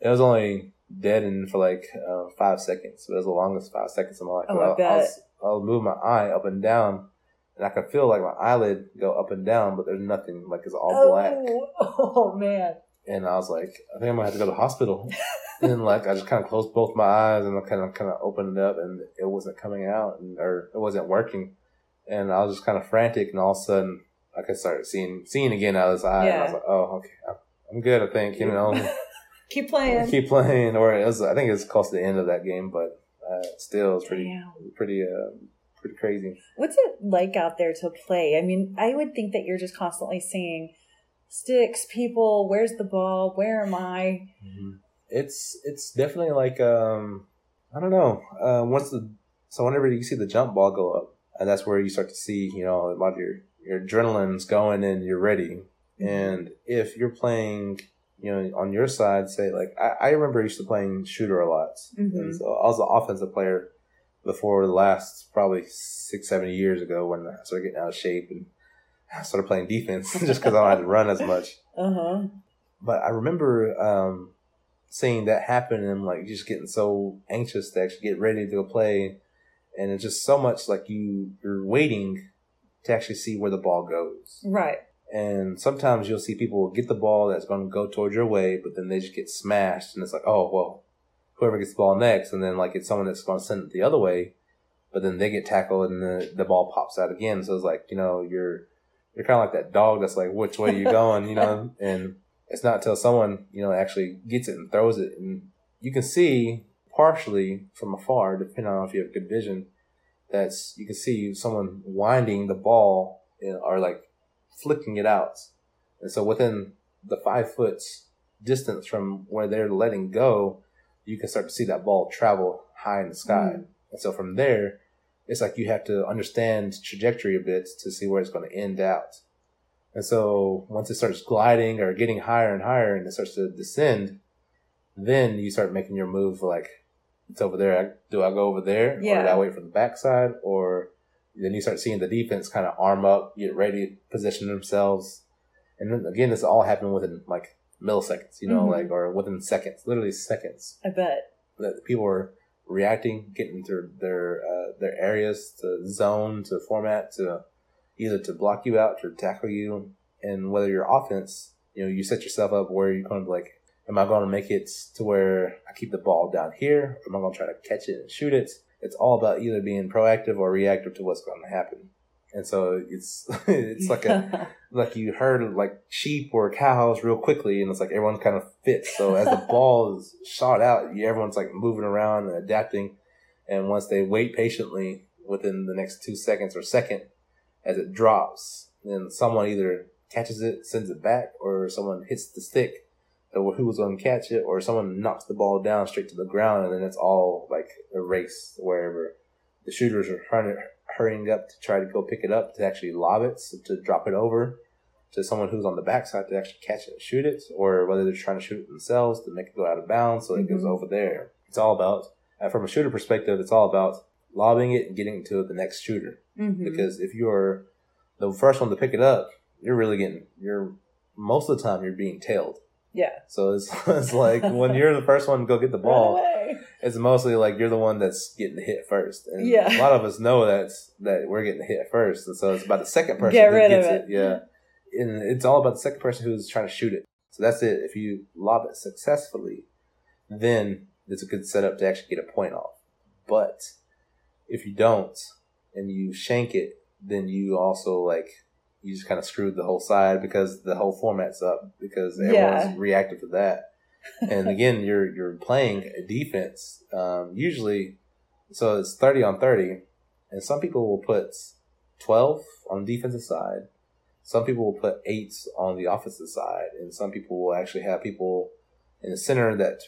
it was only deadened for like uh, five seconds. But it was the longest five seconds of my life. Oh, But I I, I was, I'll move my eye up and down, and I could feel like my eyelid go up and down, but there's nothing. Like it's all black, Oh, [laughs] oh, man. And I was like, I think I'm gonna have to go to the hospital. [laughs] and like I just kind of closed both my eyes and I kind of kind of opened it up, and it wasn't coming out, and or it wasn't working, and I was just kind of frantic, and all of a sudden I could start seeing seeing again out of this eye, and I was like, oh okay, I'm- good, I think, you know. [laughs] Keep playing. keep playing, or it was, I think it was close to the end of that game, but uh, still, it's pretty, Damn. pretty, uh, pretty crazy. What's it like out there to play? I mean, I would think that you're just constantly seeing sticks, people, where's the ball? Where am I? It's it's definitely like um, I don't know. Uh, once the so whenever you see the jump ball go up, and that's where you start to see you know a lot of your your adrenaline's going and you're ready. And if you're playing, you know, on your side, say like I, I remember used to playing shooter a lot, Mhm. and so I was an offensive player before the last probably six seven years ago when I started getting out of shape and I started playing defense [laughs] just because I don't have to run as much. Uh huh. But I remember um, seeing that happen and like just getting so anxious to actually get ready to go play, and it's just so much like you you're waiting to actually see where the ball goes. Right. And sometimes you'll see people get the ball that's going to go towards your way, but then they just get smashed, and it's like, oh well, whoever gets the ball next, and then like it's someone that's going to send it the other way, but then they get tackled and the the ball pops out again. So it's like you know you're you're kind of like that dog that's like, which way you going, you know? [laughs] And it's not until someone you know actually gets it and throws it, and you can see partially from afar, depending on if you have good vision, that's you can see someone winding the ball you know, or like flicking it out. And so within the five foot distance from where they're letting go, you can start to see that ball travel high in the sky. Mm. And so from there, it's like you have to understand trajectory a bit to see where it's going to end out. And so once it starts gliding or getting higher and higher and it starts to descend, then you start making your move like it's over there. Do I go over there? Yeah. Or do I wait for the backside? Or then you start seeing the defense kind of arm up, get ready, position themselves. And then again, this all happened within like milliseconds, you know, Mhm. like, or within seconds, literally seconds I bet. that people are reacting, getting to their uh, their areas to zone to format to either to block you out or tackle you, and whether your offense, you know, you set yourself up where you're going to be like, am I going to make it to where I keep the ball down here, am I going to try to catch it and shoot it? It's all about either being proactive or reactive to what's going to happen, and so it's [laughs] it's like a [laughs] like you herd like sheep or cows real quickly, and it's like everyone kind of fits. So as the [laughs] ball is shot out, you, everyone's like moving around and adapting. And once they wait patiently within the next two seconds or second, as it drops, then someone either catches it, sends it back, or someone hits the stick. So who was going to catch it, or someone knocks the ball down straight to the ground, and then it's all like a race wherever the shooters are trying to hurrying up to try to go pick it up to actually lob it, so to drop it over to someone who's on the backside to actually catch it and shoot it, or whether they're trying to shoot it themselves to make it go out of bounds so it goes Mhm. over there. It's all about, uh, from a shooter perspective, it's all about lobbing it and getting to the next shooter. Mhm. Because if you're the first one to pick it up, you're really getting, you're most of the time you're being tailed. Yeah. So it's [laughs] it's like when you're the first one to go get the ball. It's mostly like you're the one that's getting hit first. And Yeah. a lot of us know that's that we're getting hit first, and so it's about the second person Get who gets it. it. Yeah, and it's all about the second person who's trying to shoot it. So that's it. If you lob it successfully, then it's a good setup to actually get a point off. But if you don't and you shank it, then you also like you just kind of screwed the whole side because the whole format's up because everyone's Yeah. reactive to that. And again, you're you're playing a defense. Um, usually, so it's thirty on thirty, and some people will put twelve on the defensive side. Some people will put eights on the offensive side, and some people will actually have people in the center that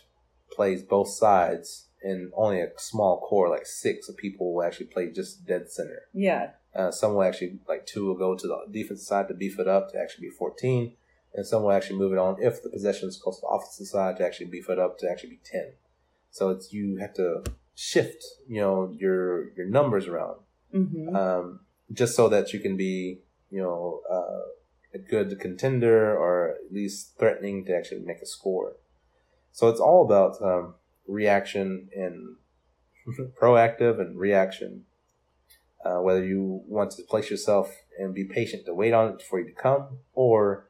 plays both sides, and only a small core, like six of people, will actually play just dead center. Yeah. Uh, some will actually, like two will go to the defensive side to beef it up to actually be 14. And some will actually move it on if the possession is close to the offensive side to actually beef it up to actually be 10. So it's, you have to shift, you know, your, your numbers around, hmm um, just so that you can be, you know, uh, a good contender or at least threatening to actually make a score. So it's all about, um, reaction and [laughs] proactive and reaction uh, whether you want to place yourself and be patient to wait on it for you to come, or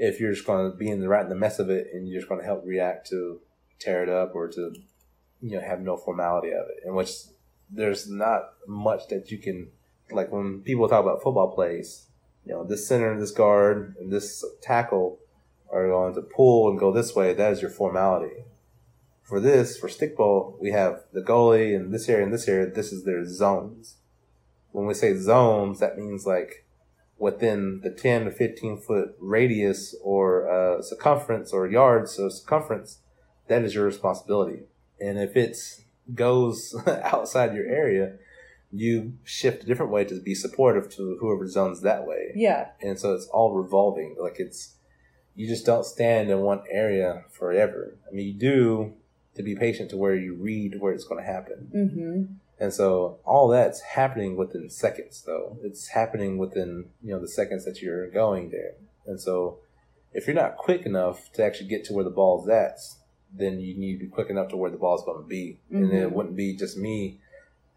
if you're just going to be in the right in the mess of it and you're just going to help react to tear it up or to you know have no formality of it, in which there's not much that you can like when people talk about football plays. You know, this center, this guard, and this tackle are going to pull and go this way. That is your formality. For this, for stickball, we have the goalie and this area and this area. This is their zones when we say zones, that means like within the 10 to 15 foot radius or uh, circumference or yards of circumference, that is your responsibility. And if it goes [laughs] outside your area, you shift a different way to be supportive to whoever zones that way. Yeah. And so it's all revolving. Like it's, you just don't stand in one area forever. I mean, you do to be patient to where you read where it's going to happen. hmm And so all that's happening within seconds, though. It's happening within, you know, the seconds that you're going there. And so if you're not quick enough to actually get to where the ball's at, then you need to be quick enough to where the ball's going to be. And it wouldn't be just me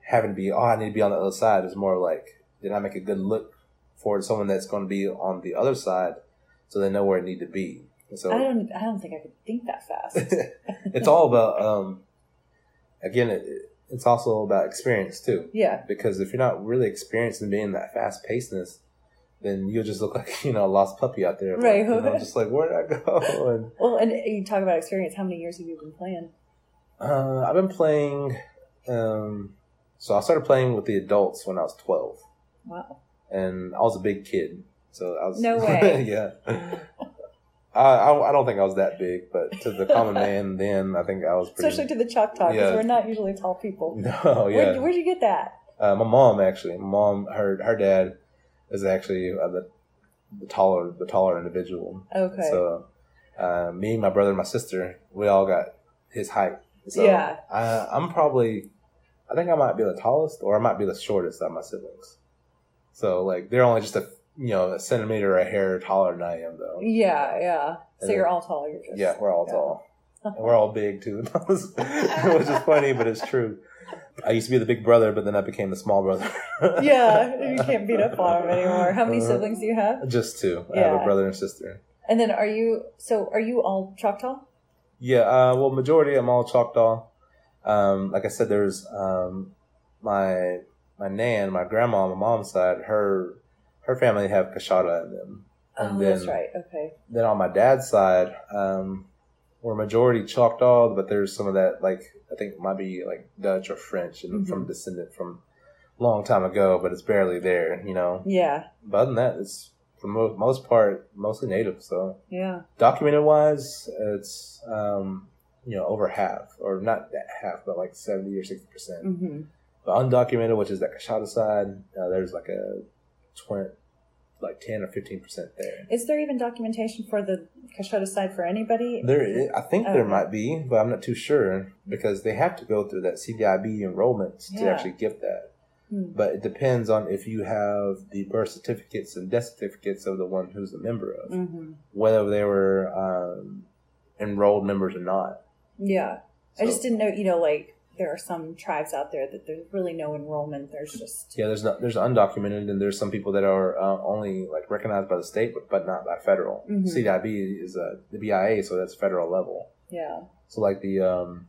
having to be, oh, I need to be on the other side. It's more like, did I make a good look for someone that's going to be on the other side so they know where it need to be? And so I don't. I don't think I could think that fast. [laughs] it's all about, um, again, it, it's also about experience too yeah. because if you're not really experienced in being that fast pacedness, then you'll just look [laughs] like you know a lost puppy out there, Right. Know, just like where did I go? [laughs] And Well, and you talk about experience. How many years have you been playing? uh, I've been playing. Um, so I started playing with the adults when I was twelve, Wow. and I was a big kid. So I was No [laughs] way. yeah. I, I I don't think I was that big, but to the common [laughs] man then, I think I was pretty. Especially to the Choctaw, because Yeah. we're not usually tall people. [laughs] no, yeah. Where'd, where'd you get that? Uh, my mom actually. My mom, her her dad is actually uh, the the taller the taller individual. Okay. So uh, me, my brother, and my sister, we all got his height. So Yeah. I, I'm probably, I think I might be the tallest, or I might be the shortest of my siblings. So like they're only just a you know a centimeter or a hair taller than I am though. yeah, yeah. So And you're all tall. You're just Yeah, we're all yeah. tall. [laughs] And we're all big too, [laughs] which is funny, but it's true. I used to be the big brother, but then I became the small brother. [laughs] yeah, you can't beat up on them anymore. How many Uh-huh. siblings do you have? Just two. I have a brother and sister. And then are you? So are you all Choctaw? Yeah, uh, well, majority I'm all Choctaw. Um, like I said, there's um, my my nan, my grandma on my mom's side. Her her family have Coushatta in them. And oh, then, that's right. Okay. Then on my dad's side, um, we're majority Choctaw, but there's some of that like I think it might be like Dutch or French, and Mhm. from descendant from a long time ago, but it's barely there, you know. Yeah. But other than that, it's for mo- most part mostly native. So Yeah. documented wise, it's um, you know over half, or not that half, but like seventy or sixty percent. hmm But undocumented, which is that Coushatta side, uh, there's like a twenty, like ten or fifteen percent there. Is there even documentation for the Coushatta side for anybody? There, i- I think there might be, but I'm not too sure because they have to go through that CDIB enrollment to actually get that. Hmm. But it depends on if you have the birth certificates and death certificates of the one who's a member of, hmm whether they were um, enrolled members or not. Yeah. I just didn't know, you know, like there are some tribes out there that there's really no enrollment. There's just Yeah, there's not, there's undocumented, and there's some people that are uh, only like recognized by the state, but, but not by federal. Mhm. CDIB is uh, the BIA, so that's federal level. yeah. So like the um,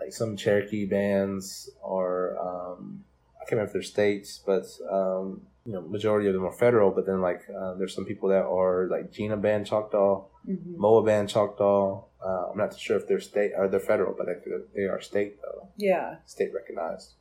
like some Cherokee bands are um, I can't remember if they're states, but um, you know, majority of them are federal. But then like uh, there's some people that are like Jena Band Choctaw, hmm Band Choctaw. Uh, I'm not sure if they're state or they're federal, but they, they are state though, Yeah. state recognized.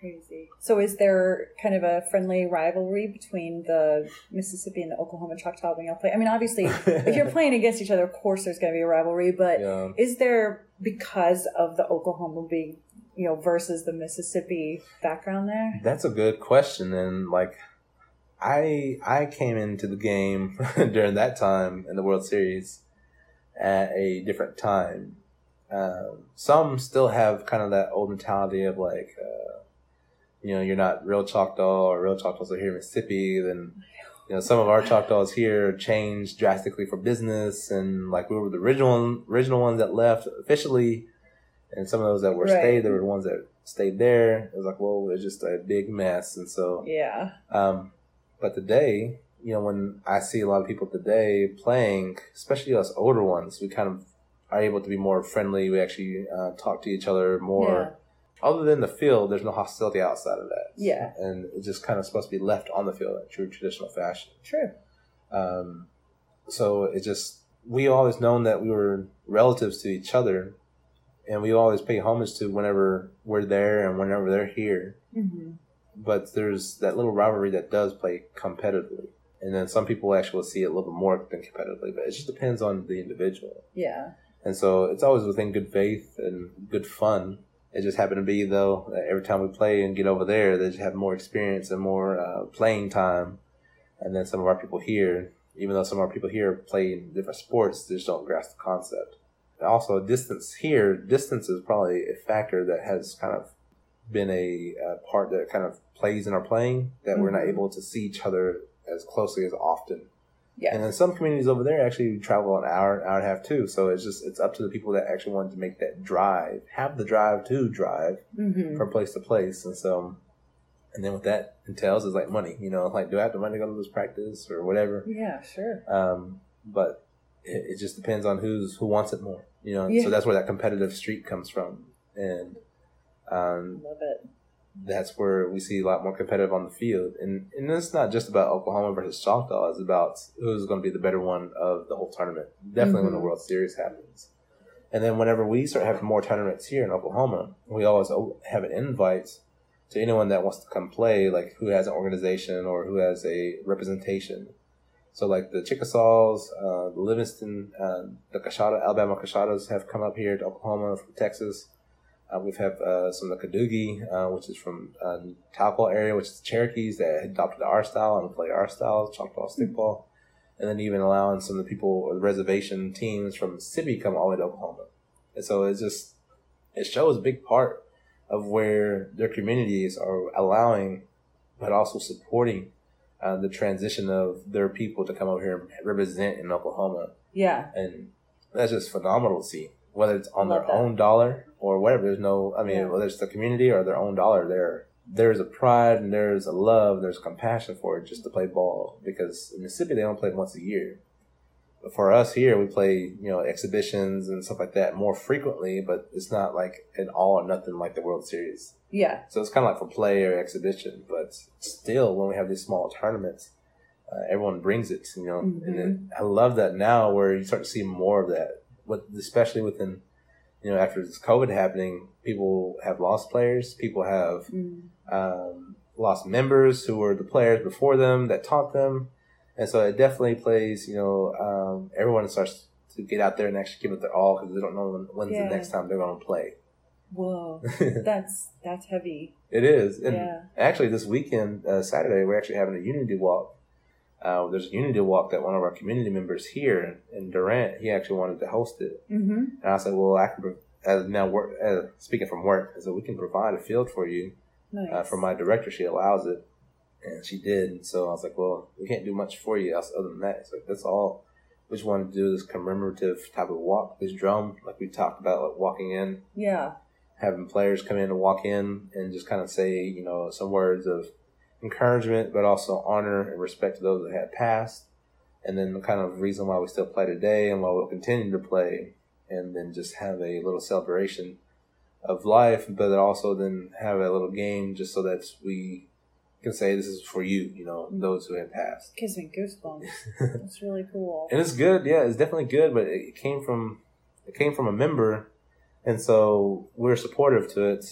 Crazy. So is there kind of a friendly rivalry between the Mississippi and the Oklahoma Choctaw when y'all play? I mean, obviously, if you're [laughs] playing against each other, of course there's going to be a rivalry, but yeah. is there because of the Oklahoma being, you know, versus the Mississippi background there? That's a good question, and like, I I came into the game [laughs] during that time in the World Series at a different time. Um, some still have kind of that old mentality of like, uh, you know, you're not real Choctaw or real Choctaws are here in Mississippi. Then, you know, some of our Choctaws here changed drastically for business, and like we were the original original ones that left officially, and some of those that were Right. stayed, they were the ones that stayed there. It was like, well, it's just a big mess, and so Yeah. um, but today, you know, when I see a lot of people today playing, especially us older ones, we kind of are able to be more friendly. We actually uh, talk to each other more. Other than the field, there's no hostility outside of that. Yeah. And it's just kind of supposed to be left on the field in true traditional fashion. True. Um, so it just, we always known that we were relatives to each other. And we always pay homage to whenever we're there and whenever they're here hmm but there's that little rivalry that does play competitively. And then some people actually will see it a little bit more than competitively, but it just depends on the individual. Yeah. And so it's always within good faith and good fun. It just happened to be, though, that every time we play and get over there, they just have more experience and more uh, playing time. And then some of our people here, even though some of our people here play in different sports, they just don't grasp the concept. And also, distance here, distance is probably a factor that has kind of been a, uh part that kind of plays in our playing that we're not Mhm. able to see each other as closely as often. Yeah. And then some communities over there actually travel an hour, hour and a half too. So it's just it's up to the people that actually want to make that drive, have the drive to drive hmm from place to place. And so, and then what that entails is like money. You know, like do I have the money to go to this practice or whatever? Yeah. Sure. Um, but it, it just depends on who's who wants it more. You know, Yeah. so that's where that competitive streak comes from, and um, Love it. that's where we see a lot more competitive on the field. And and it's not just about Oklahoma versus Choctaw; it's about who's going to be the better one of the whole tournament. Definitely when the Mhm. World Series happens. And then whenever we start having more tournaments here in Oklahoma, we always have an invite to anyone that wants to come play, like who has an organization or who has a representation. So like the Chickasaws, uh, the Livingston, uh, the Coushatta, Alabama Coushattas have come up here to Oklahoma from Texas. Uh, we've had uh, some of the uh, which is from uh, Tahlequah area, which is the Cherokees that adopted our style and play our style, Choctaw stickball. And then even allowing some of the people or the reservation teams from Mississippi come all the way to Oklahoma. And so it's just, it shows a big part of where their communities are allowing, but also supporting uh, the transition of their people to come over here and represent in Oklahoma Yeah. and that's just phenomenal to see. Whether it's on their that. own dollar or whatever, there's no. I mean, Yeah. whether it's the community or their own dollar, there there's a pride and there's a love, there's compassion for it just to play ball. Because in Mississippi, they don't play once a year. But for us here, we play you know exhibitions and stuff like that more frequently. But it's not like an all or nothing like the World Series. Yeah. So it's kind of like for play or exhibition, but still, when we have these small tournaments, uh, everyone brings it. You know, and Mhm. it, I love that now where you start to see more of that. With especially within, you know, after this COVID happening, people have lost players. People have Mm. um, lost members who were the players before them that taught them, and so it definitely plays. You know, um, everyone starts to get out there and actually give it their all because they don't know when, when's Yeah. the next time they're going to play. Whoa. [laughs] That's that's heavy. It is. And Yeah. actually, this weekend, uh, Saturday, we're actually having a Unity Walk. Uh, there's a Unity Walk that one of our community members here in Durant, he actually wanted to host it. Mm-hmm. And I said, well, I can, as now work, uh, speaking from work, I said, we can provide a field for you. Nice. uh, from my director. She allows it, and she did. And so I was like, well, we can't do much for you else other than that. It's like that's all. We just wanted to do this commemorative type of walk, this drum, like we talked about, like walking in, yeah. having players come in and walk in and just kind of say, you know, some words of encouragement, but also honor and respect to those that had passed. And then the kind of reason why we still play today and why we'll continue to play. And then just have a little celebration of life, but also then have a little game just so that we can say this is for you, you know, those who have passed. Gives me goosebumps. [laughs] That's really cool. And it's good, yeah, it's definitely good, but it came from it came from a member, and so we're supportive to it,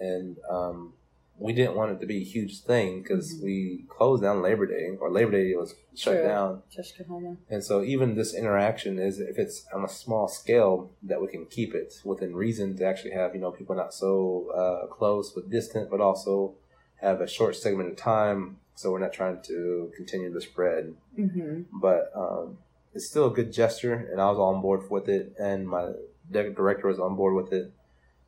and um, we didn't want it to be a huge thing because Mhm. we closed down Labor Day, or Labor Day was shut True. down, Tushkahoma. and so even this interaction is if it's on a small scale that we can keep it within reason to actually have you know people not so uh, close but distant, but also have a short segment of time, so we're not trying to continue the spread Mm-hmm. but um, it's still a good gesture, and I was on board with it, and my di- director was on board with it,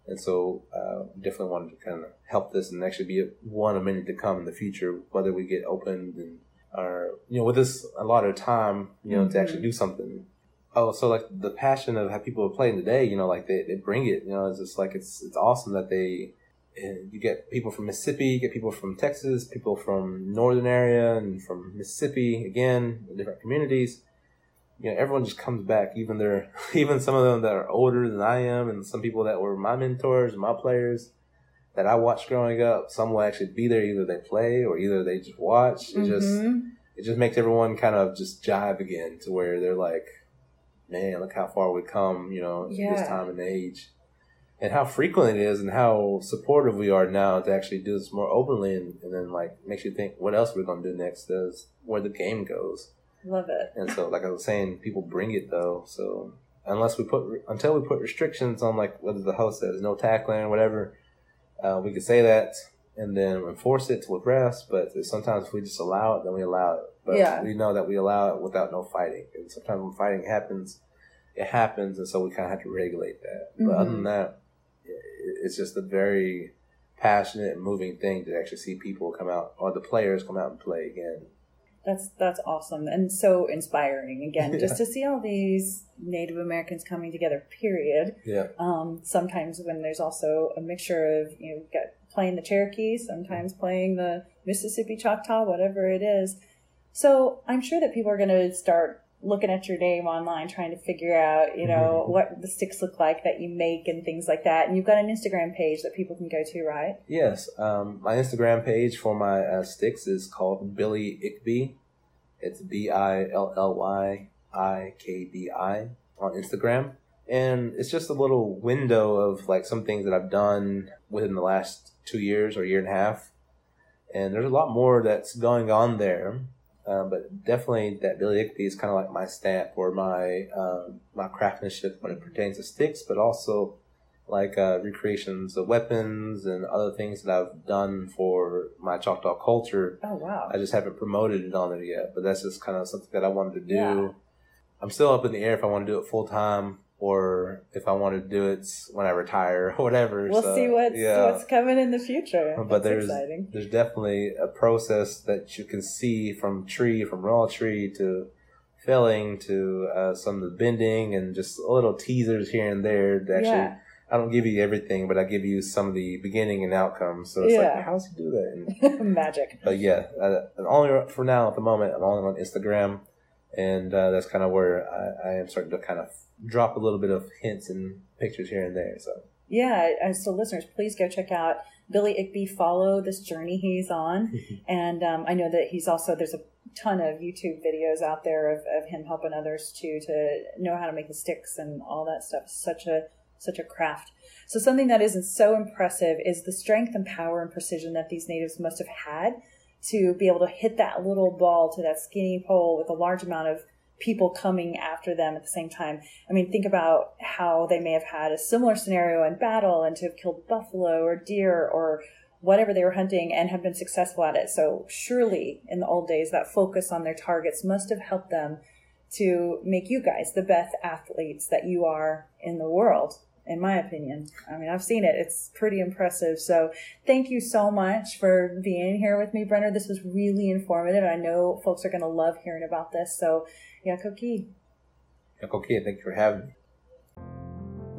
and so uh, definitely wanted to kind of help this and actually be one of many to come in the future, whether we get opened and or you know with this a lot of time, you know, to actually mm-hmm. do something. Oh, so like the passion of how people are playing today, you know, like they, they bring it, you know, it's just like it's it's awesome that they eh, you get people from Mississippi, you get people from Texas, people from northern area, and from Mississippi again, different communities. You know, everyone just comes back. Even their, [laughs] even some of them that are older than I am, and some people that were my mentors my players that I watched growing up. Some will actually be there. Either they play or either they just watch. It just Mhm. it just makes everyone kind of just jive again to where they're like, man, look how far we've come. You know, Yeah. this time and age and how frequent it is and how supportive we are now to actually do this more openly and, and then like makes you think what else we're going to do next is where the game goes Love it. and so like i was saying people bring it though so unless we put until we put restrictions on like whether the host says no tackling or whatever uh, we could say that and then enforce it with refs but sometimes if we just allow it then we allow it but Yeah. we know that we allow it without no fighting and sometimes when fighting happens it happens and so we kind of have to regulate that but other than Mhm. that it's just a very passionate and moving thing to actually see people come out or the players come out and play again That's that's awesome and so inspiring. Again, [laughs] Yeah. just to see all these Native Americans coming together. Period. yeah Um, sometimes when there's also a mixture of you know got playing the Cherokee, sometimes playing the Mississippi Choctaw, whatever it is. So I'm sure that people are going to start looking at your name online, trying to figure out you know Mhm. what the sticks look like that you make and things like that. And you've got an Instagram page that people can go to, right? Yes, um, my Instagram page for my uh, sticks is called Billy Ikbi. It's B I L L Y I K B I on Instagram, and it's just a little window of like some things that I've done within the last two years or year and a half, and there's a lot more that's going on there. Uh, but definitely, that Billy Ikbi is kind of like my stamp or my um, my craftsmanship when it pertains to sticks, but also like uh, recreations of weapons and other things that I've done for my Choctaw culture. Oh wow! I just haven't promoted it on there yet, but that's just kind of something that I wanted to do. Yeah. I'm still up in the air if I want to do it full time or if I want to do it when I retire or [laughs] whatever. We'll So, see what's yeah. what's coming in the future. But That's there's exciting. there's definitely a process that you can see from tree, from raw tree to felling to uh, some of the bending and just little teasers here and there. To actually, Yeah. I don't give you everything, but I give you some of the beginning and outcomes. So it's Yeah. like, how's he do that? [laughs] And, Magic. but yeah, uh, and only for now at the moment, I'm only on Instagram, and uh, that's kind of where I, I am starting to kind of drop a little bit of hints and pictures here and there. So Yeah, so listeners, please go check out Billy Ikbi. Follow this journey he's on, [laughs] and um, I know that he's also there's a ton of YouTube videos out there of, of him helping others too to know how to make the sticks and all that stuff. Such a such a craft. So something that isn't so impressive is the strength and power and precision that these natives must have had to be able to hit that little ball to that skinny pole with a large amount of people coming after them at the same time. I mean, think about how they may have had a similar scenario in battle and to have killed buffalo or deer or whatever they were hunting and have been successful at it. So surely in the old days, that focus on their targets must have helped them to make you guys the best athletes that you are in the world. In my opinion. I mean, I've seen it. It's pretty impressive. So thank you so much for being here with me, Brenner. This was really informative. I know folks are going to love hearing about this. So, Yakoke. Yakoke, thank you for having me.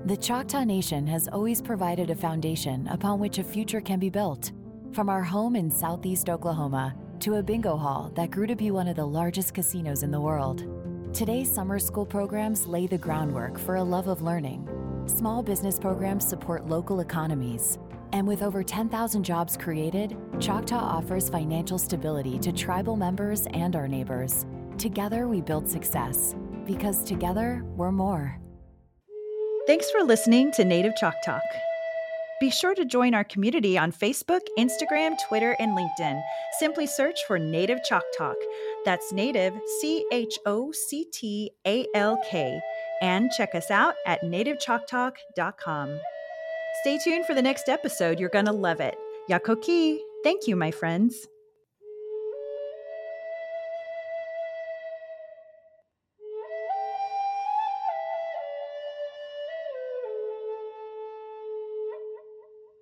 The Choctaw Nation has always provided a foundation upon which a future can be built. From our home in southeast Oklahoma to a bingo hall that grew to be one of the largest casinos in the world. Today's summer school programs lay the groundwork for a love of learning. Small business programs support local economies. And with over 10,000 jobs created, Choctaw offers financial stability to tribal members and our neighbors. Together, we build success because together, we're more. Thanks for listening to Native ChocTalk. Be sure to join our community on Facebook, Instagram, Twitter, and LinkedIn. Simply search for Native Chalk Talk. That's Native, C H O C T A L K. And check us out at nativechoctalk.com. Stay tuned for the next episode. You're going to love it. Yakoke. Thank you, my friends.